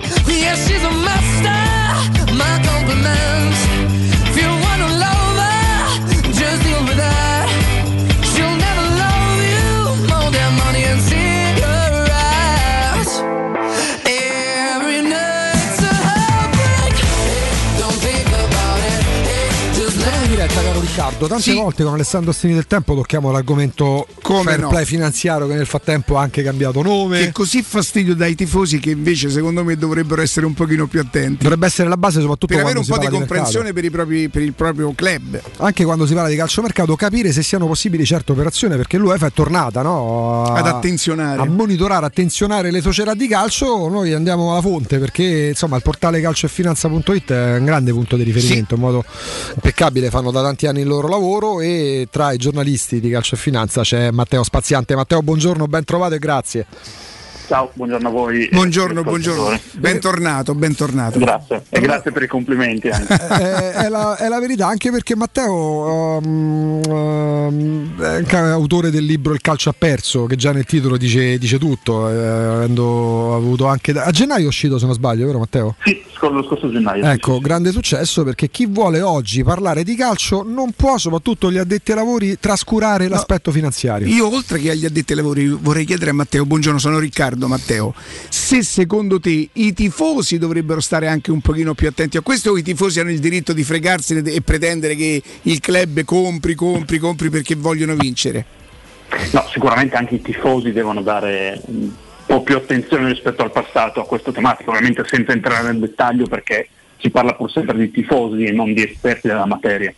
Yeah, she's a master. My compliments. Riccardo. Tante volte con Alessandro Stini del Tempo tocchiamo l'argomento Come fair no. play finanziario che nel frattempo ha anche cambiato nome. Che così fastidio dai tifosi che invece secondo me dovrebbero essere un pochino più attenti. Dovrebbe essere la base soprattutto per avere un po' di comprensione per, i propri- per il proprio club. Anche quando si parla di calciomercato, capire se siano possibili certe operazioni, perché l'UEFA è tornata no? a, Ad attenzionare. a monitorare, attenzionare le società di calcio. Noi andiamo alla fonte perché insomma il portale calcioefinanza.it è un grande punto di riferimento, in modo impeccabile. Fanno da tanti anni il loro lavoro e tra i giornalisti di calcio e finanza c'è Matteo Spaziante. Matteo, buongiorno, ben trovato e grazie. Ciao, buongiorno a voi. Buongiorno, eh, buongiorno. ascoltatori. Bentornato, bentornato. Grazie, e grazie per i complimenti anche. è, è la, è la verità, anche perché Matteo um, um, è autore del libro Il calcio ha perso, che già nel titolo dice, dice tutto, eh, avendo avuto anche... A gennaio è uscito se non sbaglio, vero Matteo? Sì, lo scorso gennaio. Ecco, grande successo perché chi vuole oggi parlare di calcio non può, soprattutto gli addetti ai lavori, trascurare l'aspetto finanziario. Io oltre che agli addetti ai lavori vorrei chiedere a Matteo, buongiorno sono Riccardo Matteo, se secondo te i tifosi dovrebbero stare anche un pochino più attenti a questo o i tifosi hanno il diritto di fregarsene e pretendere che il club compri, compri, compri perché vogliono vincere? No, sicuramente anche i tifosi devono dare un po' più attenzione rispetto al passato a questa tematica, ovviamente senza entrare nel dettaglio perché si parla pur sempre di tifosi e non di esperti della materia.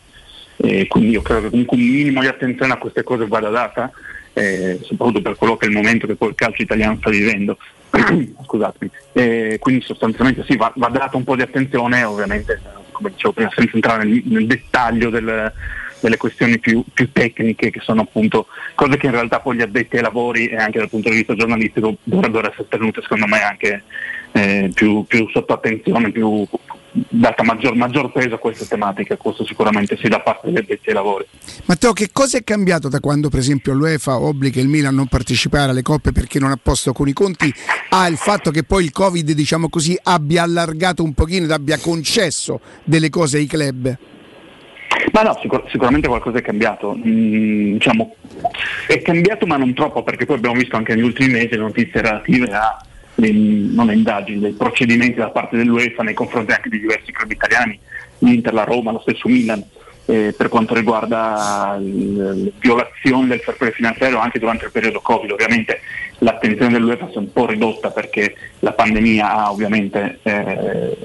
E quindi io credo che comunque un minimo di attenzione a queste cose vada data, eh, soprattutto per quello che è il momento che poi il calcio italiano sta vivendo. Scusatemi. Eh, quindi sostanzialmente sì, va, va data un po' di attenzione, ovviamente, come dicevo prima, senza entrare nel, nel dettaglio del- delle questioni più, più tecniche, che sono appunto cose che in realtà poi gli addetti ai lavori e anche dal punto di vista giornalistico dovrebbero essere tenute secondo me anche eh, più, più sotto attenzione, più data maggior, maggior peso a queste tematiche, questo sicuramente sì da parte degli addetti ai lavori. Matteo, che cosa è cambiato da quando per esempio l'UEFA obbliga il Milan a non partecipare alle coppe perché non ha posto con i conti al fatto che poi il Covid, diciamo così, abbia allargato un pochino ed abbia concesso delle cose ai club? Ma no, sicur- sicuramente qualcosa è cambiato. Mm, diciamo, è cambiato ma non troppo, perché poi abbiamo visto anche negli ultimi mesi notizie relative a le- non le indagini, dei procedimenti da parte dell'UEFA nei confronti anche di diversi club italiani, l'Inter, la Roma, lo stesso Milan, eh, per quanto riguarda l- le violazioni del fair play finanziario anche durante il periodo Covid. Ovviamente l'attenzione dell'UEFA si è un po' ridotta perché la pandemia ha ovviamente eh,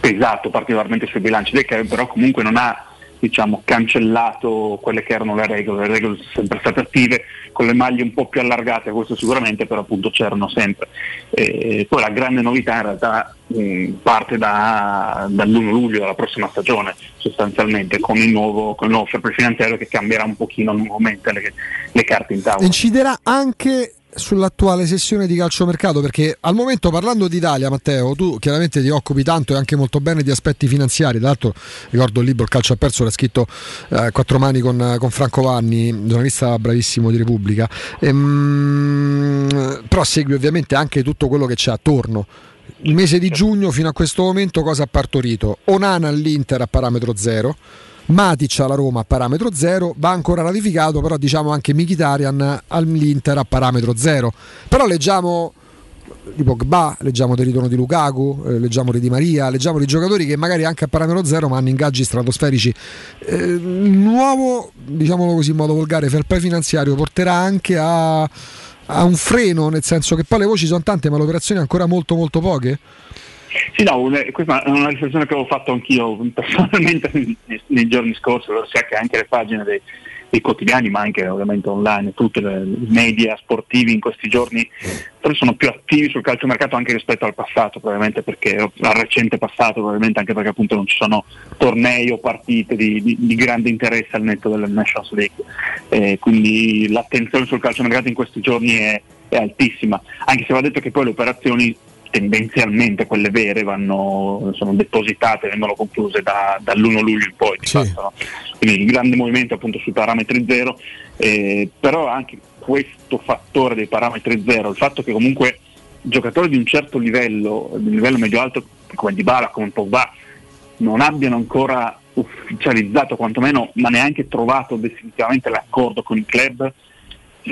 pesato particolarmente sui bilanci dei club, però comunque non ha diciamo, cancellato quelle che erano le regole, le regole sono sempre state attive, con le maglie un po' più allargate, questo sicuramente, però appunto c'erano sempre. E poi la grande novità in realtà mh, parte da- dall'1 luglio della prossima stagione, sostanzialmente, con il nuovo, con fair play finanziario che cambierà un pochino nuovamente le, le carte in tavola. Inciderà anche sull'attuale sessione di calciomercato? Perché al momento parlando d'Italia, Matteo, tu chiaramente ti occupi tanto e anche molto bene di aspetti finanziari. Tra l'altro ricordo il libro Il calcio ha perso, l'ha scritto eh, quattro mani con, con Franco Vanni, giornalista bravissimo di Repubblica. Ehm, però segui ovviamente anche tutto quello che c'è attorno. Il mese di giugno fino a questo momento cosa ha partorito? Onana all'Inter a parametro zero. Matic alla Roma a parametro zero, va ancora ratificato, però diciamo anche Mkhitaryan all'Inter a parametro zero. Però leggiamo di Pogba, leggiamo del ritorno di Lukaku, eh, leggiamo di Di Maria, leggiamo di giocatori che magari anche a parametro zero ma hanno ingaggi stratosferici. Eh, nuovo, diciamolo così in modo volgare, fair play finanziario porterà anche a, a un freno, nel senso che poi le voci sono tante ma le operazioni ancora molto molto poche? Sì, no, questa è una riflessione che avevo fatto anch'io personalmente nei, giorni scorsi, lo sia che anche le pagine dei, dei quotidiani, ma anche ovviamente online, tutti i media sportivi in questi giorni sono più attivi sul calciomercato anche rispetto al passato, probabilmente perché al recente passato, probabilmente anche perché appunto non ci sono tornei o partite di, di- di grande interesse al netto della Nations League. Eh, quindi l'attenzione sul calciomercato in questi giorni è, è altissima, anche se va detto che poi le operazioni tendenzialmente quelle vere vanno, sono depositate, vengono concluse da- dall'1 luglio in poi, di fatto, no? quindi il grande movimento appunto sui parametri zero, eh, però anche questo fattore dei parametri zero, il fatto che comunque giocatori di un certo livello, di un livello medio-alto come Dybala, come Pogba, non abbiano ancora ufficializzato quantomeno, ma neanche trovato definitivamente l'accordo con il club,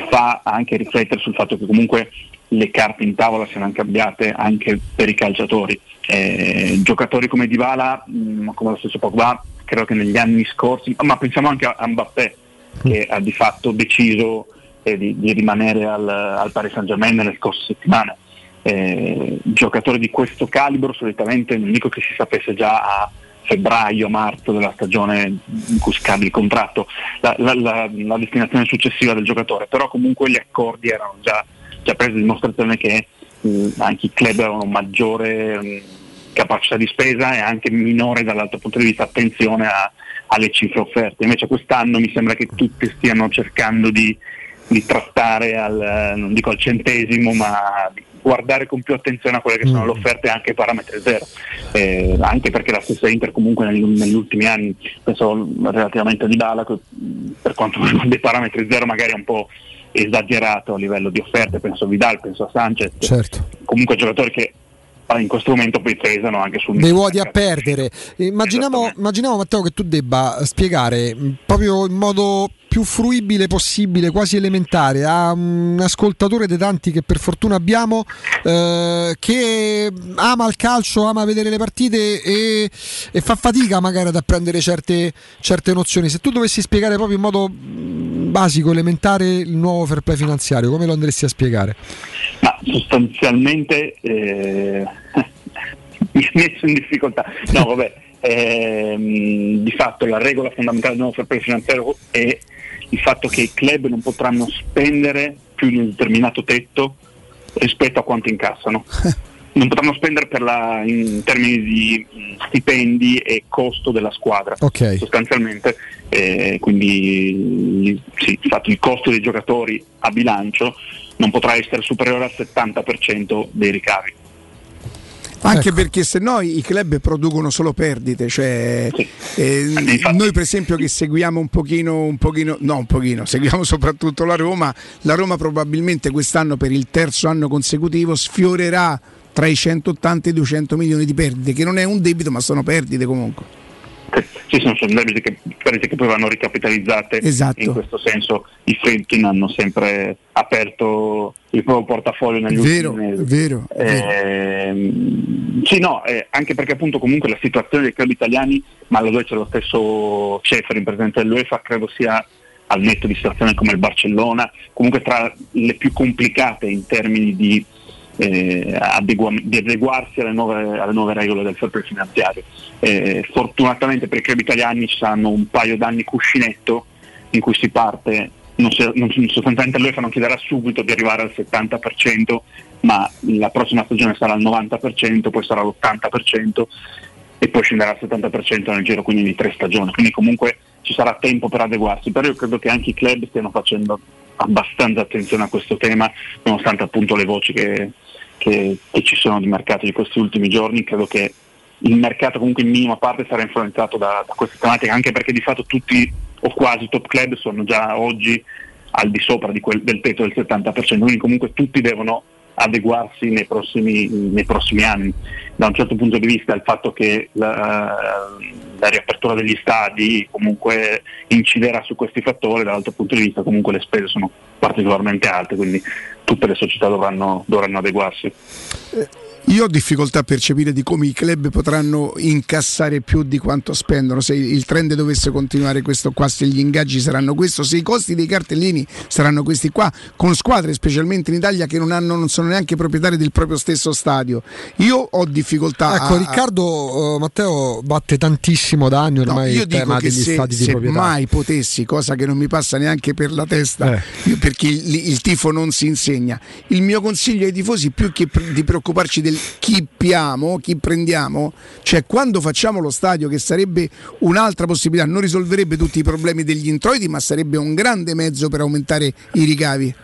fa anche riflettere sul fatto che comunque le carte in tavola siano cambiate anche per i calciatori. Eh, giocatori come Dybala, mh, come lo stesso Pogba, credo che negli anni scorsi, ma pensiamo anche a, a Mbappé, che ha di fatto deciso eh, di, di rimanere al, al Paris Saint Germain nelle scorse settimane. Eh, giocatori di questo calibro solitamente non dico che si sapesse già a febbraio, marzo della stagione in cui scade il contratto, la, la- la- la destinazione successiva del giocatore, però comunque gli accordi erano già, già presi, dimostrazione che mh, anche i club avevano maggiore mh, capacità di spesa e anche minore dall'altro punto di vista attenzione a- alle cifre offerte. Invece quest'anno mi sembra che tutti stiano cercando di, di trattare al, non dico al centesimo, ma di guardare con più attenzione a quelle che sono le offerte anche ai parametri zero. Eh, anche perché la stessa Inter comunque negli, negli ultimi anni, penso relativamente a Dybala, per quanto riguarda i parametri zero magari è un po' esagerato a livello di offerte, penso a Vidal, penso a Sanchez, Certo. comunque giocatori che in questo momento poi pesano anche sul dei vuoti a perdere. Immaginiamo, immaginiamo, Matteo che tu debba spiegare proprio in modo più fruibile possibile, quasi elementare, a un ascoltatore dei tanti che per fortuna abbiamo, eh, che ama il calcio, ama vedere le partite e, e fa fatica magari ad apprendere certe, certe nozioni. Se tu dovessi spiegare proprio in modo mh, basico, elementare, il nuovo fair play finanziario, come lo andresti a spiegare? Ma sostanzialmente eh, mi ha messo in difficoltà. No, vabbè, ehm, di fatto la regola fondamentale del nuovo fair play finanziario è il fatto che i club non potranno spendere più di un determinato tetto rispetto a quanto incassano. Non potranno spendere per la- in termini di stipendi e costo della squadra Ok. sostanzialmente, eh, quindi sì, infatti il costo dei giocatori a bilancio non potrà essere superiore al 70% dei ricavi. Anche Ecco. perché se no i club producono solo perdite, cioè eh, noi per esempio che seguiamo un pochino, un pochino, no un pochino, seguiamo soprattutto la Roma, la Roma probabilmente quest'anno per il terzo anno consecutivo sfiorerà tra i 180 e i 200 milioni di perdite, che non è un debito ma sono perdite comunque. Ci sono, debiti che, che poi vanno ricapitalizzate, Esatto. in questo senso i Fredkin hanno sempre aperto il proprio portafoglio negli Vero, ultimi mesi. vero, Ehm, sì, no, eh, anche perché appunto comunque la situazione dei club italiani, ma dove c'è lo stesso Ceferin, presidente dell'UEFA, credo sia al netto di situazioni come il Barcellona, comunque tra le più complicate in termini di, eh, adegua- di adeguarsi alle nuove, alle nuove regole del fair finanziario. Eh, fortunatamente per i club italiani ci saranno un paio d'anni cuscinetto in cui si parte, non si- non- sostanzialmente l'UEFA non chiederà subito di arrivare al 70%, ma la prossima stagione sarà al 90%, poi sarà l'80% e poi scenderà al 70% nel giro quindi di tre stagioni, quindi comunque ci sarà tempo per adeguarsi, però io credo che anche i club stiano facendo abbastanza attenzione a questo tema, nonostante appunto le voci che, che- che ci sono di mercato di questi ultimi giorni, credo che il mercato comunque in minima parte sarà influenzato da, da questa tematica, anche perché di fatto tutti o quasi i top club sono già oggi al di sopra di quel- del tetto del 70%, quindi comunque tutti devono adeguarsi nei prossimi, nei prossimi anni. Da un certo punto di vista il fatto che la, la riapertura degli stadi comunque inciderà su questi fattori, dall'altro punto di vista comunque le spese sono particolarmente alte, quindi tutte le società dovranno, dovranno adeguarsi. Io ho difficoltà a percepire di come i club potranno incassare più di quanto spendono. Se il trend dovesse continuare questo qua, se gli ingaggi saranno questo, se i costi dei cartellini saranno questi qua, con squadre specialmente in Italia che non, hanno, non sono neanche proprietari del proprio stesso stadio. Io ho difficoltà Ecco, a, Riccardo eh, Matteo batte tantissimo da anni No, ormai io il tema degli se, stati di se proprietà. mai potessi, cosa che non mi passa neanche per la testa, Eh. perché il, il tifo non si insegna, il mio consiglio ai tifosi più che di preoccuparci del chi piamo, chi prendiamo, cioè quando facciamo lo stadio che sarebbe un'altra possibilità, non risolverebbe tutti i problemi degli introiti, ma sarebbe un grande mezzo per aumentare i ricavi.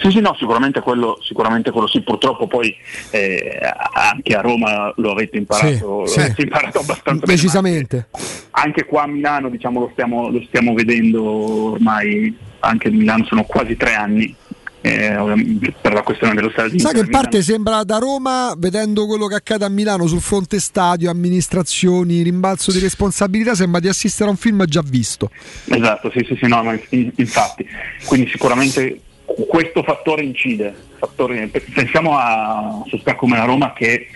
Sì, sì, no, sicuramente quello, sicuramente quello sì, purtroppo poi eh, anche a Roma lo avete imparato, Sì, lo avete sì. imparato abbastanza bene, Decisamente. ma anche qua a Milano diciamo, lo, stiamo, lo stiamo vedendo ormai, anche a Milano sono quasi tre anni eh, per la questione dello stadio. Sai che in parte sembra da Roma, vedendo quello che accade a Milano sul fronte stadio, amministrazioni, rimbalzo di responsabilità, sembra di assistere a un film già visto. Esatto, sì, sì, sì, no, infatti. Quindi sicuramente questo fattore incide. fattore- pensiamo a società come la Roma che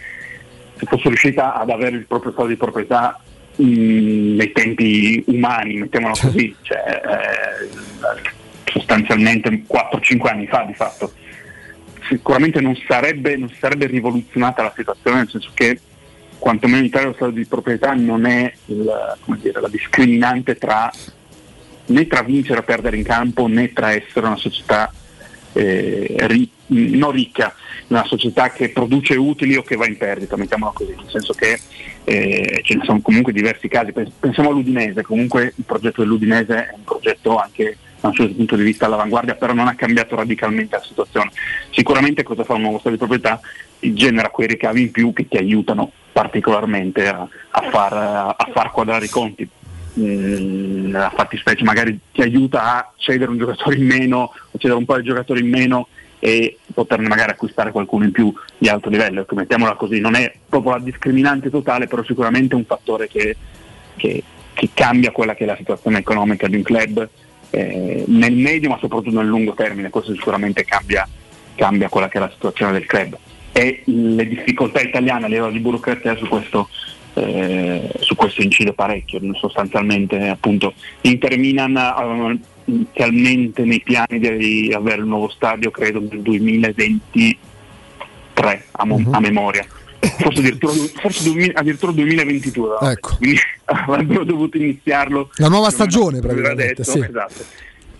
se fosse riuscita ad avere il proprio stato di proprietà mh, nei tempi umani, mettiamolo così, cioè, eh, sostanzialmente 4-5 anni fa di fatto, sicuramente non sarebbe, non sarebbe rivoluzionata la situazione, nel senso che quantomeno in Italia lo stato di proprietà non è il- dire, la discriminante tra né tra vincere o perdere in campo né tra essere una società eh, ri- non ricca, una società che produce utili o che va in perdita, mettiamola così, nel senso che eh, ce ne sono comunque diversi casi, Pens- pensiamo all'Udinese, comunque il progetto dell'Udinese è un progetto anche da un certo punto di vista all'avanguardia, però non ha cambiato radicalmente la situazione. Sicuramente cosa fa un nuovo stato di proprietà? Genera quei ricavi in più che ti aiutano particolarmente a, a far, a far quadrare i conti. Mm, nella fattispecie magari ti aiuta a cedere un giocatore in meno o cedere un po' di giocatori in meno e poterne magari acquistare qualcuno in più di alto livello. Ecco, mettiamola così, non è proprio la discriminante totale, però sicuramente è un fattore che, che- che cambia quella che è la situazione economica di un club eh, nel medio ma soprattutto nel lungo termine, questo sicuramente cambia, cambia quella che è la situazione del club. E le difficoltà italiane a livello di burocrazia su questo, eh, su questo incide parecchio, sostanzialmente appunto Inter Milan avevano inizialmente nei piani di avere il nuovo stadio credo nel 2023 a, mo- a memoria. Forse addirittura, forse 2000 addirittura 2022, no? Ecco. quindi avrebbero dovuto iniziarlo. La nuova stagione, praticamente, detto, sì. Esatto.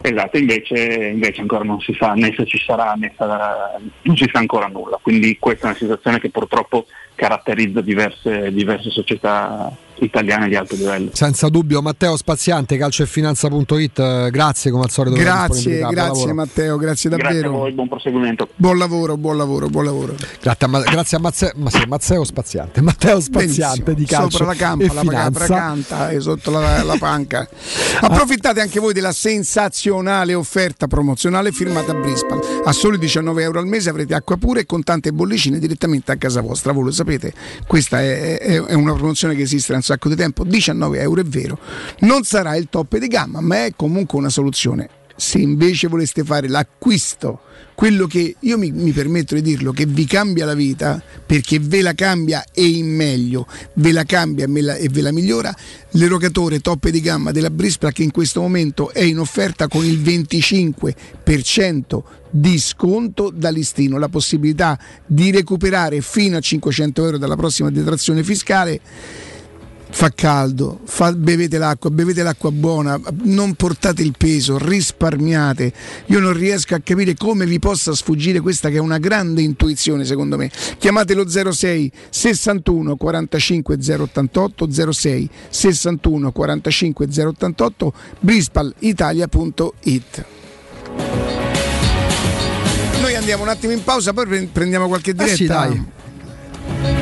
Esatto, invece, invece ancora non si sa né se ci sarà né sarà- non si sa ancora nulla, quindi questa è una situazione che purtroppo caratterizza diverse, diverse società italiane di alto livello. Senza dubbio, Matteo Spaziante, calcioefinanza.it, eh, grazie come al solito. Grazie, grazie. Matteo, grazie Grazie a davvero. voi, buon proseguimento. Buon lavoro, buon lavoro, buon lavoro. Grazie a, Ma- grazie a Mazze- ma sì, Matteo Spaziante, Matteo Spaziante Benissimo. di calcio Sopra la campa, e la finanza. canta e sotto la, la panca. Approfittate anche voi della sensazionale offerta promozionale firmata a Brisbane. A soli 19 euro al mese avrete acqua pura e con tante bollicine direttamente a casa vostra. Voi lo sapete, questa è, è- è una promozione che esiste da un sacco di tempo. 19 euro è vero. Non sarà il top di gamma, ma è comunque una soluzione. Se invece voleste fare l'acquisto quello che io mi, mi permetto di dirlo, che vi cambia la vita, perché ve la cambia e in meglio, ve la cambia e ve la migliora, l'erogatore top di gamma della Brisbane che in questo momento è in offerta con il 25% di sconto da listino, la possibilità di recuperare fino a 500 euro dalla prossima detrazione fiscale fa caldo, fa- bevete l'acqua, bevete l'acqua buona, non portate il peso, risparmiate. Io non riesco a capire come vi possa sfuggire questa che è una grande intuizione secondo me. Chiamate lo 06 61 45 088 06 61 45 088 brispalitalia.it Noi andiamo un attimo in pausa, poi pre- prendiamo qualche diretta. Eh sì, dai.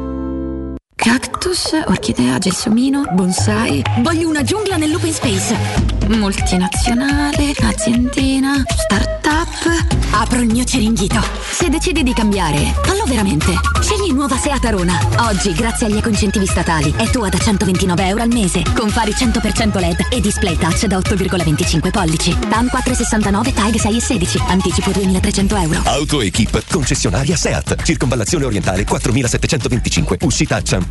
Cactus, orchidea, gelsomino, bonsai. Voglio una giungla nell'open space. Multinazionale, aziendina, startup. Apro il mio ceringhito. Se decidi di cambiare, fallo veramente. Scegli nuova Seat Arona. Oggi, grazie agli ecoincentivi statali, è tua da 129 euro al mese. Con fari 100% LED e display touch da 8,25 pollici. TAN 469 TAG 6 e 16. Anticipo 2300 euro. AutoEquip, concessionaria SEAT, circonvallazione orientale 4725, uscita a Ciampino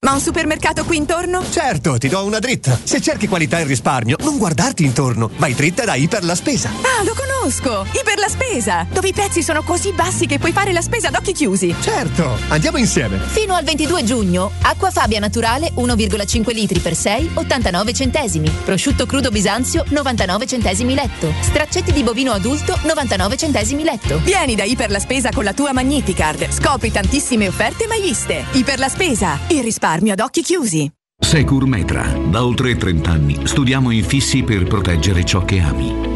Ma un supermercato qui intorno? Certo, ti do una dritta. Se cerchi qualità e risparmio, non guardarti intorno. Vai dritta da Iper la Spesa. Ah, lo conosco! Iper la Spesa! Dove i prezzi sono così bassi che puoi fare la spesa ad occhi chiusi. Certo, andiamo insieme. Fino al 22 giugno, acqua Fabia naturale 1,5 litri per 6, 89 centesimi. Prosciutto crudo Bisanzio 99 centesimi letto. Straccetti di bovino adulto 99 centesimi letto. Vieni da Iper la Spesa con la tua Magnificard. Scopri tantissime offerte mai viste. Iper la Spesa, il risparmio ad occhi chiusi. Securmetra. Da oltre 30 anni studiamo infissi per proteggere ciò che ami.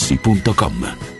artigianamaterassi.com.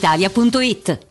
brispalitalia.it.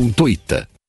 www.ita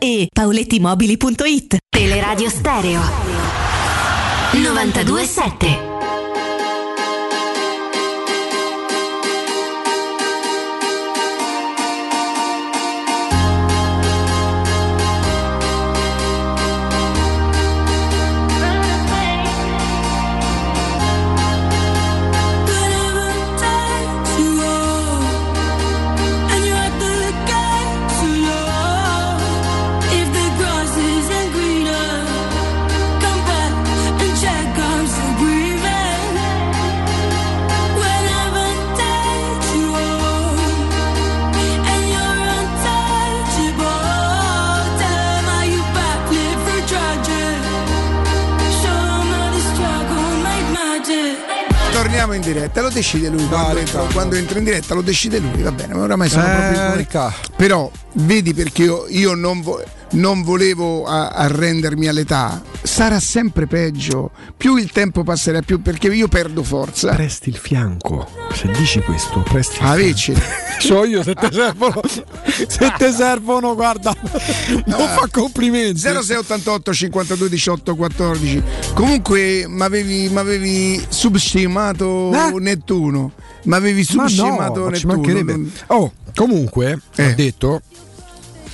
e paolettimobili.it. Teleradio Stereo 927. Torniamo in diretta, lo decide lui. Quando, entra, quando entra in diretta lo decide lui, va bene, ma oramai sono Eh, proprio. Però vedi perché io, io non, vo- non volevo arrendermi all'età. Sarà sempre peggio. Più il tempo passerà, più perché io perdo forza. Presti il fianco. Se dici questo, presti il Ah, fianco. So io se ti servono. Se ti servono, guarda. Non fa complimenti. 0688 52 18 14 comunque mi avevi substimato Nettuno mi avevi Eh? Ma no, substimato ma ci Nettuno Oh, comunque, Eh. ho detto.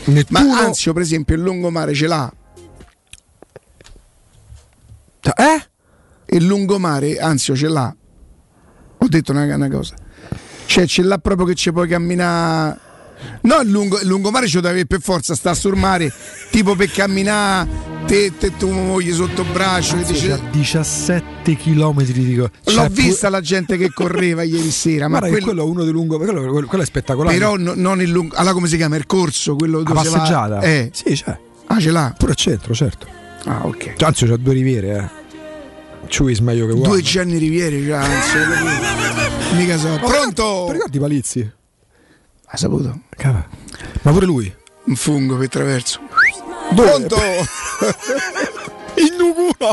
Ma Nettuno. Anzio per esempio il lungomare ce l'ha eh? il lungomare Anzio ce l'ha ho detto una, una cosa cioè ce l'ha proprio che ci puoi camminare No, il, lungo, il lungomare devi avere per forza, sta sul mare, tipo per camminare, te, te tua moglie sotto braccio. e Anzi, dice- c'ha 17 km di L'ho cioè, vista la gente che correva ieri sera, ma Guarda quello, quello è uno di lungo. Quello, quello- quello è spettacolare. però no- non il lungo. Allora come si chiama? Il corso, quello La dove va- passeggiata? Eh. Sì, c'è. Ah, ce l'ha. Pure al centro, certo. Ah, ok. Anzi, c'ha due riviere, eh. Ciuis meglio che uomo. Due Gianni Riviere, già, anzi, mica so. Pronto? Ti ricordi Palizzi? Ha saputo? Cava. Ma pure lui. Un fungo per traverso. Dove? Pronto? In Nucuno!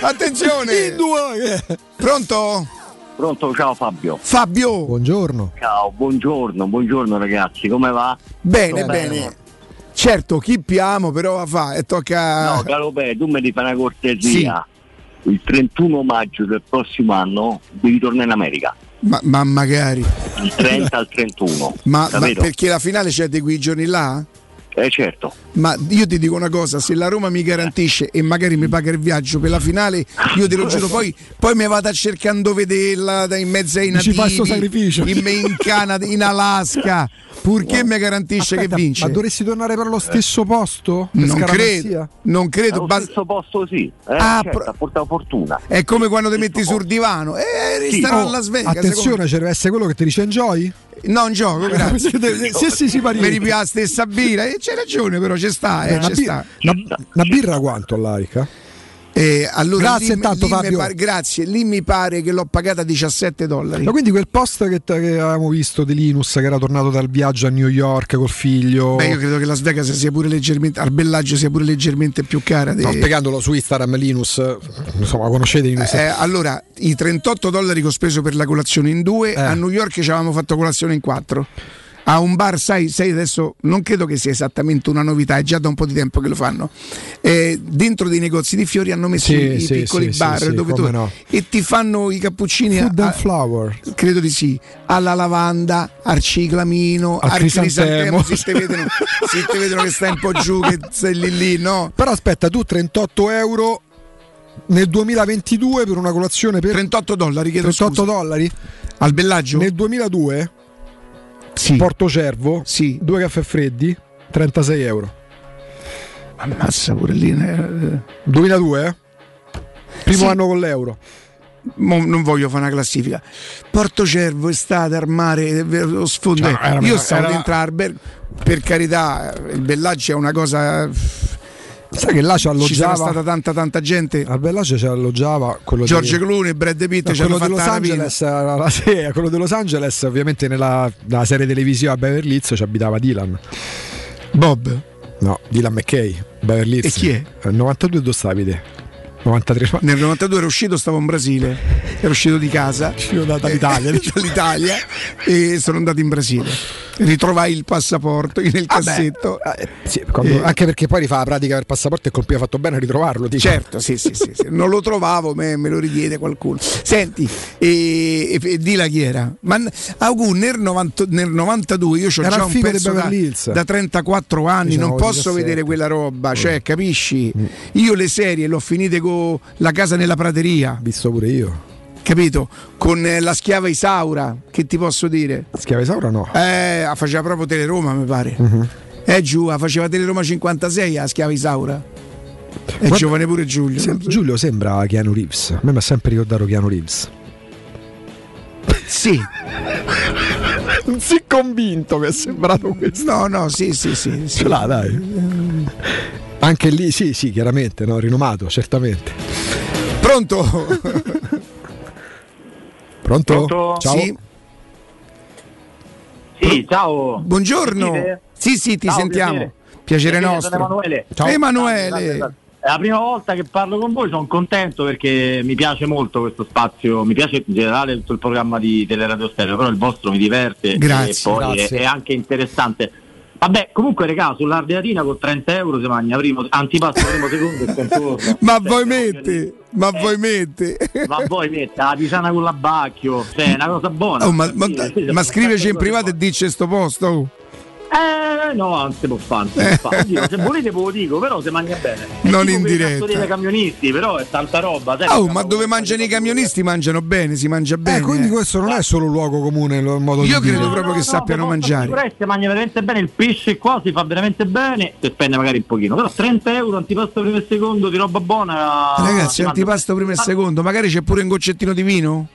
Attenzione! In due! Pronto? Pronto, ciao Fabio. Fabio! Buongiorno. Ciao, buongiorno, buongiorno ragazzi, come va? Bene, Tutto bene. Certo, chippiamo, però va fa e tocca. No, caro Pe, tu mi fare una cortesia. Il 31 maggio del prossimo anno devi tornare in America. Ma, ma magari. Il 30 al 31. Ma, ma perché la finale c'è di quei giorni là? Eh certo. Ma io ti dico una cosa, se la Roma mi garantisce e magari mi paga il viaggio per la finale, io te lo giuro, poi, poi mi vado a cercando vederla da in mezzo ai nativi, fai sto sacrificio. in, in Canada, in Alaska, purché mi garantisce Aspetta, che vince. Ma dovresti tornare per lo stesso posto? Non credo, non credo. Allo bas- stesso posto sì. Eh, Ah, certo, portato fortuna. È come quando ti metti sul divano, eh, starò Oh, a Las Vegas. attenzione, ci deve essere quello che ti dice enjoy? No, un gioco, grazie. Sì, sì, pari- Mi ripia la stessa birra, e c'è ragione, però ci sta, eh, una, ci bi- sta. una- una birra quanto all'arica? Eh, allora, Grazie lì- tanto, lì Fabio. pare- grazie, lì mi pare che l'ho pagata 17 dollari. Ma quindi quel post che, che avevamo visto di Linus che era tornato dal viaggio a New York col figlio. Beh, io credo che Las Vegas sia pure leggermente, al bellaggio sia pure leggermente più cara. di- No, spiegandolo su Instagram Linus, insomma, conoscete Linus? Eh, allora, i 38 dollari che ho speso per la colazione in due, Eh. a New York ci avevamo fatto colazione in quattro. A un bar, sai, sai, adesso non credo che sia esattamente una novità, è già da un po' di tempo che lo fanno. Eh, dentro dei negozi di fiori hanno messo Sì, i sì, piccoli sì, bar dove tu no. e ti fanno i cappuccini Food a- flower. credo di sì, alla lavanda, al ciclamino, Al al crisantemo. crisantemo, si te vedono, te vedono che stai un po' giù, che sei lì lì, no? Però aspetta, tu 38 euro nel 2022 per una colazione per 38 dollari, chiedo 38 scusa. dollari? Al bellaggio? Nel 2002 Sì. Porto Cervo, Sì. due caffè freddi, 36 euro. Ammazza pure lì. eh. 2002, eh? Primo Sì. anno con l'euro. Mo non voglio fare una classifica. Porto Cervo, estate, al mare, eh, lo sfondo. Era- Io stavo era- dentro albergo. Per carità, il bellaggio è una cosa. Sai che là ci Ci sarà alloggiava stata tanta tanta gente. Al Bellaggio ci alloggiava quello George di, Clooney, Brad Pitt no, quello di Los. Angeles, era la- sì, quello di Los Angeles, ovviamente nella, nella serie televisiva Beverly Hills ci abitava Dylan. Bob. No, Dylan McKay, Beverly Hills. E chi è? Eh, 92 dove stavi te? 93 Nel 92 ero uscito, stavo in Brasile, ero uscito di casa, Uscito da- dall'Italia. eh, dall'Italia e sono andato in Brasile. Ritrovai il passaporto nel cassetto. Eh, sì, quando- Eh. Anche perché poi rifà la pratica del passaporto e colpiva fatto bene a ritrovarlo. dico. Certo, sì, sì, sì, sì. non lo trovavo, me, me lo richiede qualcuno. Senti, e, e, e di la chi era? Ma n- Augu, nel, 90 nel 92 io ho già un pezzo da, da 34 anni, Diciamo non posso 17. vedere quella roba, Mm. cioè, capisci? Io le serie l'ho finite con La casa nella prateria, Visto pure io. capito? Con eh, La schiava Isaura, che ti posso dire? Schiava Isaura no. Eh, la faceva proprio Teleroma, mi pare. Mhm. Eh giù, la faceva Teleroma 56 a schiava Isaura. È giovane pure Giulio. Sem- Giulio sembra Keanu Reeves. A me mi ha sempre ricordato Keanu Reeves. Sì. Non si è convinto, mi è sembrato questo. No, no, sì, sì, sì. sì. Ce l'ha, dai. Anche lì, sì, sì, chiaramente, no? rinomato, certamente. Pronto? Pronto? Pronto? Ciao. Sì. Sì, ciao. Buongiorno. Sì, sì, ti Ciao, sentiamo. piacere. Piacere, Piacere, nostro. sono Emanuele. Ciao. Emanuele. È la prima volta che parlo con voi, sono contento perché mi piace molto questo spazio, mi piace in generale tutto il programma di Teleradio Stereo, però il vostro mi diverte Grazie, e poi grazie. È, è anche interessante. Vabbè, comunque regà, sull'Ardeatina con 30 euro si mangia primo, antipasto primo secondo e contorno. Ma voi metti, ma voi metti. Ma poi mette la tisana con l'abbacchio, cioè è una cosa buona. Oh, ma, ma- Sì, sì, ma sì, scriveci in sì, privato e dici sto posto. Eh no, non si può fare, non si può fare. Oddio, se volete ve lo dico, però si mangia bene. È Non in diretta. dei camionisti, però è tanta roba. sai, Oh, che ma dove mangiano i camionisti mangiano bene, si mangia bene. Eh, quindi eh. questo non è solo un luogo comune il modo Io di credo dire. proprio che sappiano mangiare. Sicurezza mangia veramente bene, il pesce qua si fa veramente bene, si spende magari un pochino, però 30 euro antipasto primo e secondo di roba buona. Ragazzi, si antipasto primo e secondo, magari c'è pure un goccettino di vino?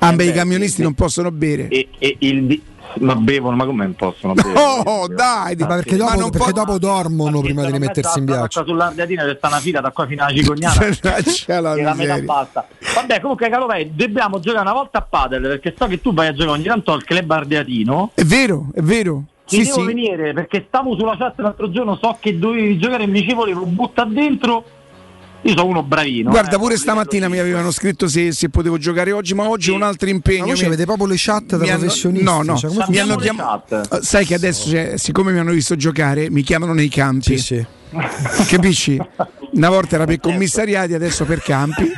Ah, beh, i camionisti non possono bere. E, e il ma bevono, ma come non possono bere? Oh, dai, Ma perché dopo, non perché può- dopo dormono prima di rimettersi in viaggio. Sull'Ardeatina c'è sta una fila da qua fino alla cicognana. C'è la la metà basta. Vabbè, comunque Calovei, dobbiamo giocare una volta a padel perché so che tu vai a giocare ogni tanto al club ardeatino. È vero, è vero. Ci Sì, devo sì. venire perché stavo sulla chat l'altro giorno, so che dovevi giocare e mi dicevo volevo butta dentro. Io sono uno bravino. Guarda, eh, pure stamattina mi avevano scritto se, se potevo giocare oggi, ma oggi ho un altro impegno. Ma voi Mi- avete proprio le chat da mi hanno- professionisti? No, no, Cioè, come mi hanno chiamato. chat. Sai che adesso, cioè, siccome mi hanno visto giocare, mi chiamano nei campi. Sì, sì. Capisci? Una volta era per commissariati, adesso per campi.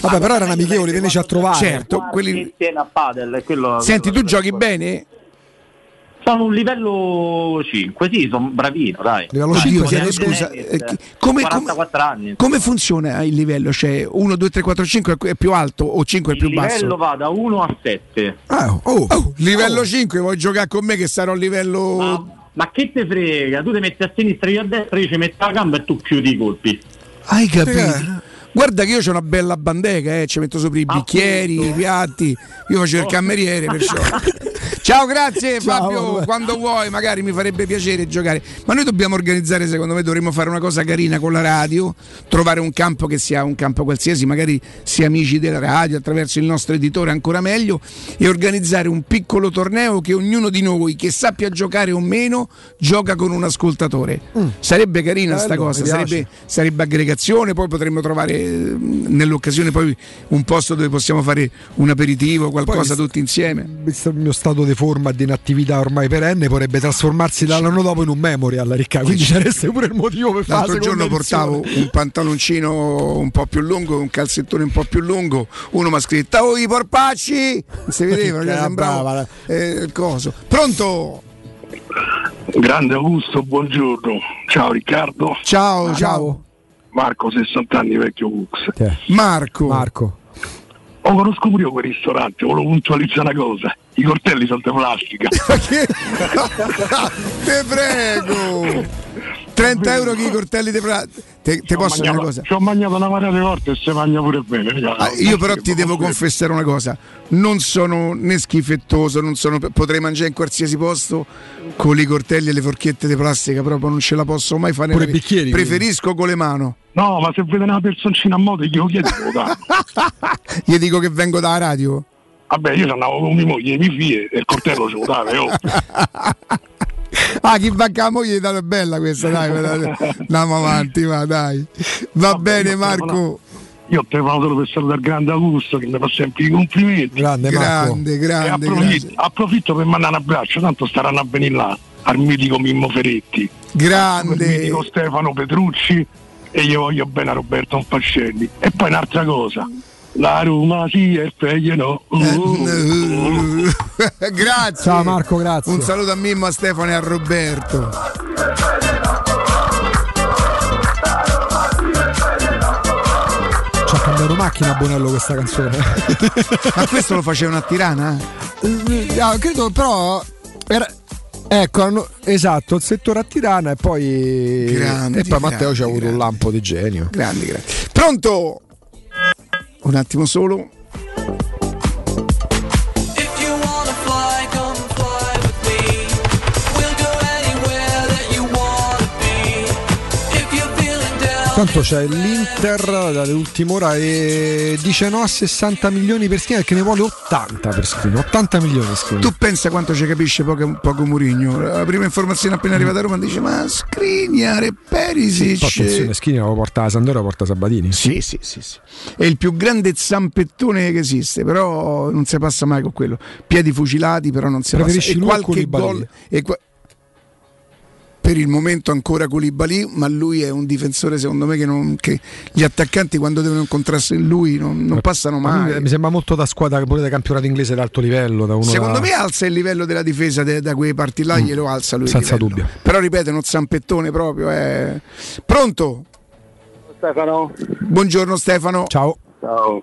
Vabbè, però erano amichevoli, vienici a trovare. Certo, quelli- a padel, Senti, tu giochi bene? Sono un livello 5, sì, sono bravino, dai. Livello Oddio, 5 chiedo sarebbe- scusa. eh, come, come- 44 anni. come funziona il livello? Cioè 1, 2, 3, 4, 5 è più alto o 5 è Il più livello basso? va da 1 a 7. Ah, oh, oh, livello 5, vuoi giocare con me che sarò a livello... Ma, ma che te frega? Tu ti metti a sinistra, io a destra, io ci metto la gamba e tu chiudi i colpi. Hai capito? Eh. Guarda che io ho una bella bandeca, eh, ci metto sopra i bicchieri, i piatti, io facevo il cameriere perciò. Ciao, grazie Ciao, Fabio, vabbè. quando vuoi magari mi farebbe piacere giocare, ma noi dobbiamo organizzare, secondo me dovremmo fare una cosa carina con la radio, trovare un campo che sia un campo qualsiasi, magari sia amici della radio attraverso il nostro editore ancora meglio e organizzare un piccolo torneo che ognuno di noi che sappia giocare o meno gioca con un ascoltatore. Sarebbe carina sta Mm. Cosa, sarebbe, sarebbe aggregazione, poi potremmo trovare eh, nell'occasione poi un posto dove possiamo fare un aperitivo, qualcosa Poi- tutti insieme. Visto il mio stato di forma e di inattività ormai perenne, potrebbe trasformarsi dall'anno dopo in un memory alla ricca. Quindi ci resta pure il motivo per fare la L'altro giorno portavo un pantaloncino un po' più lungo, un calzettone un po' più lungo, uno mi ha scritto Oh i porpacci! Non si vedevano, cioè, Che sembrava brava, eh, il coso. Pronto? Grande Augusto, buongiorno. Ciao Riccardo. Ciao, ciao. Marco, 60 anni, vecchio Vux. Marco. Marco. Oh, conosco pure io quel ristorante, volevo puntualizzare una cosa. I coltelli sono di plastica. Te prego! 30 euro che i coltelli di pra- Te, te posso dire una cosa? Ci ho mangiato una marea di volte e si mangia pure bene. Ah, io però ti devo confessare una cosa, non sono né schifettoso, non sono- potrei mangiare in qualsiasi posto con i coltelli e le forchette di plastica, proprio non ce la posso mai fare. Pure bicchieri, Preferisco con le mani. No, ma se vede una personcina a modo glielo chiedo. Gli dico che vengo dalla radio. Vabbè, io andavo con mia moglie, mi fie e il coltello ce lo dava. Oh. Ah, chi va con la moglie dai, è bella questa, dai, andiamo avanti, va, dai. Va bene io Marco. Io te vado solo per salutare il grande Augusto che mi fa sempre i complimenti. Grande Grande, grande, approfitto, grande. approfitto per mandare un abbraccio, tanto staranno a venire là al mitico Mimmo Feretti, al Grande. mitico Stefano Petrucci e io voglio bene a Roberto Fascelli. E poi un'altra cosa, la Roma sì e Feglie no. Uh, grazie. Ciao Marco, grazie. Un saluto a Mimmo, a Stefano e a Roberto. Ci ha cambiato macchina Bonello questa canzone. Ma questo lo faceva una tirana? Ah, credo però era- Ecco, hanno- esatto, il settore a Tirana e poi Grandi, e poi Matteo ci ha grandi, avuto un lampo di genio. Grandi, grandi. Pronto? Un attimo solo. Intanto c'è l'Inter dall'ultima ora e dice no a 60 milioni per Skriniar che ne vuole 80 per Skriniar, 80 milioni Skriniar. Tu pensa quanto ci capisce poco, poco Murigno? La prima informazione appena arrivata a Roma dice ma Skriniar e Perisic. Sì, attenzione, Skriniar lo porta a Sandora, lo porta a Sabatini. Sì, sì, sì, sì. È il più grande zampettone che esiste, però non si passa mai con quello. Piedi fucilati, però non si Preferisci passa. E qualche gol e per il momento ancora Koulibaly, ma lui è un difensore secondo me che, non- che gli attaccanti quando devono incontrarsi in lui non, non passano Ma mai. mi- Mi sembra molto da squadra pure da campionato inglese d'alto livello. Da uno Secondo da- me alza il livello della difesa de- da quei parti là, glielo alza lui. senza dubbio. Però ripeto, è uno zampettone proprio. È... Pronto? Stefano. Buongiorno Stefano. Ciao. Ciao.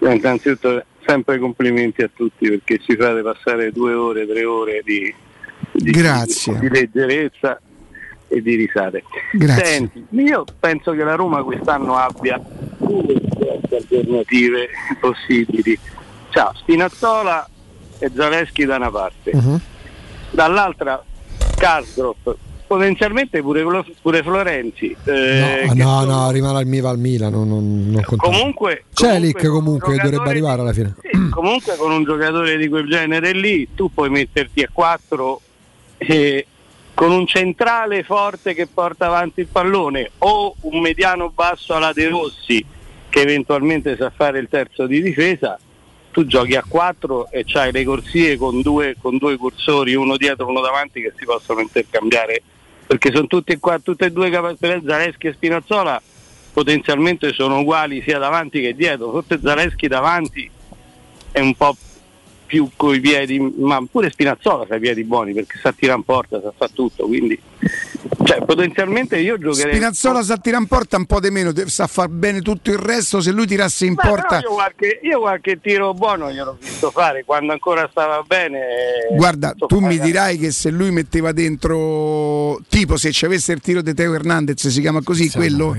Eh, Innanzitutto sempre complimenti a tutti perché ci fate passare due ore, tre ore di, di- Grazie. di leggerezza e di risate. Grazie. Senti, io penso che la Roma quest'anno abbia diverse alternative possibili. Ciao, Spinazzola e Zaleschi da una parte, Mhm. dall'altra Karsdorp, potenzialmente pure, pure Florenzi. eh, No, no, sono- no, rimane al Miva al Milan. Non, non. Comunque, C'è Lick comunque, dovrebbe arrivare alla fine. sì, comunque con un giocatore di quel genere lì tu puoi metterti a 4 e con un centrale forte che porta avanti il pallone o un mediano basso alla De Rossi che eventualmente sa fare il terzo di difesa tu giochi a 4 e c'hai le corsie con due, con due cursori uno dietro e uno davanti che si possono intercambiare perché sono tutti e qua, tutte e due capaci per Zaleschi e Spinazzola potenzialmente sono uguali sia davanti che dietro forse Zaleschi davanti è un po' più coi piedi, ma pure Spinazzola fa i piedi buoni perché sa tirare in porta, sa fare tutto, quindi cioè, potenzialmente io giocherei Spinazzola sa tirare in porta un po' di meno, sa far bene tutto il resto. Se lui tirasse in Beh, porta, io, qualche, io qualche tiro buono gliel'ho visto fare quando ancora stava bene. guarda, Insomma, tu mi dirai che se lui metteva dentro, tipo se ci avesse il tiro di Teo Hernandez, si chiama così, quello,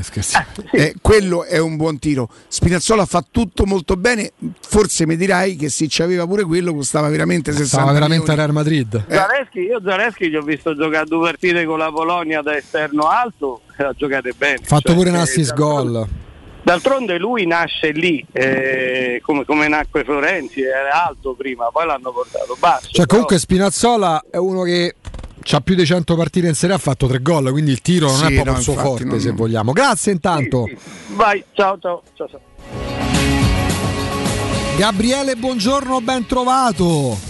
eh, quello è un buon tiro. Spinazzola fa tutto molto bene, forse mi dirai che se ci aveva pure quello costava veramente 60 Stava veramente a. Real Madrid. Zaleschi, io Zaleschi gli ho visto giocare due partite con la Polonia da esterno alto e la giocate bene. Fatto Cioè, pure un eh, assist gol. D'altronde lui nasce lì, eh, come, come nacque Florenzi, era alto prima, poi l'hanno portato basso. Cioè, però- comunque Spinazzola è uno che ha più di 100 partite in Serie A, ha fatto tre gol, quindi il tiro non Sì, è proprio no, il suo infatti, forte, non- se vogliamo. Grazie intanto. Vai, ciao ciao. ciao, ciao. Gabriele, buongiorno, ben trovato.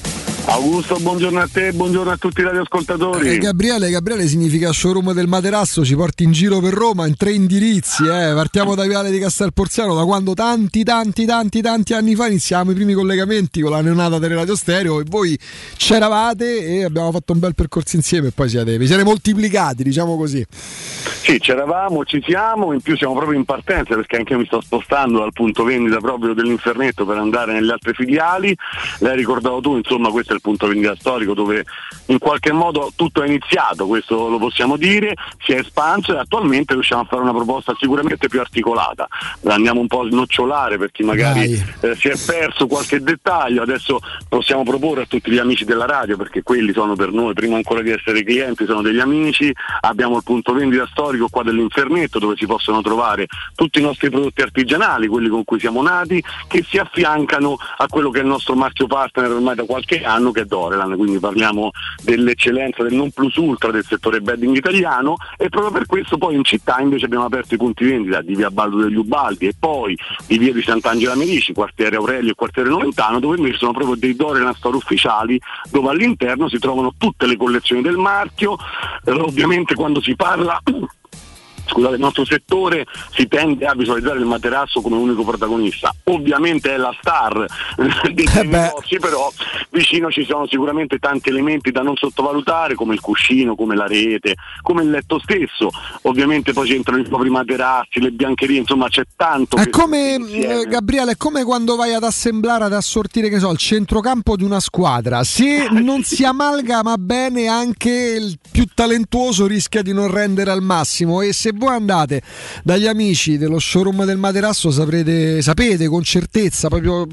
Augusto, buongiorno a te, buongiorno a tutti i radioascoltatori. Eh, Gabriele, Gabriele significa showroom del materasso, ci porti in giro per Roma in tre indirizzi, eh. partiamo da Viale di Castel Porziano, da quando tanti, tanti, tanti, tanti anni fa iniziamo i primi collegamenti con la neonata delle radio stereo e voi c'eravate e abbiamo fatto un bel percorso insieme e poi siete, vi siete moltiplicati, diciamo così. Sì, c'eravamo, ci siamo, in più siamo proprio in partenza perché anche io mi sto spostando dal punto vendita proprio dell'Infernetto per andare nelle altre filiali. L'hai ricordato tu, insomma questo è il punto vendita storico dove in qualche modo tutto è iniziato, questo lo possiamo dire, si è espanso e attualmente riusciamo a fare una proposta sicuramente più articolata. La andiamo un po' a snocciolare per chi magari eh, si è perso qualche dettaglio, adesso possiamo proporre a tutti gli amici della radio perché quelli sono per noi, prima ancora di essere clienti, sono degli amici, abbiamo il punto vendita storico qua dell'Infernetto dove si possono trovare tutti i nostri prodotti artigianali, quelli con cui siamo nati, che si affiancano a quello che è il nostro marchio partner ormai da qualche anno che è Dorelan, quindi parliamo dell'eccellenza del non plus ultra del settore bedding italiano e proprio per questo poi in città invece abbiamo aperto i punti vendita di via Baldo degli Ubaldi e poi di via di Sant'Angela Merici, quartiere Aurelio e quartiere Noventano dove invece sono proprio dei Dorelan store ufficiali dove all'interno si trovano tutte le collezioni del marchio, eh, ovviamente quando si parla Scusate, il nostro settore si tende a visualizzare il materasso come unico protagonista. Ovviamente è la star dei Eh negozi, però vicino ci sono sicuramente tanti elementi da non sottovalutare, come il cuscino, come la rete, come il letto stesso. Ovviamente poi c'entrano i propri materassi, le biancherie, insomma c'è tanto. È come, eh, Gabriele, è come quando vai ad assemblare, ad assortire, che so, il centrocampo di una squadra. Se non si amalgama bene, anche il più talentuoso rischia di non rendere al massimo. E se voi andate dagli amici dello showroom del materasso saprete, sapete con certezza, proprio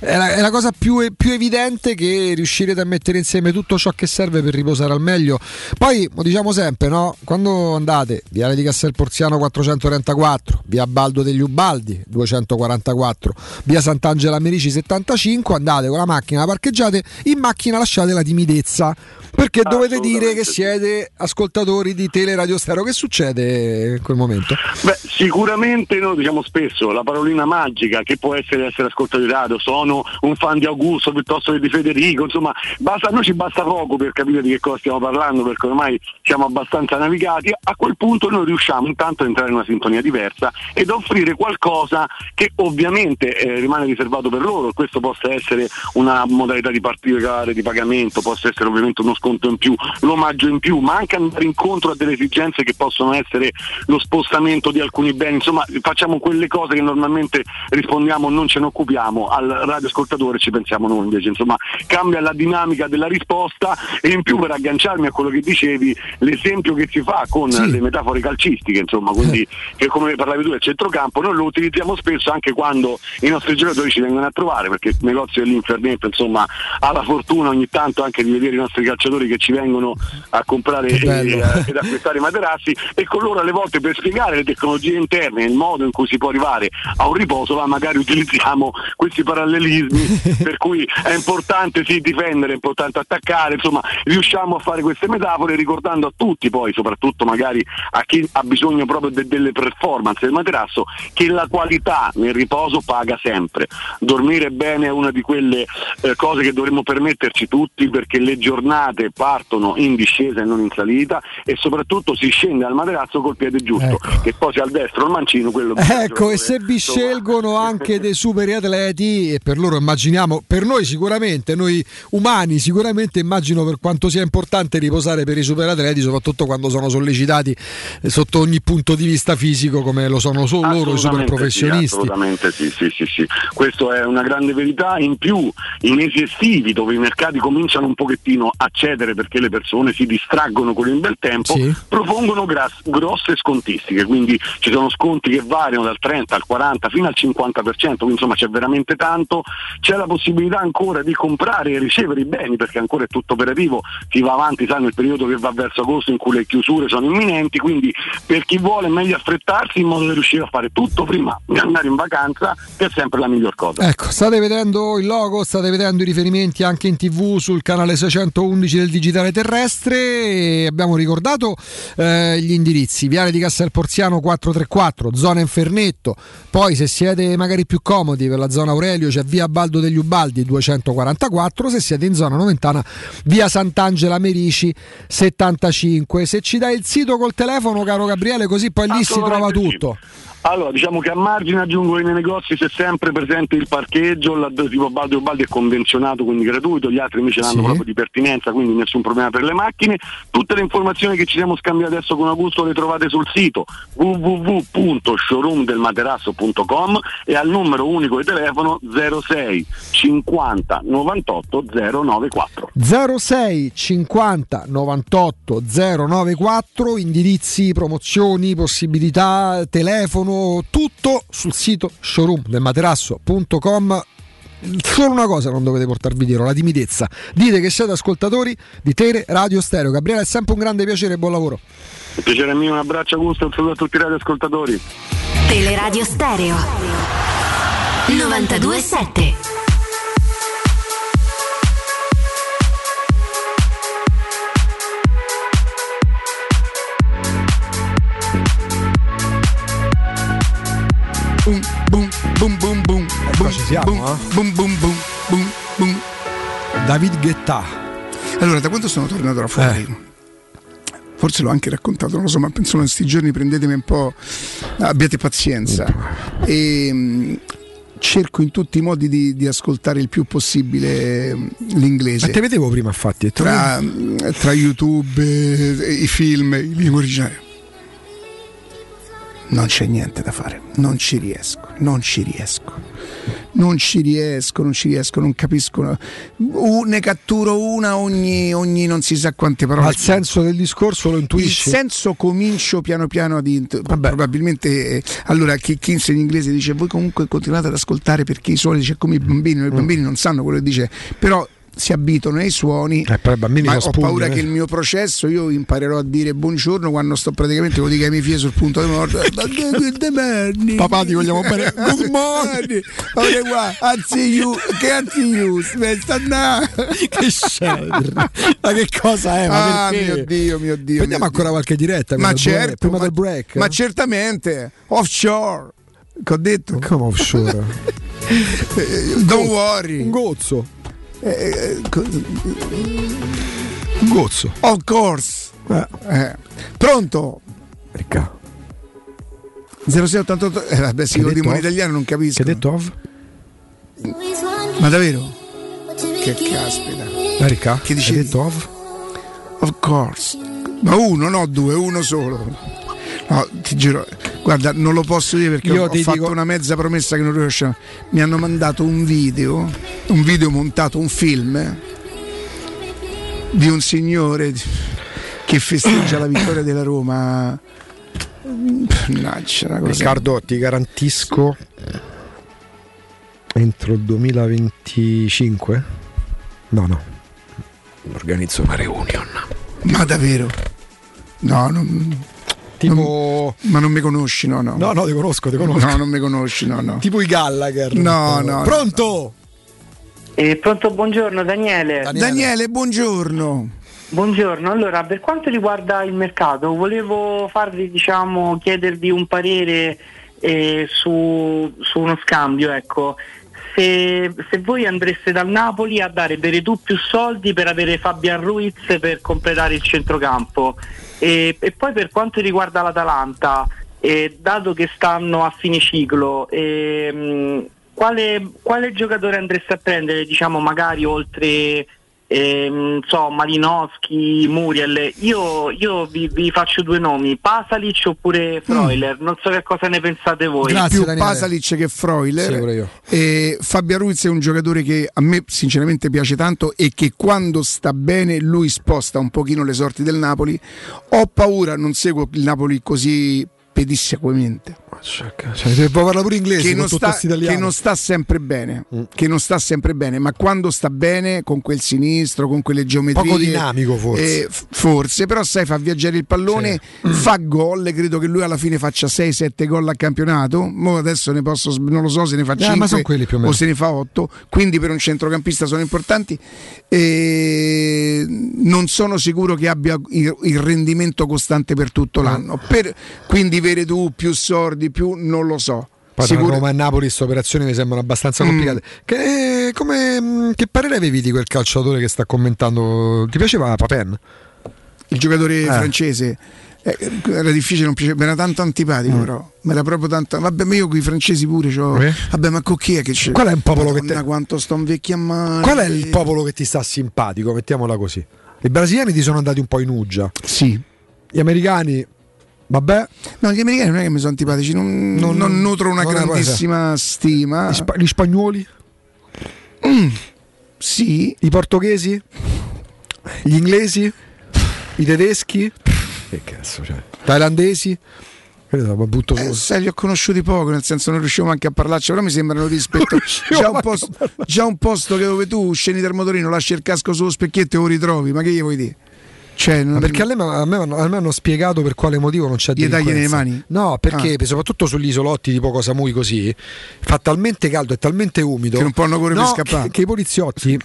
è la, è la cosa più, più evidente che riuscirete a mettere insieme tutto ciò che serve per riposare al meglio. Poi, lo diciamo sempre, no? quando andate, Viale di Castel Porziano 434, via Baldo degli Ubaldi 244, via Sant'Angela Merici 75, andate con la macchina, la parcheggiate, in macchina lasciate la timidezza. Perché dovete dire che siete ascoltatori di Teleradio Stereo. Che succede in quel momento? Beh, sicuramente noi diciamo spesso la parolina magica che può essere essere ascoltato di radio, sono un fan di Augusto piuttosto che di Federico, insomma, basta, a noi ci basta poco per capire di che cosa stiamo parlando perché ormai siamo abbastanza navigati, a quel punto noi riusciamo intanto ad entrare in una sintonia diversa ed offrire qualcosa che ovviamente eh, rimane riservato per loro, questo possa essere una modalità di particolare di pagamento, possa essere ovviamente uno sconto in più, l'omaggio in più, ma anche andare incontro a delle esigenze che possono essere lo spostamento di alcuni beni, insomma facciamo quelle cose che normalmente rispondiamo non ce ne occupiamo, al radioascoltatore ci pensiamo noi invece, insomma cambia la dinamica della risposta e in più per agganciarmi a quello che dicevi, l'esempio che si fa con Sì. le metafore calcistiche, insomma, quindi che come parlavi tu del centrocampo, noi lo utilizziamo spesso anche quando i nostri giocatori ci vengono a trovare, perché il negozio dell'infernetto insomma ha la fortuna ogni tanto anche di vedere i nostri calciatori che ci vengono a comprare Che e, bello. e- ed acquistare i materassi e con loro alle volte per spiegare le tecnologie interne e il modo in cui si può arrivare a un riposo, là magari utilizziamo questi parallelismi per cui è importante sì difendere, è importante attaccare, insomma riusciamo a fare queste metafore ricordando a tutti poi, soprattutto magari a chi ha bisogno proprio de- delle performance del materasso, che la qualità nel riposo paga sempre. Dormire bene è una di quelle eh, cose che dovremmo permetterci tutti perché le giornate partono in discesa e non in salita e soprattutto si scende al materasso col piede giusto, che poi sia al destro al mancino quello Ecco, e se vi scelgono anche dei super atleti, e per loro immaginiamo, per noi sicuramente, noi umani sicuramente immagino per quanto sia importante riposare per i super atleti, soprattutto quando sono sollecitati eh, sotto ogni punto di vista fisico, come lo sono solo loro i super professionisti. Sì, assolutamente sì, sì, sì, sì. Questo è una grande verità. In più, i mesi estivi dove i mercati cominciano un pochettino a cedere perché le persone si distraggono con il bel tempo, propongono gras- grosse scontistiche. Quindi ci sono sconti che variano dal 30 al 40 fino al 50%, quindi insomma c'è veramente tanto. C'è la possibilità ancora di comprare e ricevere i beni perché ancora è tutto operativo, si va avanti, sai, nel periodo che va verso agosto in cui le chiusure sono imminenti, quindi per chi vuole è meglio affrettarsi in modo da riuscire a fare tutto prima di andare in vacanza, che è sempre la miglior cosa. Ecco, state vedendo il logo, state vedendo i riferimenti anche in tv sul canale 611 del Digitale Terrestre. Abbiamo ricordato eh, gli indirizzi: Viale di Castel Porziano 434, zona Infernetto. Poi, se siete magari più comodi per la zona Aurelio, c'è via Baldo degli Ubaldi 244. Se siete in zona Noventana, via Sant'Angela Merici 75. Se ci dai il sito col telefono, caro Gabriele, così poi lì si trova Assolutamente sì. Allora, diciamo che a margine aggiungo che nei negozi c'è sempre presente il parcheggio, la, tipo Baldi o Baldi è convenzionato, quindi gratuito, gli altri invece l'hanno Sì. proprio di pertinenza, quindi nessun problema per le macchine. Tutte le informazioni che ci siamo scambiati adesso con Augusto le trovate sul sito www.showroomdelmaterasso.com e al numero unico di telefono 06 50 98 094. 06 50 98 094 indirizzi, promozioni, possibilità, telefono, tutto sul sito showroom del materasso.com. Solo una cosa non dovete portarvi dietro, la timidezza. Dite che siete ascoltatori di Tele Radio Stereo. Gabriele, è sempre un grande piacere e buon lavoro. Il piacere è mio, un abbraccio Augusto e un saluto a tutti i radioascoltatori. Teleradio Stereo 927 Boom, boom, boom, boom, boom. Ecco, ci siamo, boom, eh. boom, boom, boom, boom, boom. David Guetta. Allora, da quando sono tornato da fuori? Forse l'ho anche raccontato, non lo so, ma penso in questi giorni prendetemi un po', abbiate pazienza. E, mh, cerco in tutti i modi di, di ascoltare il più possibile mh, l'inglese. Ma te vedevo prima, infatti. Tra, tra YouTube, eh, i film, in lingua originale. Non c'è niente da fare, non ci riesco, non ci riesco. Non ci riesco, non ci riesco, non capisco. Uh, ne catturo una ogni, ogni non si sa quante parole. Ma il senso del discorso lo Il intuisci? senso comincio piano piano ad int- probabilmente eh, allora chi, chi insegna inglese dice voi comunque continuate ad ascoltare perché i suoni dice come i bambini, Mm. i bambini non sanno quello che dice, però si abituano ai suoni. Eh, bambini ma ho paura eh. che il mio processo io imparerò a dire buongiorno quando sto praticamente lo dico ai miei figli sul punto di morte. Papà, ti vogliamo bene. Good morning. Ora qua, anzi you, che anzi you, che scena. Ma che cosa è? Ma ah, mio Dio, mio Dio. Prendiamo mio ancora qualche diretta. Ma prima del break- certo, prima ma, del break. ma certamente, offshore. Che ho detto? Come offshore? Eh, Don't worry. Un gozzo. Eh, eh, Un gozzo. Of course. Eh. Pronto? Ricca. 0688 eh, vabbè, Che lo dico in italiano non capisco. Che detto of? Ma davvero? Che caspita. Ricca? Che dicevi? Hai detto of? Of course. Ma uno, no due, uno solo. No, ti giuro, guarda, non lo posso dire perché Io ho, fatto dico- una mezza promessa che non riesco a... Mi hanno mandato un video, un video montato, un film di un signore che festeggia la vittoria della Roma. Cosa. Riccardo, ti garantisco entro il 2025? No, no. Organizzo una reunion. Ma davvero? No, non, Tipo. ma non mi conosci, no, no. No, no, ti conosco, ti conosco. No, non mi conosci, no, no. Tipo i Gallagher. No, no. Pronto? Eh, pronto, buongiorno Daniele. Daniele, buongiorno. Buongiorno, allora per quanto riguarda il mercato volevo farvi, diciamo, chiedervi un parere eh, su, su uno scambio, ecco. Se, se voi andreste dal Napoli a dare Beretù più soldi per avere Fabian Ruiz per completare il centrocampo e, e poi per quanto riguarda l'Atalanta, eh, dato che stanno a fine ciclo, ehm, quale, quale giocatore andreste a prendere, diciamo magari oltre ehm, so, Malinowski, Muriel? Io, io vi, vi faccio due nomi, Pasalic oppure Freuler, non so che cosa ne pensate voi. più Pasalic che Freuler. Sì, Fabio Ruiz è un giocatore che a me sinceramente piace tanto e che quando sta bene lui sposta un pochino le sorti del Napoli. Ho paura, non seguo il Napoli così pedissequamente. Cioè, può parlare pure inglese Che non, sta, che non sta sempre bene, che non sta sempre bene, ma quando sta bene con quel sinistro, con quelle geometrie, Poco dinamico, forse. eh, forse, però sai fa viaggiare il pallone, fa gol, credo che lui alla fine faccia 6-7 gol a campionato, Mo adesso ne posso, non lo so se ne fa Eh, ma 5 sono quelli più o o se ne fa 8, quindi per un centrocampista sono importanti. E non sono sicuro che abbia il, il rendimento costante per tutto l'anno. Per- quindi Veretù più sordi, più non lo so. Poi tra Sicuro- Roma e Napoli queste operazioni mi sembrano abbastanza Mm. complicate. Che, come, mm, che parere avevi di quel calciatore che sta commentando? Ti piaceva Papen? il giocatore Eh. francese eh, era difficile, non piaceva, mi era tanto antipatico, Mm. però. Ma era proprio tanto. Vabbè, ma io con i francesi pure c'ho. Eh? Vabbè, ma con chi è che c'è? Qual è un popolo che Madonna, te- quanto sto invecchiando Qual è il popolo che ti sta simpatico? Mettiamola così. I brasiliani ti sono andati un po' in uggia. Sì. Gli americani, vabbè. No, gli americani non è che mi sono antipatici, non, Non- non nutro una non grandissima stima. Gli, spa- gli spagnoli? Mm, sì. I portoghesi? Gli inglesi? I tedeschi? Che cazzo, cioè. Thailandesi? Ma butto Eh, sai, li ho conosciuti poco, nel senso non riuscivo neanche a parlarci, però mi sembrano rispetto. riuscivo Già un, manco posto, già un posto che dove tu scendi dal motorino, lasci il casco sullo specchietto e lo ritrovi, ma che gli vuoi dire? Cioè, non- Ma perché a me, a, me, hanno- a me hanno spiegato per quale motivo non c'è Gli tagli nelle mani? No, perché Ah. soprattutto sugli isolotti tipo Cosa Mui così, fa talmente caldo e talmente umido Che non possono correre no, per scappare. Che, che i poliziotti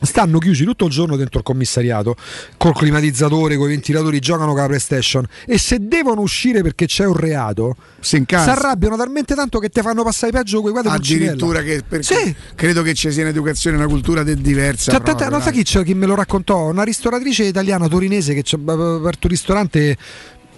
stanno chiusi tutto il giorno dentro il commissariato col climatizzatore, con i ventilatori, giocano con la PlayStation e se devono uscire perché c'è un reato si arrabbiano talmente tanto che ti fanno passare peggio quei quadri Addirittura che perché credo che ci sia un'educazione, una cultura de- diversa. Cioè, proprio, non dai. chi, chi me lo raccontò? Una ristoratrice italiana torinese che aperto un ristorante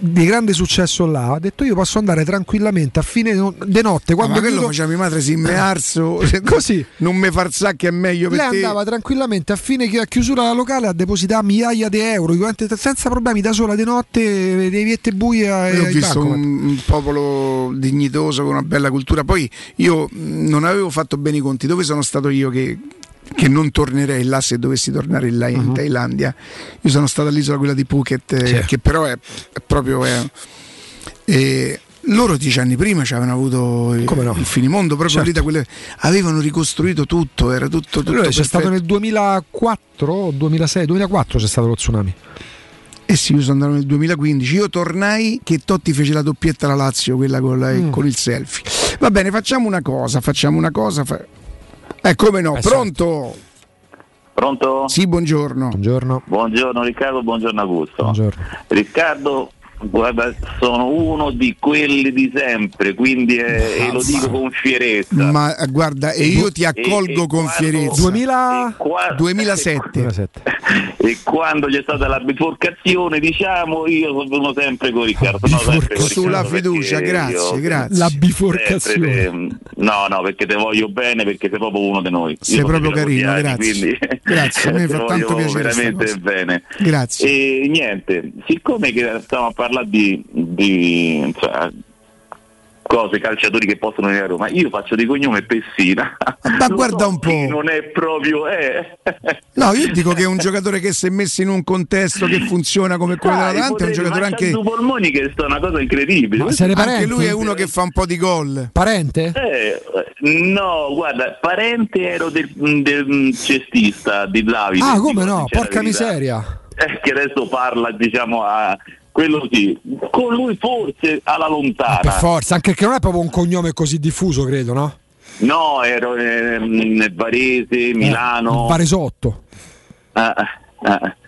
di grande successo là, ha detto io posso andare tranquillamente a fine de notte quando ma quello chiudo- faceva mia madre si me arso Così. non me far sa che è meglio per lei te andava tranquillamente a fine chi- a chiusura della locale a depositare migliaia di euro senza problemi da sola di notte dei viette buie ho visto bancomat. un, un popolo dignitoso con una bella cultura. Poi io non avevo fatto bene i conti. Dove sono stato io che, che non tornerei là se dovessi tornare là in Mhm. Thailandia? Io sono stato all'isola quella di Phuket, eh, che però è, è proprio. è- e loro dieci anni prima ci avevano avuto il, il finimondo proprio Certo. lì da quelle avevano ricostruito tutto era tutto, tutto Allora, c'è stato nel 2004 o 2006 2004 c'è stato lo tsunami Eh sì, io sono andato nel 2015. Io tornai che Totti fece la doppietta alla Lazio, quella con, la- Mm. con il selfie. Va bene, facciamo una cosa, facciamo una cosa. fa- Eh, come no, Eh, pronto? Pronto? Sì, buongiorno. Buongiorno. Buongiorno Riccardo, buongiorno Augusto. Buongiorno. Riccardo, guarda, sono uno di quelli di sempre, quindi eh, e lo dico con fierezza. Ma eh, guarda, e io ti accolgo e con quando- fierezza. 2000... 2007. E quando c'è stata la biforcazione, diciamo, io sono sempre con Riccardo. sono sempre con Sulla Riccardo, fiducia, grazie, io- grazie. La sempre, biforcazione. eh, no, no, perché te voglio bene, perché sei proprio uno di noi. Io Sei sono proprio carino, grazie. quindi Grazie, a me te fa tanto piacere veramente bene. Grazie. E niente, siccome che stiamo a parlare di, di, cioè, cose, calciatori che possono venire a Roma, io faccio di cognome Pessina. Ma Lo guarda so un po'. Non è proprio... Eh. No, io dico che è un giocatore che se messo in un contesto che funziona come quello Sai, dell'Atalanta è un giocatore ma anche due polmoni che sta una cosa incredibile. anche lui è uno che fa un po' di gol. Parente? Eh, no, guarda, parente ero del, del cestista di Davide. ah come no porca miseria Eh, che adesso parla, diciamo, a quello sì. Con lui forse alla lontana. per forza anche perché non è proprio un cognome così diffuso credo no? No, ero ehm, nel Varese, Milano. Varesotto Eh, eh.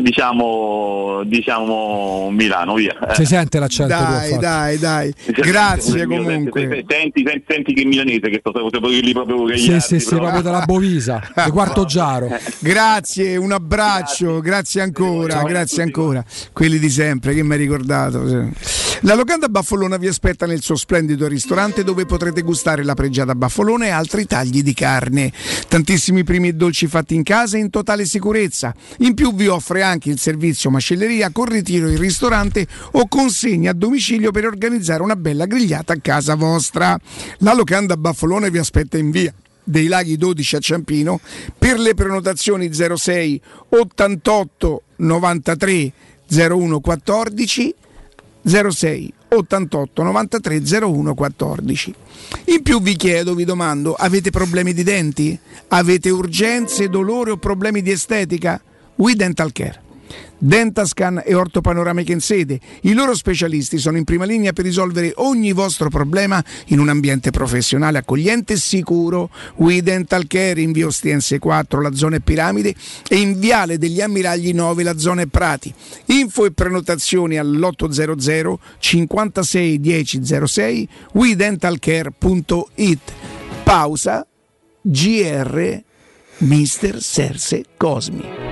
Diciamo, diciamo Milano, via. Eh. si sente l'accento Dai, dai, dai. Grazie comunque. Senti, senti, senti che milanese che sto sapevo dirli proprio sì Gagliardi, sì sì però. proprio della Bovisa di quarto giaro Grazie, un abbraccio, grazie, ancora, grazie ancora. Quelli di sempre che mi hai ricordato. sì. La locanda Baffolona vi aspetta nel suo splendido ristorante dove potrete gustare la pregiata baffolona e altri tagli di carne. Tantissimi primi e dolci fatti in casa in totale sicurezza. In più vi offre anche il servizio macelleria con ritiro in ristorante o consegna a domicilio per organizzare una bella grigliata a casa vostra. La locanda Baffolona vi aspetta in via dei Laghi 12 a Ciampino per le prenotazioni 06 88 93 01 14 06 88 93 01 14 in più vi chiedo, vi domando, avete problemi di denti? Avete urgenze, dolore o problemi di estetica? We Dental Care Dentascan e Ortopanoramica in sede. I loro specialisti sono in prima linea per risolvere ogni vostro problema in un ambiente professionale accogliente e sicuro. We Dental Care in via Ostiense 4, la zona è Piramide e in viale degli Ammiragli 9, la zona è Prati. Info e prenotazioni all'800 56 1006 wedentalcare.it. Pausa GR Mister Serse Cosmi.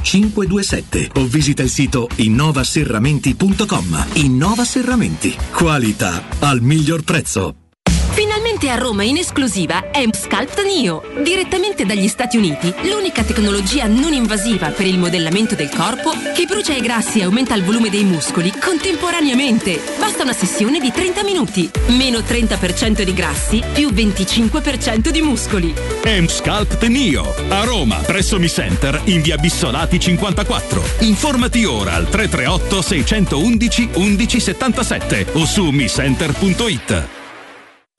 527 o visita il sito innovaserramenti.com. Innova Serramenti. Qualità al miglior prezzo. Finalmente a Roma in esclusiva è Sculpt Neo, direttamente dagli Stati Uniti, l'unica tecnologia non invasiva per il modellamento del corpo che brucia i grassi e aumenta il volume dei muscoli contemporaneamente. Basta una sessione di 30 minuti, meno 30% di grassi più 25% di muscoli. M-Sculpt Neo a Roma, presso Mi Center in via Bissolati 54. Informati ora al 338 611 1177 o su miscenter.it.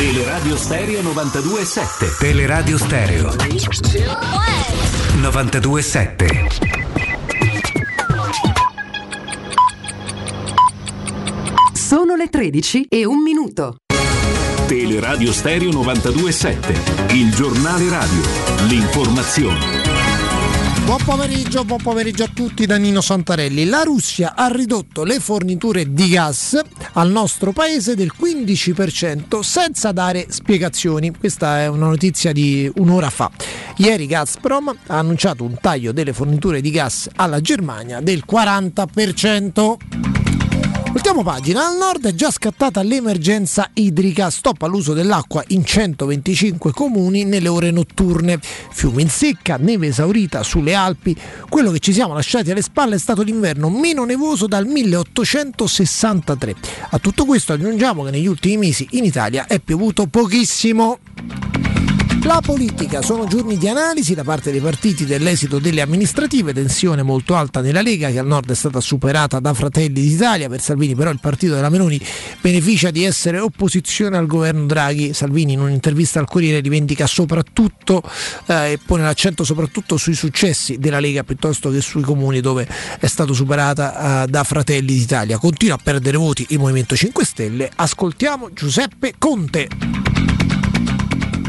Teleradio Stereo 92.7 Teleradio Stereo. 92.7 Sono le 13 e un minuto. Teleradio Stereo 92.7 Il giornale radio. L'informazione Buon pomeriggio, buon pomeriggio a tutti da Nino Santarelli. La Russia ha ridotto le forniture di gas al nostro paese del 15% senza dare spiegazioni. Questa è una notizia di un'ora fa. Ieri Gazprom ha annunciato un taglio delle forniture di gas alla Germania del 40%. Voltiamo pagina, al nord è già scattata l'emergenza idrica, stop all'uso dell'acqua in 125 comuni nelle ore notturne, fiumi in secca, neve esaurita sulle Alpi, quello che ci siamo lasciati alle spalle è stato l'inverno meno nevoso dal 1863. A tutto questo aggiungiamo che negli ultimi mesi in Italia è piovuto pochissimo. La politica sono giorni di analisi da parte dei partiti dell'esito delle amministrative, tensione molto alta nella Lega che al nord è stata superata da Fratelli d'Italia, per Salvini però il partito della Meloni beneficia di essere opposizione al governo Draghi. Salvini in un'intervista al Corriere rivendica soprattutto eh, e pone l'accento soprattutto sui successi della Lega piuttosto che sui comuni dove è stata superata eh, da Fratelli d'Italia. Continua a perdere voti il Movimento 5 Stelle. Ascoltiamo Giuseppe Conte.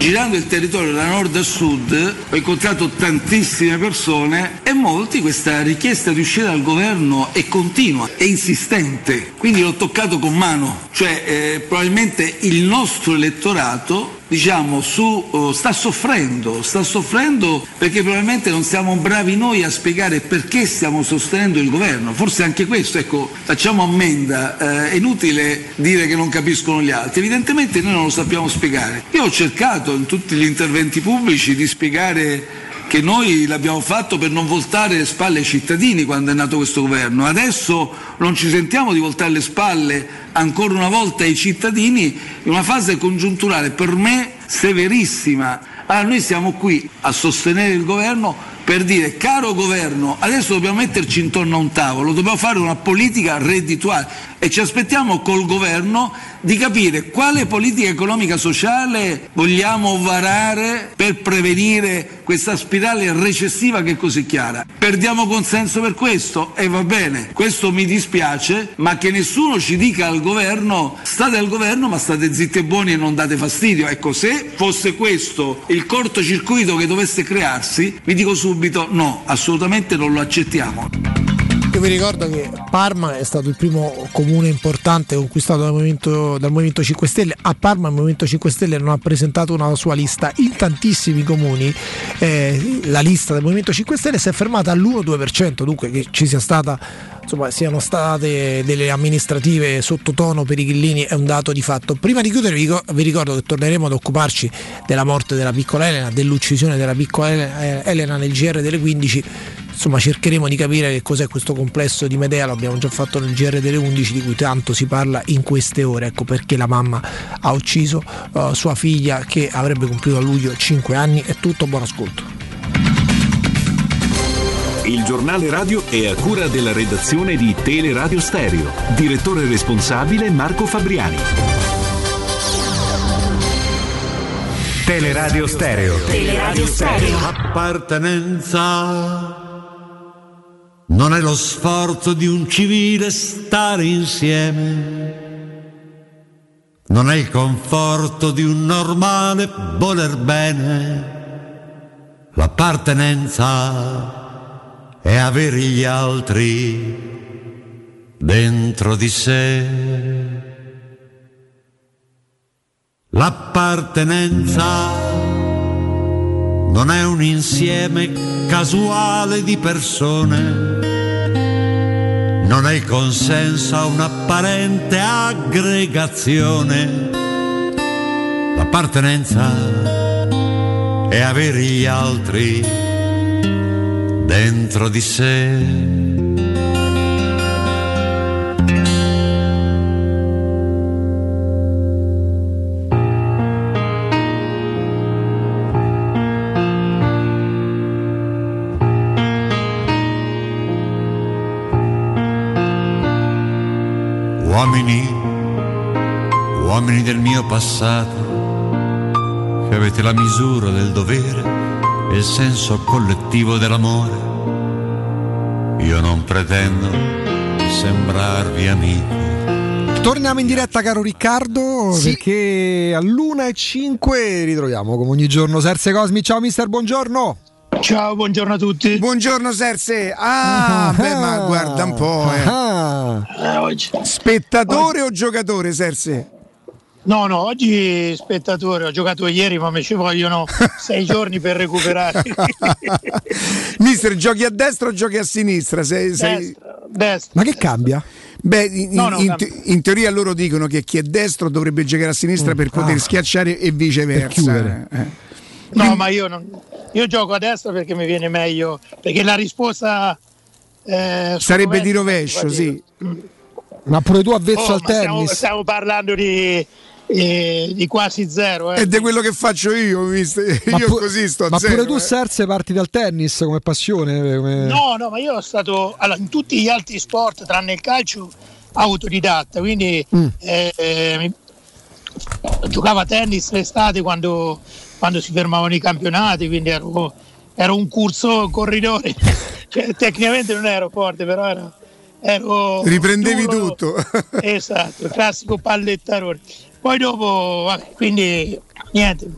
Girando il territorio da nord a sud ho incontrato tantissime persone e molti questa richiesta di uscire dal governo è continua, è insistente, quindi l'ho toccato con mano, cioè eh, probabilmente il nostro elettorato diciamo, su, uh, sta soffrendo, sta soffrendo perché probabilmente non siamo bravi noi a spiegare perché stiamo sostenendo il governo, forse anche questo, ecco, facciamo ammenda, eh, è inutile dire che non capiscono gli altri, evidentemente noi non lo sappiamo spiegare. Io ho cercato in tutti gli interventi pubblici di spiegare che noi l'abbiamo fatto per non voltare le spalle ai cittadini quando è nato questo governo. Adesso non ci sentiamo di voltare le spalle ancora una volta ai cittadini in una fase congiunturale per me severissima. Allora noi siamo qui a sostenere il governo per dire caro governo, adesso dobbiamo metterci intorno a un tavolo, dobbiamo fare una politica reddituale e ci aspettiamo col governo di capire quale politica economica sociale vogliamo varare per prevenire questa spirale recessiva che è così chiara. Perdiamo consenso per questo e va bene, questo mi dispiace, ma che nessuno ci dica al governo state al governo ma state zitti e buoni e non date fastidio. Ecco, se fosse questo il cortocircuito che dovesse crearsi, vi dico subito no, assolutamente non lo accettiamo. Io vi ricordo che Parma è stato il primo comune importante conquistato dal Movimento, dal Movimento 5 Stelle. A Parma il Movimento 5 Stelle non ha presentato una sua lista. In tantissimi comuni eh, la lista del Movimento 5 Stelle si è fermata all'1-2%, dunque che ci sia stata insomma siano state delle amministrative sottotono per i grillini è un dato di fatto. Prima di chiudere vi, ricordo che torneremo ad occuparci della morte della piccola Elena, dell'uccisione della piccola Elena nel GR delle 15 insomma cercheremo di capire che cos'è questo complesso di Medea, l'abbiamo già fatto nel GR delle 11 di cui tanto si parla in queste ore, ecco perché la mamma ha ucciso uh, sua figlia che avrebbe compiuto a luglio 5 anni, è tutto, buon ascolto. Il giornale radio è a cura della redazione di Teleradio Stereo, direttore responsabile Marco Fabriani. Teleradio Stereo. Teleradio Stereo. Appartenenza non è lo sforzo di un civile stare insieme. Non è il conforto di un normale voler bene. L'appartenenza è avere gli altri dentro di sé. L'appartenenza non è un insieme casuale di persone, non è il consenso a un'apparente aggregazione. L'appartenenza è avere gli altri dentro di sé. Uomini, uomini del mio passato, che avete la misura del dovere il senso collettivo dell'amore. Io non pretendo di sembrarvi amico. Torniamo in diretta, caro Riccardo, Sì. perché all'una e 5 ritroviamo come ogni giorno Serse Cosmi. Ciao mister, buongiorno. Ciao, buongiorno a tutti. Buongiorno Serse. Ah, beh, ma guarda un po'. eh. Spettatore o giocatore, Serse? No, no, oggi spettatore, ho giocato ieri, ma mi ci vogliono sei giorni per recuperare. Mister, giochi a destra o giochi a sinistra? Sei, sei- destra, destra. Ma che cambia? Beh, in, No, no, in- in teoria loro dicono che chi è destro dovrebbe giocare a sinistra per poter ah. schiacciare e viceversa. Eh. No, ma io, non- io gioco a destra perché mi viene meglio, perché la risposta eh, Sarebbe di rovescio, sì. Ma pure tu avvezzo Oh, al ma stiamo, tennis. stiamo parlando di, eh, di quasi zero. Eh. Ed è quello che faccio io, visto? Ma io pu- così sto a Ma zero. pure tu, eh. Serse, parti dal tennis come passione? come- No, no, ma io sono stato allora, in tutti gli altri sport, tranne il calcio, autodidatta, quindi Mm. eh, eh, giocavo a tennis l'estate quando, quando si fermavano i campionati, quindi ero, ero un corso corridore. Cioè, tecnicamente non ero forte, però ero, ero Riprendevi duro. tutto. Esatto, classico pallettarone. Poi dopo, vabbè, quindi niente.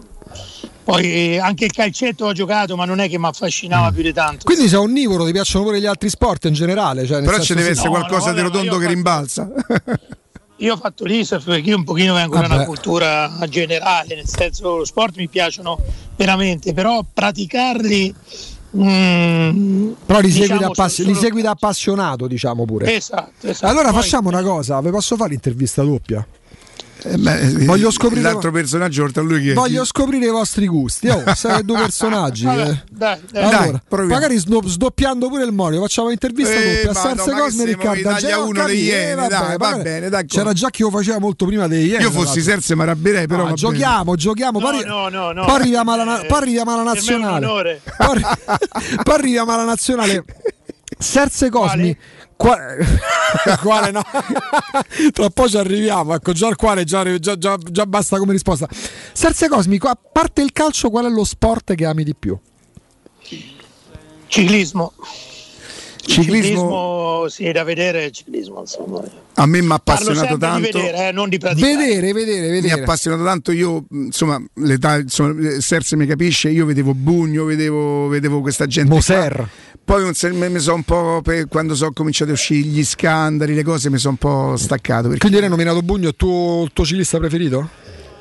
Poi anche il calcetto ho giocato, ma non è che mi affascinava più di tanto. Quindi sei onnivoro, ti piacciono pure gli altri sport in generale. Cioè nel Però ci deve essere No, qualcosa no, di vabbè, ma rotondo che ho rimbalza. Io ho fatto l'ISAF perché io un pochino vengo da una cultura generale, nel senso lo sport mi piacciono veramente, però praticarli... mm, Però li, segui, diciamo, da appass- li segui da appassionato, diciamo pure. Esatto, esatto. Allora Poi- facciamo una cosa, vi posso fare l'intervista doppia? Eh, beh, Voglio scoprire- l'altro personaggio oltre a lui che Voglio scoprire i vostri gusti. Oh, sai due personaggi. Vabbè, eh. dai, dai. Allora, Dai, magari sdoppiando pure il Morio, facciamo un'intervista Eh, doppia. ma ma Cosme e Riccardo Angelo. uno, capito, Iene, eh, dai, va bene, d'accordo. C'era già chi lo faceva molto prima dei Iene. Io fossi. Serse mi arrabbierei, però No, giochiamo, giochiamo. No, poi, no, no, no. poi arriviamo alla, Eh, arriviamo alla nazionale. Poi, arri- poi arriviamo alla nazionale. Serse Cosmi. Qua- quale no? Tra poco ci arriviamo, ecco, già il quale già, già- già- già basta come risposta. Serse Cosmi, qua- a parte il calcio, qual è lo sport che ami di più? Ciclismo. Ciclismo Ciclismo, sì, da vedere il ciclismo, insomma. a me mi ha appassionato tanto. di vedere, eh, non di praticare. Vedere, vedere, Mi ha vedere. appassionato tanto, io insomma, l'età, insomma, Serse mi capisce, io vedevo Bugno, vedevo, vedevo questa gente. Moser. qua. Poi mi sono un po', per- quando sono cominciati a uscire gli scandali, le cose, mi sono un po' staccato. Perché... Quindi hai nominato Bugno il tuo, il tuo ciclista preferito?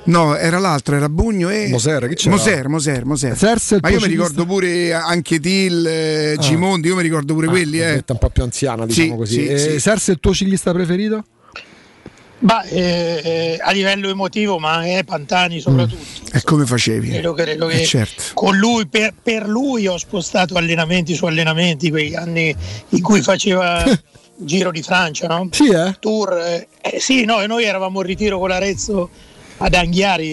No, era l'altro, era Bugno e Moser, chi c'era? Moser, Moser, Moser. Serse, Ma io mi ricordo pure anche Til, eh, Ah. Gimondi, io mi ricordo pure quelli, Ah, eh. detta un po' più anziana, diciamo Sì, così. sì, Eh, sì. Serse, il tuo ciclista preferito? Ma eh, a livello emotivo, ma è Pantani soprattutto. E come facevi? Credo, credo Eh, che certo. con lui, per, per lui ho spostato allenamenti su allenamenti, quegli anni in cui faceva il Giro di Francia, no? Sì, eh? Tour. eh, eh, sì, no, e noi eravamo in ritiro con l'Arezzo ad Anghiari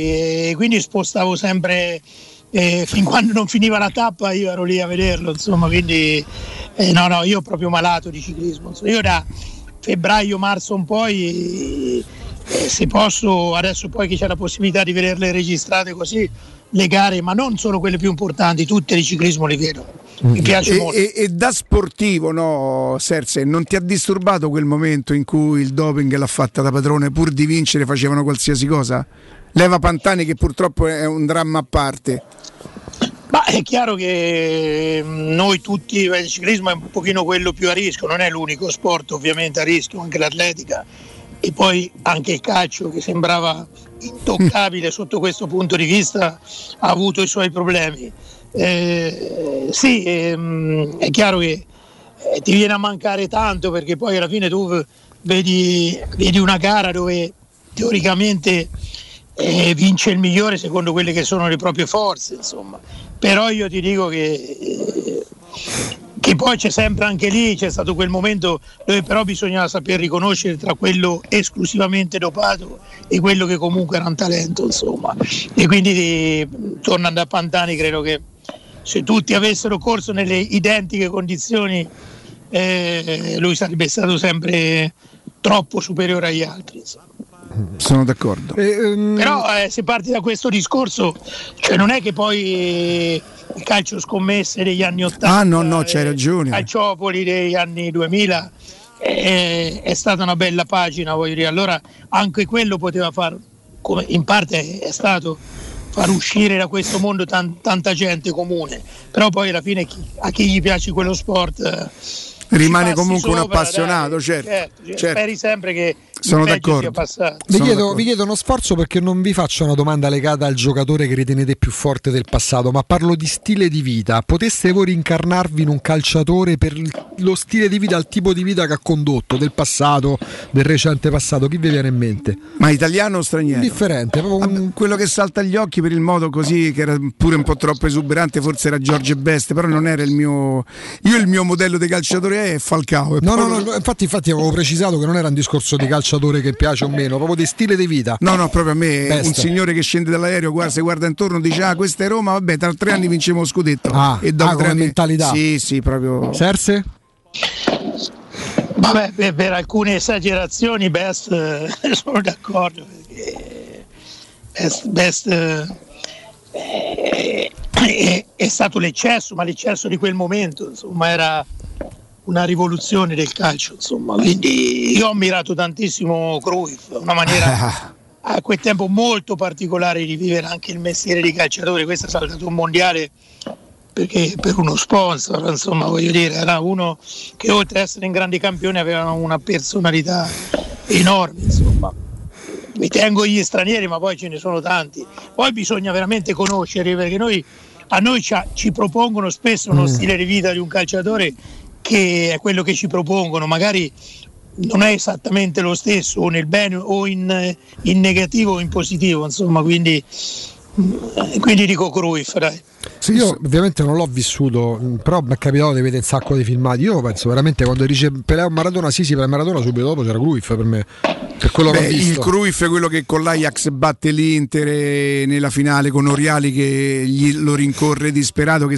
e quindi spostavo sempre, eh, fin quando non finiva la tappa io ero lì a vederlo, insomma, quindi eh, no, no, io proprio malato di ciclismo. Io da febbraio, marzo un poi, eh, se posso, adesso poi che c'è la possibilità di vederle registrate così, le gare, ma non solo quelle più importanti, tutte di ciclismo le vedo. Mi piace E, molto. e- e da sportivo, no, Serse, non ti ha disturbato quel momento in cui il doping l'ha fatta da padrone pur di vincere facevano qualsiasi cosa? Leva Pantani che purtroppo è un dramma a parte. Ma è chiaro che mm, noi tutti, il ciclismo è un pochino quello più a rischio, non è l'unico sport ovviamente a rischio, anche l'atletica e poi anche il calcio che sembrava intoccabile sotto questo punto di vista ha avuto i suoi problemi. Eh, sì, ehm, è chiaro che eh, ti viene a mancare tanto perché poi alla fine tu vedi, vedi una gara dove teoricamente eh, vince il migliore secondo quelle che sono le proprie forze, insomma. Però io ti dico che, eh, che poi c'è sempre anche lì, c'è stato quel momento dove però bisognava saper riconoscere tra quello esclusivamente dopato e quello che comunque era un talento, insomma. E quindi eh, tornando a Pantani credo che se tutti avessero corso nelle identiche condizioni eh, lui sarebbe stato sempre troppo superiore agli altri. insomma. Sono d'accordo. Però eh, se parti da questo discorso, cioè non è che poi eh, il calcio scommesse degli anni 80, Ah no, no, c'hai ragione. Calciopoli degli anni 2000 eh, è stata una bella pagina, voglio dire. Allora anche quello poteva far, come in parte è stato, far uscire da questo mondo tan- tanta gente comune. Però poi alla fine chi- a chi gli piace quello sport... eh, Rimane comunque un sopra, appassionato, dai, certo, cioè, certo. Speri sempre che Sono d'accordo. Vi chiedo, vi chiedo uno sforzo perché non vi faccio una domanda legata al giocatore che ritenete più forte del passato, ma parlo di stile di vita. Poteste voi rincarnarvi in un calciatore per lo stile di vita, il tipo di vita che ha condotto, del passato, del recente passato? Chi vi viene in mente? Ma italiano o straniero? Indifferente, proprio un- quello che salta agli occhi per il modo così, che era pure un po' troppo esuberante, forse era Giorgio Best, però non era il mio. Io il mio modello di calciatore è Falcao. e No, no, proprio- no, infatti, infatti avevo precisato che non era un discorso di calciatore che piace o meno, proprio di stile di vita. No, no, proprio a me Best. un signore che scende dall'aereo, guarda, si guarda intorno, dice ah questa è Roma, vabbè, tra tre anni vinciamo lo scudetto. Ah, e dopo ah, tre anni... mentalità. Sì, sì, proprio... Serse? Vabbè, per, per alcune esagerazioni Best eh, sono d'accordo perché Best, Best, eh, è, è- è stato l'eccesso, ma l'eccesso di quel momento insomma era una rivoluzione del calcio, insomma. Quindi io ho ammirato tantissimo Cruyff, una maniera a quel tempo molto particolare di vivere anche il mestiere di calciatore. Questo è stato un mondiale perché per uno sponsor, insomma, voglio dire, era uno che oltre ad essere un grande campione aveva una personalità enorme, insomma. Mi tengo gli stranieri, ma poi ce ne sono tanti. Poi bisogna veramente conoscere perché noi, a noi ci, ci propongono spesso uno Mm. stile di vita di un calciatore che è quello che ci propongono, magari non è esattamente lo stesso, o nel bene o in, in negativo o in positivo, insomma, quindi, mm, quindi dico Cruyff, dai. Sì, io ovviamente non l'ho vissuto, però mi è capitato di vedere un sacco di filmati. Io penso veramente quando dice Pelé o Maradona, sì, sì, per Maradona subito dopo c'era Cruyff per me. Per quello che ho Beh, visto. il Cruyff è quello che con l'Ajax batte l'Inter nella finale con Oriali che gli, lo rincorre disperato, che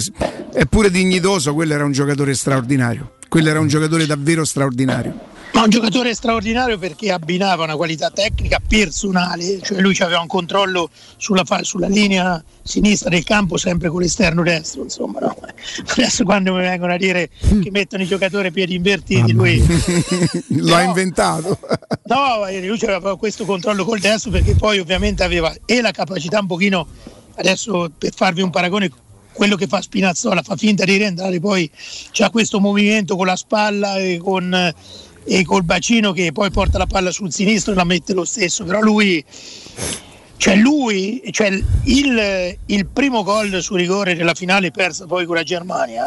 è pure dignitoso, quello era un giocatore straordinario. Quello era un giocatore davvero straordinario. Ma un giocatore straordinario perché abbinava una qualità tecnica personale, cioè lui aveva un controllo sulla, sulla linea sinistra del campo sempre con l'esterno destro, insomma. no? Adesso quando mi vengono a dire che mettono i giocatori a piedi invertiti, lui L'ha inventato. No, lui aveva questo controllo col destro perché poi ovviamente aveva e la capacità un pochino, adesso per farvi un paragone, quello che fa Spinazzola fa finta di rientrare, poi c'ha questo movimento con la spalla e, con, e col bacino che poi porta la palla sul sinistro e la mette lo stesso, però lui... Cioè lui, cioè il, il primo gol su rigore della finale persa poi con la Germania,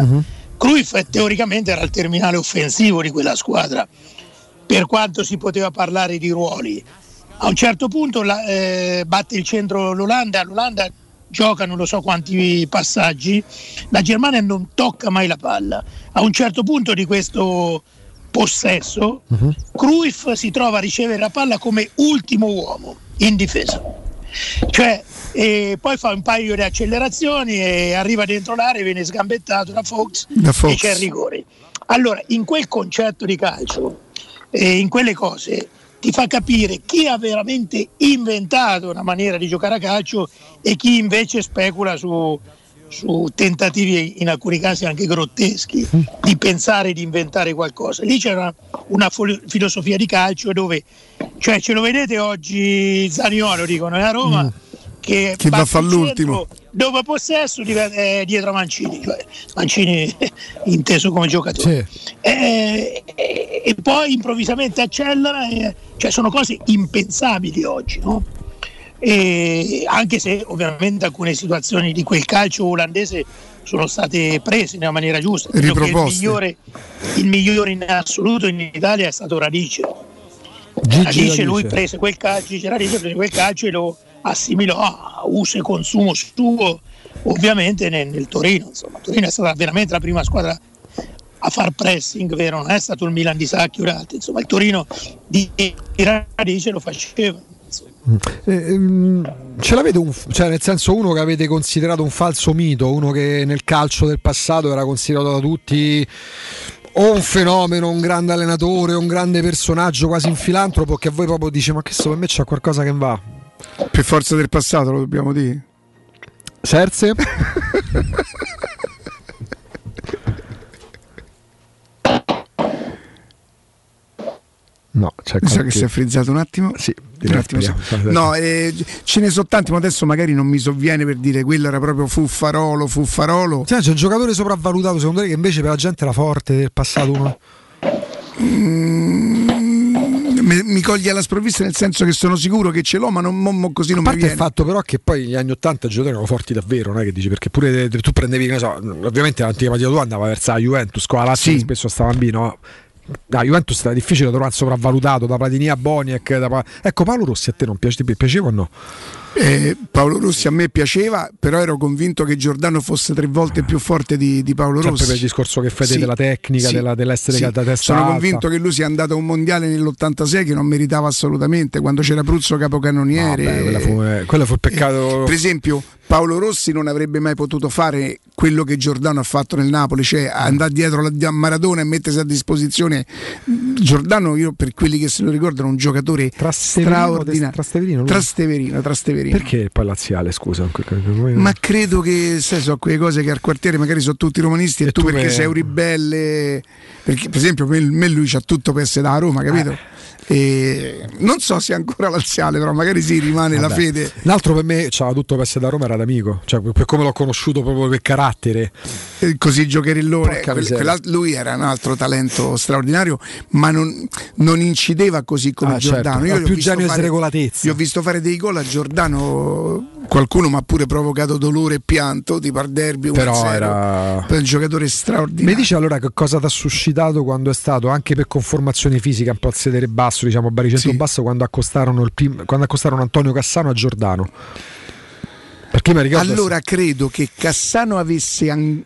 Cruyff teoricamente era il terminale offensivo di quella squadra per quanto si poteva parlare di ruoli. A un certo punto la- eh, batte il centro l'Olanda, l'Olanda gioca non lo so quanti passaggi, la Germania non tocca mai la palla. A un certo punto di questo possesso, Cruyff si trova a ricevere la palla come ultimo uomo in difesa. Cioè, e poi fa un paio di accelerazioni e arriva dentro l'area, viene sgambettato da Fox, Da Fox. e c'è il rigore. Allora, in quel concetto di calcio, e in quelle cose, ti fa capire chi ha veramente inventato una maniera di giocare a calcio e chi invece specula su, su tentativi in alcuni casi anche grotteschi di pensare di inventare qualcosa. Lì c'era una fol- filosofia di calcio dove, cioè ce lo vedete oggi Zaniolo dicono è a Roma che, Che va a batte far il centro, l'ultimo. Dopo possesso è dietro a Mancini, cioè Mancini inteso come giocatore. Eh, e, e poi improvvisamente accelera, e- cioè sono cose impensabili oggi, no? E anche se ovviamente alcune situazioni di quel calcio olandese sono state prese nella maniera giusta. Il migliore, il migliore in assoluto in Italia è stato Radice. Gigi Radice Radice. lui prese quel calcio, Radice prese quel calcio e lo assimilò a uso e consumo suo ovviamente nel, nel Torino. Insomma. Torino è stata veramente la prima squadra a far pressing, vero? Non è stato il Milan di Sacchi altri. Insomma, il Torino di Radice lo faceva. Eh, ehm, ce l'avete un, cioè nel senso uno che avete considerato un falso mito, uno che nel calcio del passato era considerato da tutti o un fenomeno, un grande allenatore, un grande personaggio quasi un filantropo che a voi proprio dice ma che so per me c'è qualcosa che va. Per forza del passato lo dobbiamo dire. Serse? No, c'è Mi sa qualche- che si è frizzato un attimo. Sì, un attimo sì. No, eh, ce ne sono tanti, ma adesso magari non mi sovviene per dire quello era proprio Fuffarolo, Fuffarolo. Cioè, c'è un giocatore sopravvalutato secondo te che invece per la gente era forte del passato uno? Mm, mi, mi coglie alla sprovvista nel senso che sono sicuro che ce l'ho, ma non mo così non A mi parte il viene. fatto però che poi negli anni 80 i giocatori erano forti davvero, non è che dici perché pure tu prendevi, che so, ovviamente l'antica partita tua andava verso la Juventus, con la Lazio Sì. spesso stava bambino. La Juventus era difficile da trovare sopravvalutato da Platini a Boniek. da ecco, Paolo Rossi a te non piace, ti piaceva o no? Eh, Paolo Rossi a me piaceva, però ero convinto che Giordano fosse tre volte più forte di, di Paolo Sempre Rossi. per il discorso che fai Sì, della tecnica, sì, della- dell'essere sì. da testa Sono alta. convinto che lui sia andato a un mondiale nell'86 che non meritava assolutamente, quando c'era Pruzzo capocannoniere. Vabbè, quella fu- eh, quello fu il peccato. Per esempio, Paolo Rossi non avrebbe mai potuto fare quello che Giordano ha fatto nel Napoli, cioè andare dietro la- a Maradona e mettersi a disposizione. Giordano, io per quelli che se lo ricordano, un giocatore straordinario. Trasteverino? Trasteverino, Trasteverino. Perché poi laziale, scusa? Ma credo che sai, so quelle cose che al quartiere magari sono tutti romanisti e, tu, tu perché me- sei un ribelle. Perché, per esempio, me, me lui c'ha tutto per essere da Roma, capito? Eh. E non so se è ancora laziale, però magari si rimane la Vabbè. fede. L'altro per me c'aveva tutto per essere da Roma, era d'amico. Cioè, per come l'ho conosciuto proprio per carattere. Eh, Così giocherellone. Porca Quel- lui era un altro talento straordinario, ma non, non incideva così come Ah, certo. Giordano. Ha Io più visto genio e fare- sregolatezza. Gli ho visto fare dei gol a Giordano. Qualcuno mi ha pure provocato dolore e pianto, tipo al derby. 1-0. Però era. Per un giocatore straordinario. Mi dici allora che cosa ti ha suscitato quando è stato anche per conformazione fisica un po' al sedere basso, diciamo baricentro Sì. basso, quando accostarono, il prim- quando accostarono Antonio Cassano a Giordano? Allora credo che Cassano avesse an-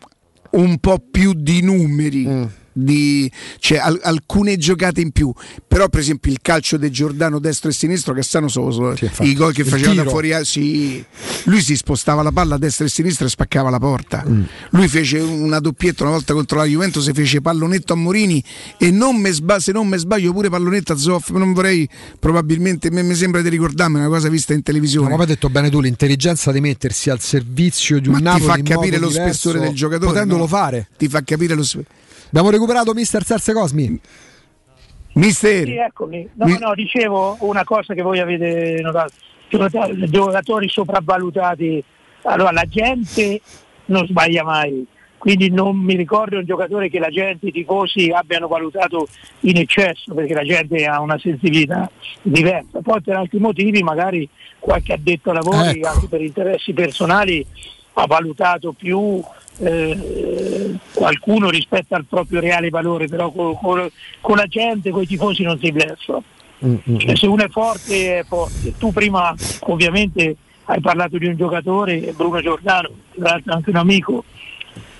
un po' più di numeri. Mm. Di, cioè, al- alcune giocate in più, però, per esempio, il calcio di Giordano destro e sinistro, Cassano solo infatti. i gol che faceva da fuori. Sì, lui si spostava la palla a destra e a sinistra e spaccava la porta. Mm. Lui fece una doppietta una volta contro la Juventus, fece pallonetto a Morini e non me sba- se non mi sbaglio pure pallonetto a Zoff. Non vorrei, probabilmente, mi sembra di ricordarmi una cosa vista in televisione. No, ma hai detto bene tu, l'intelligenza di mettersi al servizio di un Ma ti Napoli fa in capire lo diverso, spessore del giocatore. Potendolo no? fare. Ti fa capire lo spessore. Abbiamo recuperato Mister Serse Cosmi. Mister. Sì, eccomi. No, Mi- no, dicevo una cosa che voi avete notato. Giocatori, sopravvalutati. Allora, la gente non sbaglia mai. Quindi non mi ricordo un giocatore che la gente, i tifosi abbiano valutato in eccesso, perché la gente ha una sensibilità diversa. Poi per altri motivi, magari qualche addetto ai lavori, Ecco. anche per interessi personali, ha valutato più eh, qualcuno rispetto al proprio reale valore, però con, con- con la gente, con i tifosi non si bleffa. Cioè, se uno è forte è forte. Tu prima ovviamente hai parlato di un giocatore, Bruno Giordano, tra l'altro anche un amico,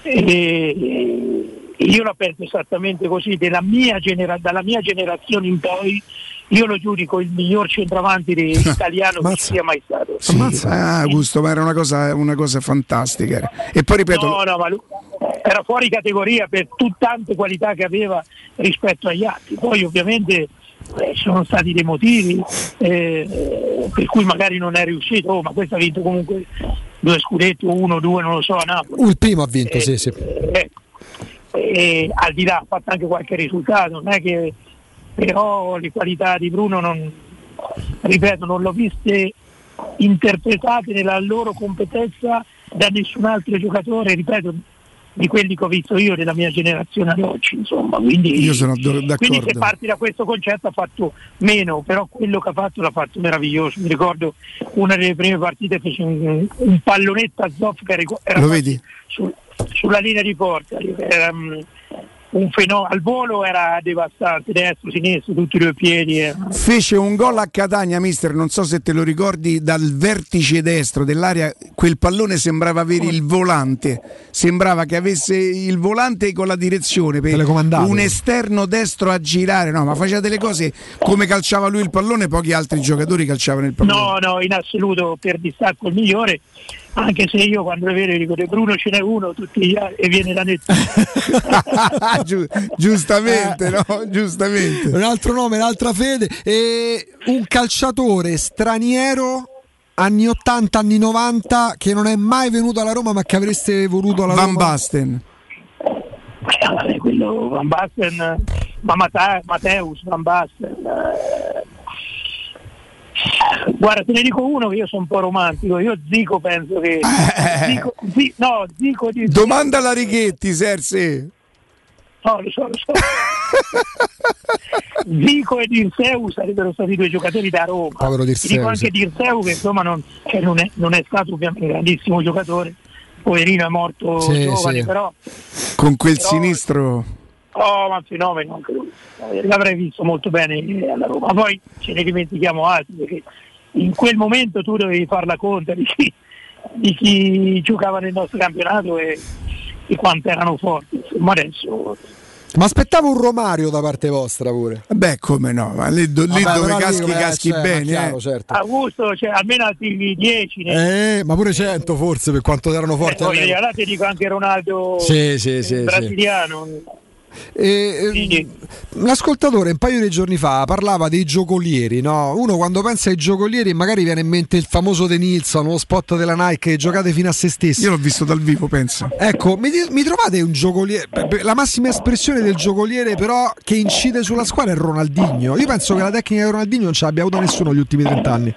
e io l'ho aperto esattamente così, della mia genera- dalla mia generazione in poi io lo giudico il miglior centravanti italiano che sia mai stato. Sì, ah, Augusto, ma era una cosa, una cosa fantastica. era. E poi ripeto, No, no, ma lui era fuori categoria per tut- tante qualità che aveva rispetto agli altri. Poi ovviamente eh, ci sono stati dei motivi eh, per cui magari non è riuscito, oh, ma questo ha vinto comunque due scudetti, uno, due, non lo so, a Napoli. Il primo ha vinto, sì, sì. Eh, e al di là ha fatto anche qualche risultato, non è che però le qualità di Bruno non, ripeto, non l'ho viste interpretate nella loro competenza da nessun altro giocatore, ripeto, di quelli che ho visto io della mia generazione ad oggi, insomma. Quindi, Io sono do- d'accordo. quindi se parti da questo concetto ha fatto meno, però quello che ha fatto l'ha fatto meraviglioso. Mi ricordo una delle prime partite fece un, un pallonetto a Zoff che era, era lo vedi? su- sulla linea di porta, era un fenomeno, al volo era devastante, destro, sinistro, tutti i due piedi. era- Fece un gol a Catania, mister, non so se te lo ricordi, dal vertice destro dell'area, quel pallone sembrava avere il volante, sembrava che avesse il volante con la direzione, per un esterno destro a girare, no, ma faceva delle cose come calciava lui il pallone, pochi altri giocatori calciavano il pallone. No, no, in assoluto per distacco il migliore, anche se io quando lo vedo dico De Bruno ce n'è uno tutti gli altri", e viene da netto. Giu- giustamente, no? Giustamente. Un altro nome, un'altra fede. E un calciatore straniero anni 80, anni 90 che non è mai venuto alla Roma ma che avreste voluto alla Van Roma. Basten. Eh, quello Van Basten, ma Mateus, Van Basten. eh. Guarda, te ne dico uno che io sono un po' romantico, io Zico penso che... Zico, Zi- no, Zico di... Domanda alla Righetti, Serse. No, lo so, lo so. Zico e Dirseu sarebbero stati due giocatori da Roma. Povero Dirseu, dico anche. Dirseu che insomma non, cioè, non è, non è stato ovviamente un grandissimo giocatore, poverino è morto Sì, giovane, sì. però Con quel Però- sinistro. Oh, ma un fenomeno anche lui. Eh, L'avrei visto molto bene eh, alla Roma. Poi ce ne dimentichiamo altri perché in quel momento tu dovevi far la conta di chi, di chi giocava nel nostro campionato e, e quanto erano forti. Insomma adesso Ma aspettavo un Romario da parte vostra pure. Beh, come no? Ma lì, do- lì Vabbè, dove caschi, eh, caschi cioè, ma bene. chiaro, eh. certo. Augusto, cioè, almeno altri 10 ne- Eh, ma pure 100 forse per quanto erano Eh, forti. dire, all'epoca. allora ti dico anche Ronaldo Sì, sì, sì, il sì. E, ehm, l'ascoltatore un paio di giorni fa parlava dei giocolieri, no? Uno quando pensa ai giocolieri magari viene in mente il famoso De Nilsson, lo spot della Nike, giocate fino a se stessi. Io l'ho visto dal vivo, penso. Ecco, mi, mi trovate un giocoliere? La massima espressione del giocoliere, però, che incide sulla squadra è Ronaldinho. Io penso che la tecnica di Ronaldinho non ce l'abbia avuta nessuno negli ultimi 30 anni.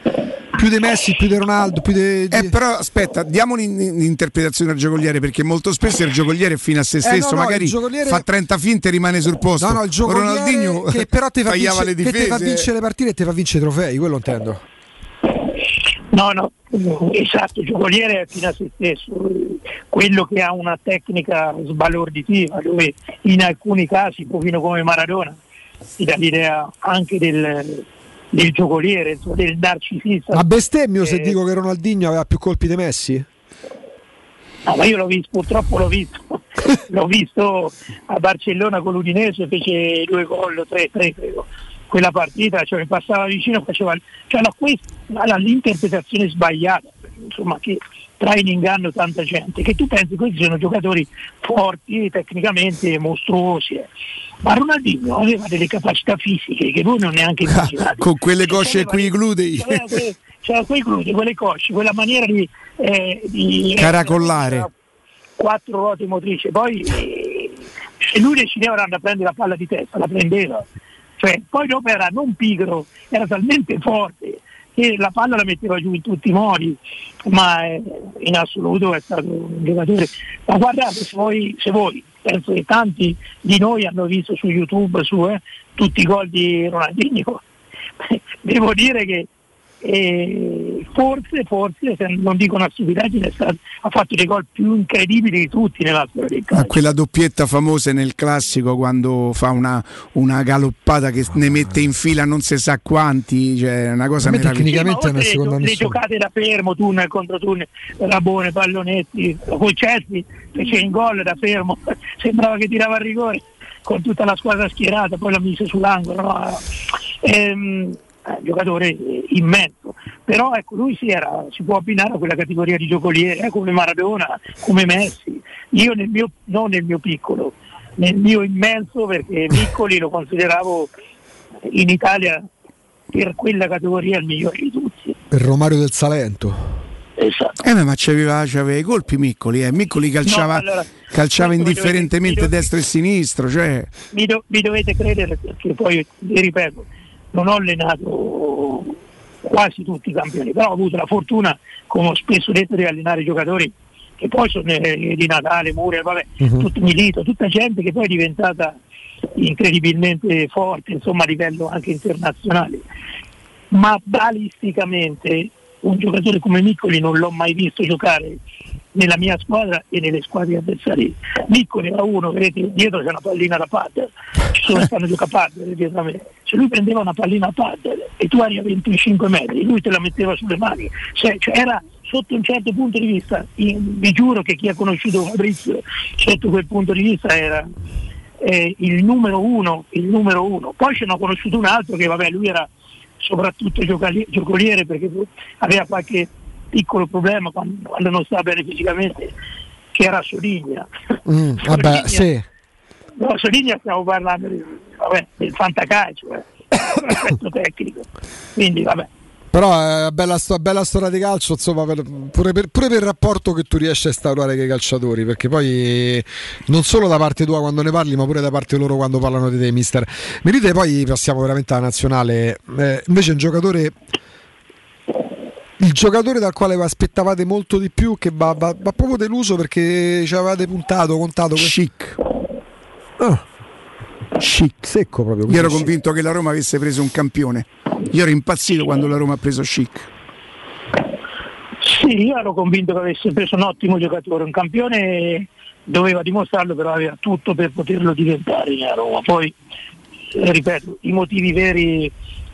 Più di Messi, più di Ronaldo, più di. Eh, però aspetta, diamo un'in- un'interpretazione al giocoliere perché molto spesso il giocoliere è fine a se stesso, Eh, no, no, magari giocoliere- fa 30 finte e rimane sul posto. No, no, il giocoliere Ronaldinho che però ti fa, vincere, le che ti fa vincere le partite e ti fa vincere i trofei, quello intendo. No, no, esatto, il giocoliere è fino a se stesso, quello che ha una tecnica sbalorditiva, dove in alcuni casi, proprio come Maradona, ti dà l'idea anche del, del giocoliere, del narcisista. Ma bestemmio se Eh, dico che Ronaldinho aveva più colpi di Messi? No, ma io l'ho visto, purtroppo l'ho visto, l'ho visto a Barcellona con l'Udinese, fece due gol, tre, tre credo. Quella partita, cioè mi passava vicino, faceva cioè, la, quest- la- l'interpretazione sbagliata, insomma, che trae in inganno tanta gente, che tu pensi questi sono giocatori forti, tecnicamente mostruosi. eh. Ma Ronaldinho aveva delle capacità fisiche che voi non neanche immaginate. Con quelle cosce e quei glutei. C'era que- quei glutei, quelle cosce, quella maniera di, eh, di Caracollare. quattro ruote motrici. Poi eh, se lui decideva di andare a prendere la palla di testa, la prendeva. Cioè, poi dopo era non pigro, era talmente forte che la palla la metteva giù in tutti i modi, ma eh, in assoluto è stato un giocatore. Ma guardate, se voi, se voi penso che tanti di noi hanno visto su YouTube su, eh, tutti i gol di Ronaldinho, devo dire che eh, forse, forse, se non dico una stupidaggine, ha fatto dei gol più incredibili di tutti nella storia del calcio. Ma quella doppietta famosa nel classico quando fa una, una galoppata che ne mette in fila non si sa quanti, cioè è una cosa A me meravigliosa. tecnicamente non è le, seconda le nessuno. giocate da fermo, tunnel contro tunnel, Rabone, pallonetti, con Chelsea fece in gol da fermo, sembrava che tirava a rigore con tutta la squadra schierata, poi la mise sull'angolo. no? Ehm, un giocatore eh, immenso, però ecco, lui si, era, si può abbinare a quella categoria di giocoliere, eh, come Maradona, come Messi. Io nel mio, non nel mio piccolo, nel mio immenso, perché Piccoli lo consideravo in Italia per quella categoria il migliore di tutti. Il Romario del Salento. Esatto. Eh, ma c'aveva, c'aveva i colpi Miccoli, eh. Miccoli calciava, No, allora, calciava indifferentemente dovete- mi destro e sinistro, cioè Mi, do- mi dovete credere perché poi, vi ripeto, non ho allenato quasi tutti i campioni, però ho avuto la fortuna, come ho spesso detto, di allenare giocatori che poi sono eh, di Natale, Mure, vabbè, Mhm. tutto Milito, tutta gente che poi è diventata incredibilmente forte, insomma a livello anche internazionale. Ma balisticamente un giocatore come Miccoli non l'ho mai visto giocare nella mia squadra e nelle squadre avversarie. Miccoli era uno, vedete, dietro c'è una pallina da paddle, ci sono stanno gioca a paddle dietro a me. Se lui prendeva una pallina a paddle e tu eri a 25 metri, lui te la metteva sulle mani, cioè, cioè era sotto un certo punto di vista, in- vi giuro che chi ha conosciuto Fabrizio sotto quel punto di vista era eh, il numero uno, il numero uno. Poi ce ne ho conosciuto un altro che vabbè lui era soprattutto giocoliere perché aveva qualche piccolo problema quando, quando non stava bene fisicamente, che era Soligna. Mm, vabbè, sì. No, Soligna stiamo parlando di- vabbè, del fantacalcio, eh, aspetto tecnico. Quindi vabbè. Però è una bella, bella storia di calcio, insomma, per- pure, per, pure per il rapporto che tu riesci a instaurare con i calciatori, perché poi non solo da parte tua quando ne parli, ma pure da parte loro quando parlano di te, mister. Mi dite poi passiamo veramente alla nazionale. Eh, invece un giocatore. Il giocatore dal quale vi aspettavate molto di più, che va, va- va proprio deluso perché ci avevate puntato, contato. Chic. Ah. Chic, secco proprio. Io ero così. convinto che la Roma avesse preso un campione. Io ero impazzito quando la Roma ha preso Chic. Sì, io ero convinto che avesse preso un ottimo giocatore, un campione doveva dimostrarlo, però aveva tutto per poterlo diventare a Roma. Poi, ripeto, i motivi veri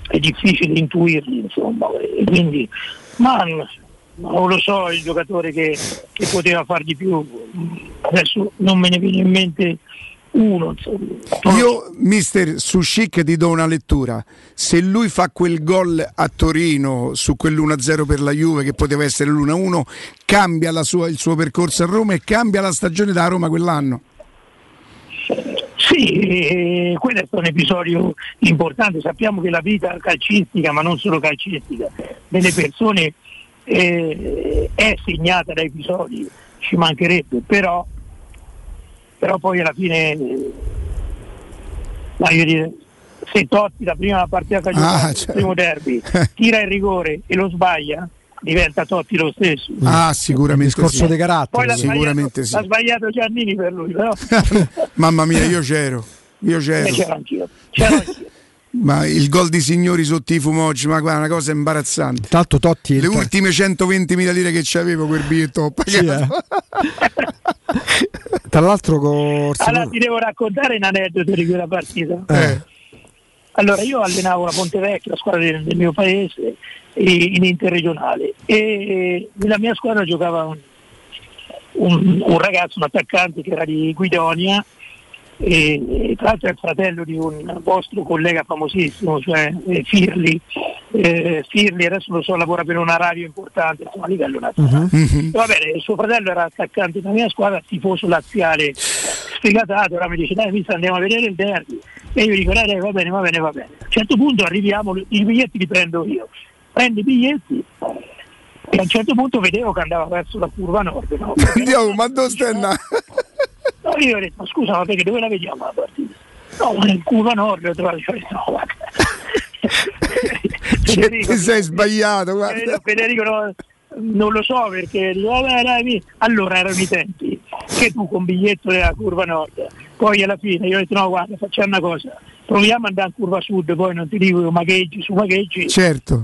è difficile intuirli, insomma, e quindi, ma non lo so il giocatore che, che poteva far di più, adesso non me ne viene in mente uno. Io, mister, su Chic ti do una lettura. Se lui fa quel gol a Torino su quell'1-0 per la Juve, che poteva essere l'1-1, cambia sua- il suo percorso a Roma e cambia la stagione da Roma quell'anno. Sì, eh, quello è stato un episodio importante, sappiamo che la vita calcistica, ma non solo calcistica, delle persone eh, è segnata da episodi, ci mancherebbe, però, però poi alla fine, eh, voglio dire, se Totti la prima partita giocato, Ah, il certo. primo derby, tira il rigore e lo sbaglia, diventa Totti lo stesso. Ah, sicuramente discorso sì. di carattere. Poi l'ha Sicuramente sì. sbagliato, l'ha sbagliato Giannini per lui, però Mamma mia, io c'ero. Io eh, c'ero c'ero. anch'io. C'ero anch'io. Ma il gol di signori sotto i fumoggi, ma guarda, una cosa imbarazzante. Tanto Totti Le il- ultime 120.000 lire che c'avevo quel biglietto ho Sì, pagato. Tra l'altro con Allora ti devo raccontare un aneddoto di quella partita. Eh. Allora io allenavo la Pontevecchia, la squadra del, del mio paese, in interregionale e nella mia squadra giocava un, un- un ragazzo, un attaccante che era di Guidonia e, e tra l'altro è il fratello di un vostro collega famosissimo, cioè eh, Firli. Eh, Firli adesso lo so, lavora per una radio importante insomma, a livello nazionale. Mhm. Va bene, il suo fratello era attaccante della mia squadra, tifoso laziale sfegatato, allora mi dice dai mister andiamo a vedere il derby e io dico dai, dai va bene, va bene, va bene. A un certo punto arriviamo, i biglietti li prendo io, prendo i biglietti e a un certo punto vedevo che andava verso la curva nord. No, Andiamo, ma dove stai andando? No, io ho detto, ma scusa, ma perché dove la vediamo la partita? No, ma nel curva nord ho trovato, cioè, no, guarda. Federico, Ti sei sbagliato, guarda. Federico, no, non lo so perché allora erano i tempi che tu con biglietto della curva nord poi alla fine io ho detto no guarda facciamo una cosa proviamo ad andare a curva sud poi non ti dico magheggi su magheggi Certo.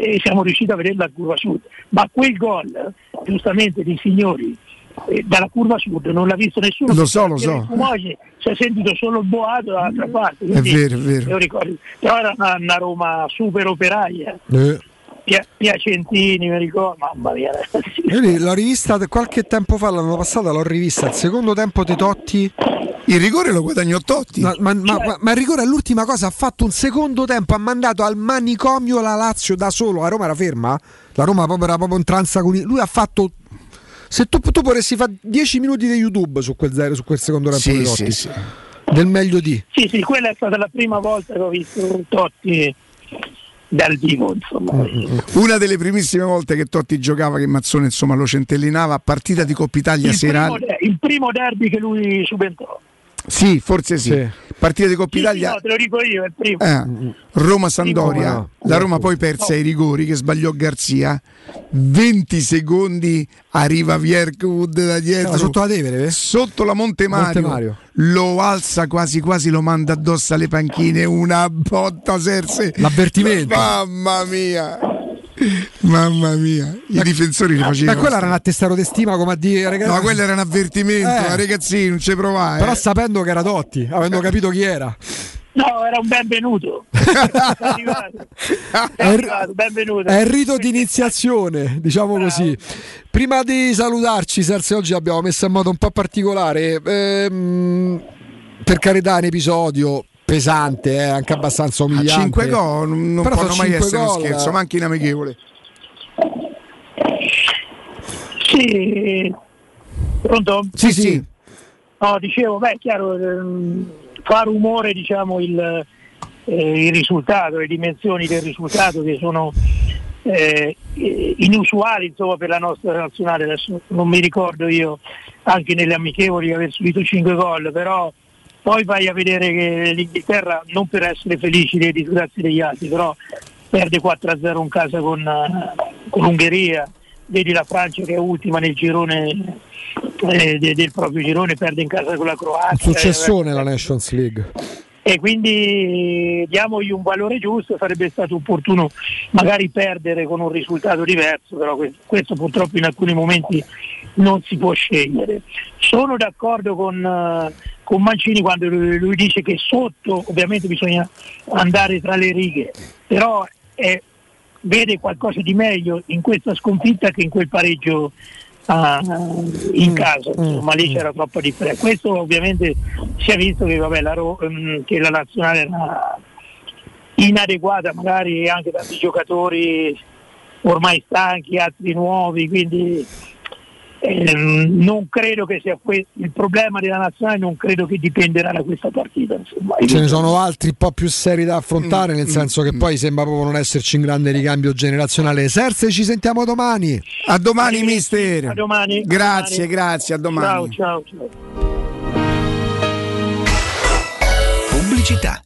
e siamo riusciti a vederla a curva sud ma quel gol giustamente di signori dalla curva sud non l'ha visto nessuno Lo so, lo so. Fumogli si è sentito solo il boato dall'altra parte È vero, è vero. io ricordo però era una, una Roma super operaia Eh. Pia- Piacentini mi ricordo mamma mia Io l'ho rivista qualche tempo fa, l'anno passato l'ho rivista. Il secondo tempo di Totti. Il rigore lo guadagnò Totti. Ma, ma- ma- ma- ma il rigore è l'ultima cosa. Ha fatto un secondo tempo, ha mandato al manicomio la Lazio da solo. La Roma era ferma. La Roma era proprio in tranza con i- Lui ha fatto. Se tu, tu vorresti fare 10 minuti di YouTube su quel, zero, su quel secondo tempo Sì, di Totti. sì, sì. Del meglio di. Sì, sì, quella è stata la prima volta che ho visto Totti dal vivo, insomma. Una delle primissime volte che Totti giocava, che Mazzone insomma lo centellinava, partita di Coppa Italia Il primo, serale. de- il primo derby che lui subentrò. Sì, forse sì. Sì. Partita di Coppa Sì, sì, Italia. no, te lo dico io, è il primo. Eh, Roma-Sandoria, no. la Roma poi perse ai rigori che sbagliò Garzia. 20 secondi arriva Vierkwood da dietro, Era sotto la Tevere, eh? sotto la Monte Mario, Monte Mario. lo alza quasi quasi, lo manda addosso alle panchine. Una botta serse. L'avvertimento. Mamma mia, mamma mia, i difensori li Ma facevano. quello era un attestato di stima come a dire ragazzi. No, quello era un avvertimento, Eh. ma ragazzini, non ci provai. Però eh. sapendo che era Totti, avendo capito chi era. No, era un benvenuto. è arrivato. È arrivato, benvenuto. È il rito di iniziazione, diciamo così. Prima di salutarci, Serse, oggi abbiamo messo in modo un po' particolare. ehm, per carità, un episodio pesante, eh, anche abbastanza A umiliante. 5 gol non, Però possono sono mai essere uno gol. scherzo, ma anche in amichevole. Sì. Pronto? Sì, sì. No, dicevo, beh, è chiaro, ehm, fa rumore diciamo, il, eh, il risultato, le dimensioni del risultato che sono eh, eh, inusuali insomma, per la nostra nazionale. Adesso non mi ricordo io anche nelle amichevoli di aver subito 5 gol, però poi vai a vedere che l'Inghilterra, non per essere felici delle disgrazie degli altri, però perde 4-0 in casa con, eh, con l'Ungheria, vedi la Francia che è ultima nel girone eh, de- del proprio girone, perde in casa con la Un Croazia. successone la Nations League. E quindi diamogli un valore giusto, sarebbe stato opportuno magari perdere con un risultato diverso, però que- questo purtroppo in alcuni momenti non si può scegliere. Sono d'accordo con, con Mancini quando lui, dice che sotto ovviamente bisogna andare tra le righe, però eh, vede qualcosa di meglio in questa sconfitta che in quel pareggio ah, in casa, insomma lì c'era troppa differenza. Questo ovviamente si è visto che, vabbè, la, Ro- che la nazionale era inadeguata magari anche tanti giocatori ormai stanchi, altri nuovi, quindi ehm, non credo che sia questo il problema della nazionale, non credo che dipenderà da questa partita. Insomma. Ce ne sono altri un po' più seri da affrontare, nel senso che poi sembra proprio non esserci un grande ricambio generazionale. Serse, ci sentiamo domani. A domani, mister. A domani. Grazie, A domani. grazie, a domani. Ciao, ciao, ciao. Pubblicità.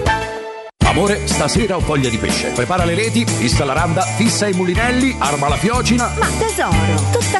Amore, stasera ho voglia di pesce. Prepara le reti, fissa la randa, fissa i mulinelli, arma la fiocina. Ma tesoro, tutta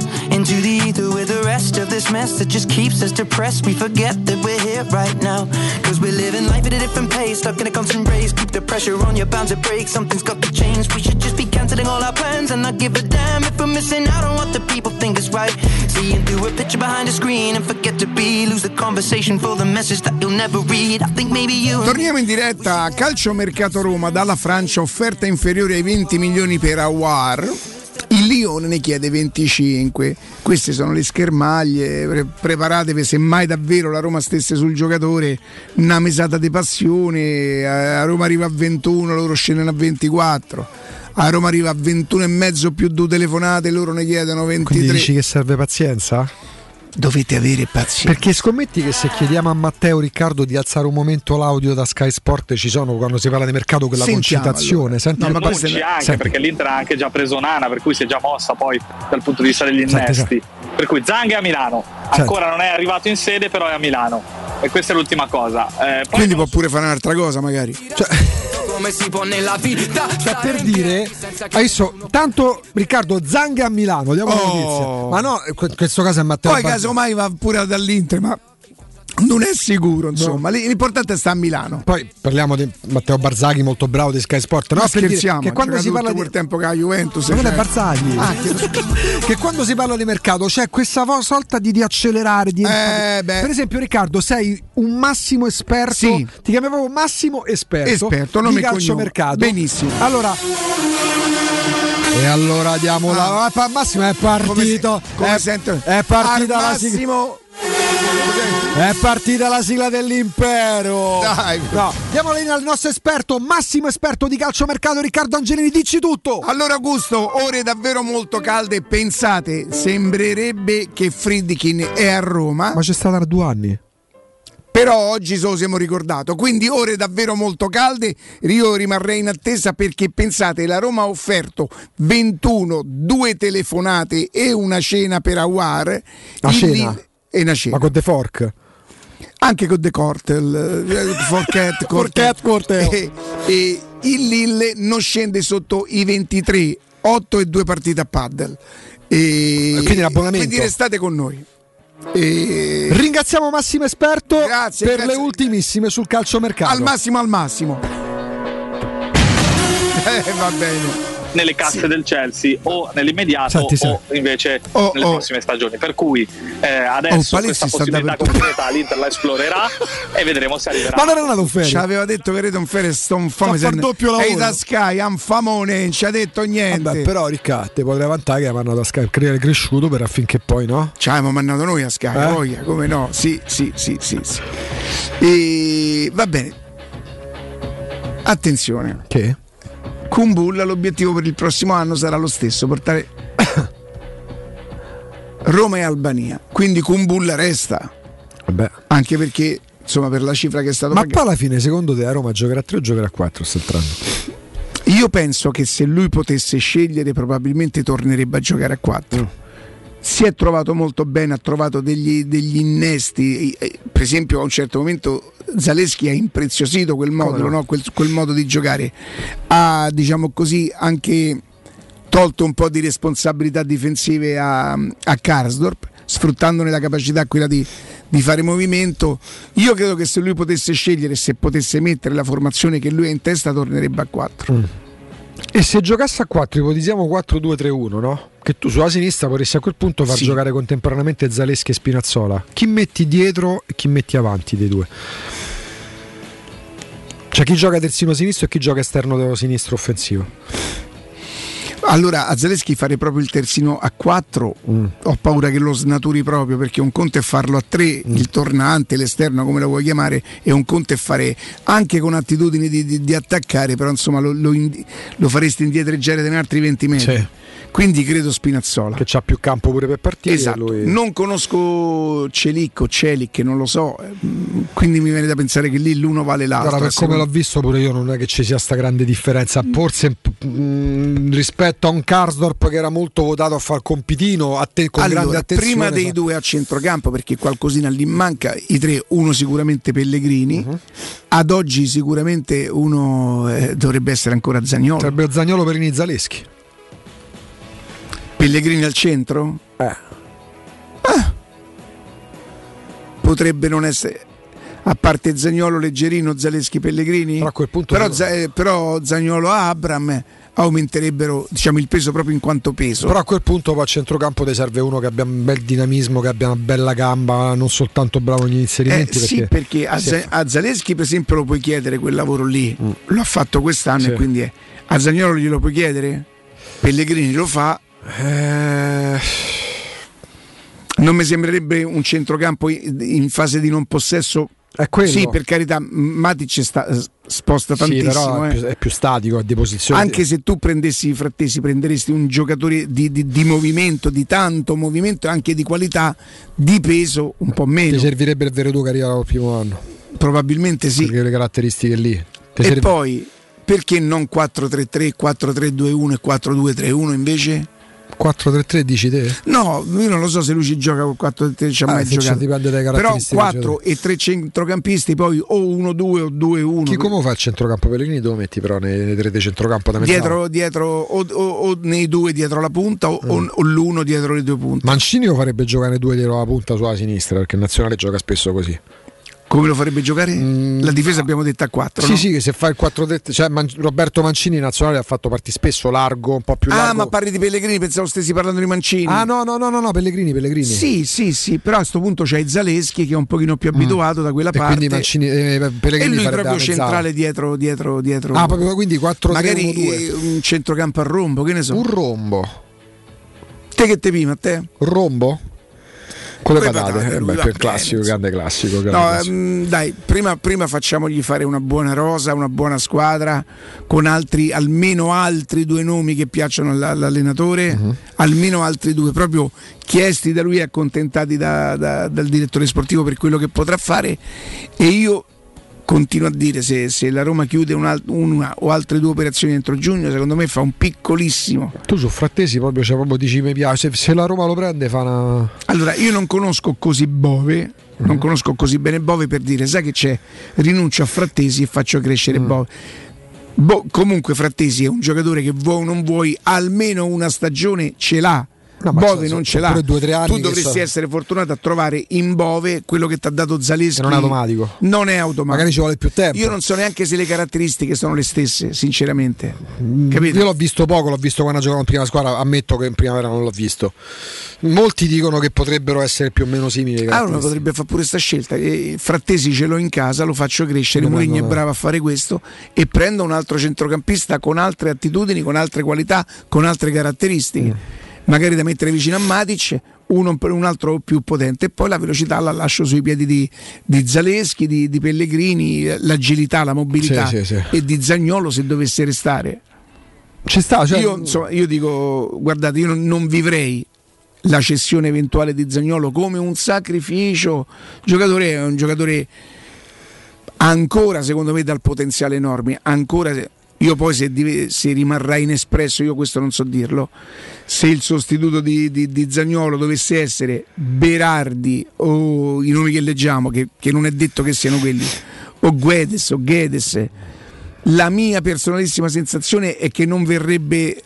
Into the ether with the rest of this mess that just keeps us depressed. We forget that we're here right now. Cause we're living life at a different pace. Stuck in a constant race. Keep the pressure on, you're bound to break. Something's got to change. We should just be canceling all our plans and not give a damn if we're missing out on what the people think is right. Seeing through a picture behind a screen and forget to be. Lose the conversation for the message that you'll never read. I think maybe you. Torniamo in diretta a Calcio Mercato Roma dalla Francia, offerta inferiore ai 20 milioni per Awar. Lione ne chiede 25. Queste sono le schermaglie. Pre- preparatevi se mai davvero la Roma stesse sul giocatore una mesata di passione. A Roma arriva a 21, loro scendono a 24. A Roma arriva a 21 e mezzo più due telefonate, loro ne chiedono 23. Quindi dici che serve pazienza? Dovete avere pazienza. Perché scommetti che se chiediamo a Matteo Riccardo di alzare un momento l'audio da Sky Sport ci sono quando si parla di mercato quella Sentiamo, concitazione. allora. Senti No, ma questo Ci anche Senti. perché l'Inter ha anche già preso Nana, per cui si è già mossa poi dal punto di vista degli Senti, innesti. Per cui Zang è a Milano, ancora non è arrivato in sede, però è a Milano. E questa è l'ultima cosa. Eh, poi Quindi può pure fare un'altra cosa, magari. Come si pone la vita. Cioè, per dire, adesso tanto Riccardo Zanga a Milano, diamo la Oh. notizia. Ma no, in questo caso è Matteo Poi casomai va pure dall'Inter, ma non è sicuro, insomma. L'importante è sta a Milano. Poi parliamo di Matteo Barzaghi, molto bravo di Sky Sport. No, Ma scherziamo, che quando si parla di quel tempo che la Juventus Ma non è cioè- Barzagli. Ah, chiedo che quando si parla di mercato c'è questa sorta di, di accelerare. Di Eh, per esempio, Riccardo, sei un massimo esperto. Sì. Ti chiamavo massimo esperto. Esperto, di nome e calcio cognome. mercato. Benissimo. Allora. E allora diamo la. ah, Massimo è partito. come è, sento? è partita Al la massimo È partita la sigla dell'impero. Dai. No, diamo la linea al nostro esperto, massimo esperto di calciomercato Riccardo Angelini, dici tutto. Allora Augusto, ore davvero molto calde, pensate, sembrerebbe che Friedkin è a Roma, Ma c'è stata da due anni. Però oggi se lo siamo ricordato, quindi ore davvero molto calde, io rimarrei in attesa perché pensate, la Roma ha offerto 21, due telefonate e una cena per Awar. Una cena? Lille- E una cena. Ma con The Fork. anche con The Cortel, eh, Forcat, Cortel. E, e il Lille non scende sotto i 23, 8 e 2 partite a paddle. E, quindi l'abbonamento. Quindi restate con noi. E- Ringraziamo Massimo Esperto Grazie, per grazie. le ultimissime sul calciomercato. al massimo, al massimo. Eh, va bene. Nelle casse del Chelsea o nell'immediato Senti, sì. o invece Oh, nelle oh. prossime stagioni. Per cui eh, Oh, adesso Palessi questa sta possibilità concreta l'Inter la esplorerà e vedremo se arriverà. Ma non era nato Ci Ferri. aveva detto che Redon Ferre sto un fame Sta far doppio lavoro. Ehi da Sky, un famone, non ci ha detto niente. Vabbè, però Riccardo, te potrei vantare che ha mandato a Sky creare cresciuto per affinché poi no? Ci abbiamo mandato noi a Sky, Eh? voglia, come no? Sì, sì, sì, sì, sì. E va bene. Attenzione. Che? Kumbulla l'obiettivo per il prossimo anno sarà lo stesso, portare Roma e Albania. Quindi Kumbulla resta. Vabbè. Anche perché insomma per la cifra che è stato Ma pagato. poi alla fine, secondo te, a Roma giocherà a 3 o giocherà a 4 quest'anno? Io penso che se lui potesse scegliere probabilmente tornerebbe a giocare a 4. Si è trovato molto bene, ha trovato degli, degli innesti, eh, per esempio a un certo momento Zaleschi ha impreziosito quel modulo, no? quel, quel modo di giocare, ha diciamo così anche tolto un po' di responsabilità difensive a, a Karsdorp, sfruttandone la capacità quella di, di fare movimento. Io credo che se lui potesse scegliere, se potesse mettere la formazione che lui ha in testa, tornerebbe a 4. E se giocasse a 4, ipotizziamo 4-2-3-1, no? Che tu sulla sinistra potresti a quel punto far Sì. giocare contemporaneamente Zaleschi e Spinazzola. Chi metti dietro e chi metti avanti dei due? Cioè chi gioca terzino sinistro e chi gioca esterno sinistro offensivo? Allora a Zaleschi fare proprio il terzino a 4 ho paura che lo snaturi proprio perché un conto è farlo a 3, il tornante, l'esterno come lo vuoi chiamare, e un conto è fare anche con attitudini di, di- di attaccare, però insomma lo, lo indi- lo faresti indietreggiare di altri 20 metri. Sì. Quindi credo Spinazzola. Che c'ha più campo pure per partire. Esatto. lui- Non conosco Celic o Celic, non lo so, mm, quindi mi viene da pensare che lì l'uno vale l'altro. Guarda, per come l'ho visto pure io non è che ci sia sta grande differenza. Forse mm, rispetto a un Karsdorp che era molto votato a far compitino a te, con grande Allora, attenzione. prima dei due a centrocampo, perché qualcosina lì manca, i tre, uno sicuramente Pellegrini, Mhm. ad oggi sicuramente uno eh, dovrebbe essere ancora Zagnolo. Sarebbe Zagnolo per Zaleschi. Pellegrini al centro? Eh. Ah. Potrebbe non essere... A parte Zagnolo, Leggerino, Zaleschi, Pellegrini? Però a quel punto Però, eh, però Zagnolo Abram aumenterebbero diciamo, il peso proprio in quanto peso. Però a quel punto poi a centrocampo ti serve uno che abbia un bel dinamismo, che abbia una bella gamba, non soltanto bravo negli Eh, inserimenti. sì, perché a, sì. A Zaleschi, per esempio, lo puoi chiedere quel lavoro lì. Lo ha fatto quest'anno Mm. Sì. e quindi è. A Zagnolo glielo puoi chiedere? Pellegrini lo fa. Eh, Non mi sembrerebbe un centrocampo in fase di non possesso. È quello. Sì, per carità, Matic sta, sposta Sì, tantissimo. però è eh. più, è più statico, a di posizione. Anche se tu prendessi i frattesi, prenderesti un giocatore di, di- di movimento, di tanto movimento e anche di qualità, di peso un po' ti meno. servirebbe il Veretù che arriva al primo anno. Probabilmente sì. Perché le caratteristiche lì. Ti E serve- poi perché non 4-3-3, 4-3-2-1 e 4-2-3-1 invece? 4-3-3 dici te? No, io non lo so se lui ci gioca con 4-3 ci ha Ah, mai giocato. dipende dalle Però caratteristiche 4 e 3 centrocampisti, poi o 1-2 o 2-1. Chi come fa il centrocampo Pellegrini? Dove metti però nei, nei tre di centrocampo da mezzala? dietro, dietro o, o- o nei due dietro la punta o, o- o l'uno dietro le due punte. Mancini lo farebbe giocare due dietro la punta sulla sinistra perché il nazionale gioca spesso così. Come lo farebbe giocare? La difesa abbiamo detto a 4. Mm. Sì, sì, che se fa il 4 cioè Man- Roberto Mancini in nazionale ha fatto parti spesso largo, un po' più largo. Ah, ma parli di Pellegrini, pensavo stessi parlando di Mancini. Ah, no, no, no, no, no, Pellegrini, Pellegrini. Sì, sì, sì, però a questo punto c'è Zaleschi che è un pochino più abituato da quella Mm. E parte. quindi Mancini, eh, e Pellegrini lui farebbe proprio centrale dietro, dietro, dietro. Ah, proprio quindi 4 Magari 3 1 2. eh, un centrocampo a rombo, che ne so. Un rombo. Te che te prima, a te? Rombo? Con le patate, patate, eh, beh, bene, classico, grande classico. grande No, classico. ehm, dai, prima, prima facciamogli fare una buona rosa, una buona squadra con altri, almeno altri due nomi che piacciono all- all'allenatore, Mhm. almeno altri due, proprio chiesti da lui e accontentati da- da- dal direttore sportivo per quello che potrà fare. E io continuo a dire: se, se la Roma chiude un al- una o altre due operazioni entro giugno, secondo me fa un piccolissimo. Tu su Frattesi proprio, cioè, proprio dici mi piace, se, se la Roma lo prende fa una... Allora, io non conosco così Bove, non conosco così bene Bove per dire, sai che c'è, rinuncio a Frattesi e faccio crescere Bove. Bo- comunque Frattesi è un giocatore che vuoi o non vuoi, almeno una stagione ce l'ha. No, Bove non ce l'ha. tu dovresti sono- essere fortunato a trovare in Bove quello che ti ha dato Zaleschi. Non è automatico. Non è automatico. Magari ci vuole più tempo. Io non so neanche se le caratteristiche sono le stesse, sinceramente. Capito? Io l'ho visto poco, l'ho visto quando giocavo in prima squadra, ammetto che in primavera non l'ho visto. Molti dicono che potrebbero essere più o meno simili. Ah, uno potrebbe fare pure sta scelta. Frattesi ce l'ho in casa, lo faccio crescere. Mourinho è bravo a fare questo e prendo un altro centrocampista con altre attitudini, con altre qualità, con altre caratteristiche. Magari da mettere vicino a Matic, uno per un altro più potente e poi la velocità la lascio sui piedi di, di Zaleschi, di, di Pellegrini, l'agilità, la mobilità Sì, sì, sì. e di Zagnolo se dovesse restare. Ci sta, cioè- io, insomma, io dico, guardate, io non, non vivrei la cessione eventuale di Zagnolo come un sacrificio. Il giocatore è un giocatore ancora, secondo me, dal potenziale enorme. Ancora, io poi se, se rimarrà inespresso, io questo non so dirlo. Se il sostituto di, di, di Zagnolo dovesse essere Berardi o i nomi che leggiamo, che, che non è detto che siano quelli, o Guedes o Guedes, la mia personalissima sensazione è che non verrebbe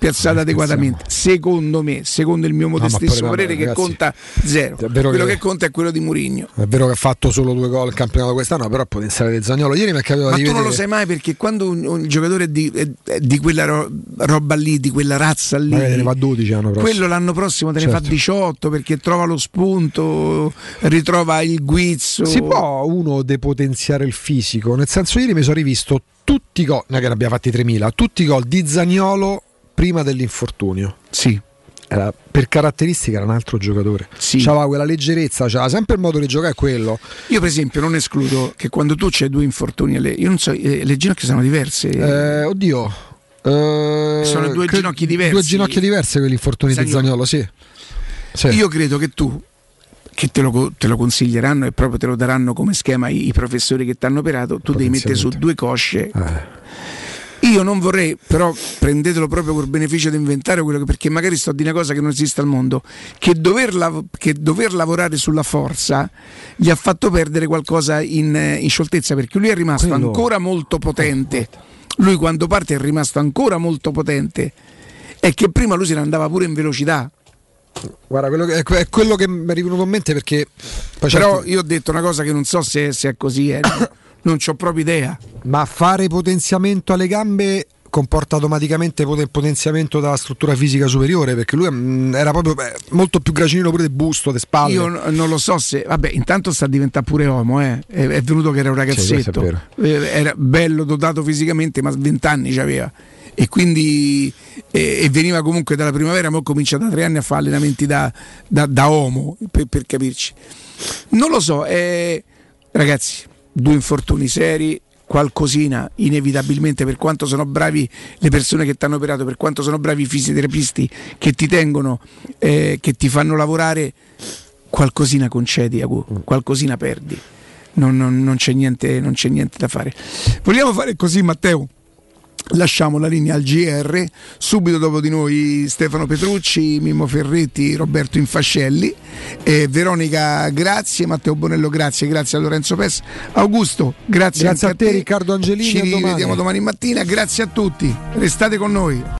rimpiazzata adeguatamente. Secondo me, secondo il mio modestissimo poi, parere, che ragazzi, conta zero. Quello che- che conta è quello di Murigno. È vero che ha fatto solo due gol il campionato quest'anno, però potenziale di Zagnolo. Ieri mi è capitato Ma di tu non vedere. lo sai mai perché quando un, un giocatore è di, è- di quella ro- roba lì, di quella razza lì, Magari ne fa 12 l'anno prossimo. quello l'anno prossimo te ne Certo. fa 18 perché trova lo spunto, ritrova il guizzo. Si può uno depotenziare il fisico? Nel senso, ieri mi sono rivisto tutti i gol, non è che ne abbia fatti 3000, tutti i gol di Zagnolo prima dell'infortunio. Sì. Era- per caratteristica era un altro giocatore. Sì. C'aveva quella leggerezza, c'aveva sempre il modo di giocare, quello. Io per esempio non escludo che quando tu c'hai due infortuni, alle, io non so, eh, le ginocchia sono diverse. Eh, oddio. eh, Sono due ginocchi diversi. Due ginocchia diverse quegli infortuni di Zagnolo. Zagnolo, sì. Sì. Io credo che tu, che te lo, te lo consiglieranno e proprio te lo daranno come schema i, i professori che ti hanno operato, tu devi mettere su due cosce. Eh. Io non vorrei, però prendetelo proprio col beneficio di inventare quello che, perché magari sto di una cosa che non esiste al mondo, che dover, lav- che dover lavorare sulla forza gli ha fatto perdere qualcosa in, eh, in scioltezza, perché lui è rimasto Quello- ancora molto potente. Lui quando parte è rimasto ancora molto potente. E che prima lui se ne andava pure in velocità. Guarda, quello che- è quello che mi è rivenuto in mente perché. Però io ho detto una cosa che non so se, se è così, eh. non ho proprio idea. Ma fare potenziamento alle gambe comporta automaticamente poten- potenziamento della struttura fisica superiore perché lui mm, era proprio beh, molto più gracinino pure del busto, de spalle. Io n- non lo so se. Vabbè, intanto sta a diventare pure uomo, eh. è, è venuto che era un ragazzetto. è Eh, era bello dotato fisicamente, ma 20 anni c'aveva. E quindi e, e veniva comunque dalla primavera, ma ho cominciato da tre anni a fare allenamenti da, da, da uomo, per, per capirci. Non lo so, eh, ragazzi, due infortuni seri, qualcosina inevitabilmente per quanto sono bravi le persone che ti hanno operato, per quanto sono bravi i fisioterapisti che ti tengono, eh, che ti fanno lavorare, qualcosina concedi, Agu, qualcosina perdi. Non, non- non c'è niente, non c'è niente da fare. Vogliamo fare così, Matteo? Lasciamo la linea al GR, subito dopo di noi Stefano Petrucci, Mimmo Ferretti, Roberto Infascelli, eh, Veronica grazie, Matteo Bonello grazie, grazie a Lorenzo Pes, Augusto grazie, Grazie a te, Riccardo Angelini, ci domani. rivediamo domani mattina, grazie a tutti, restate con noi.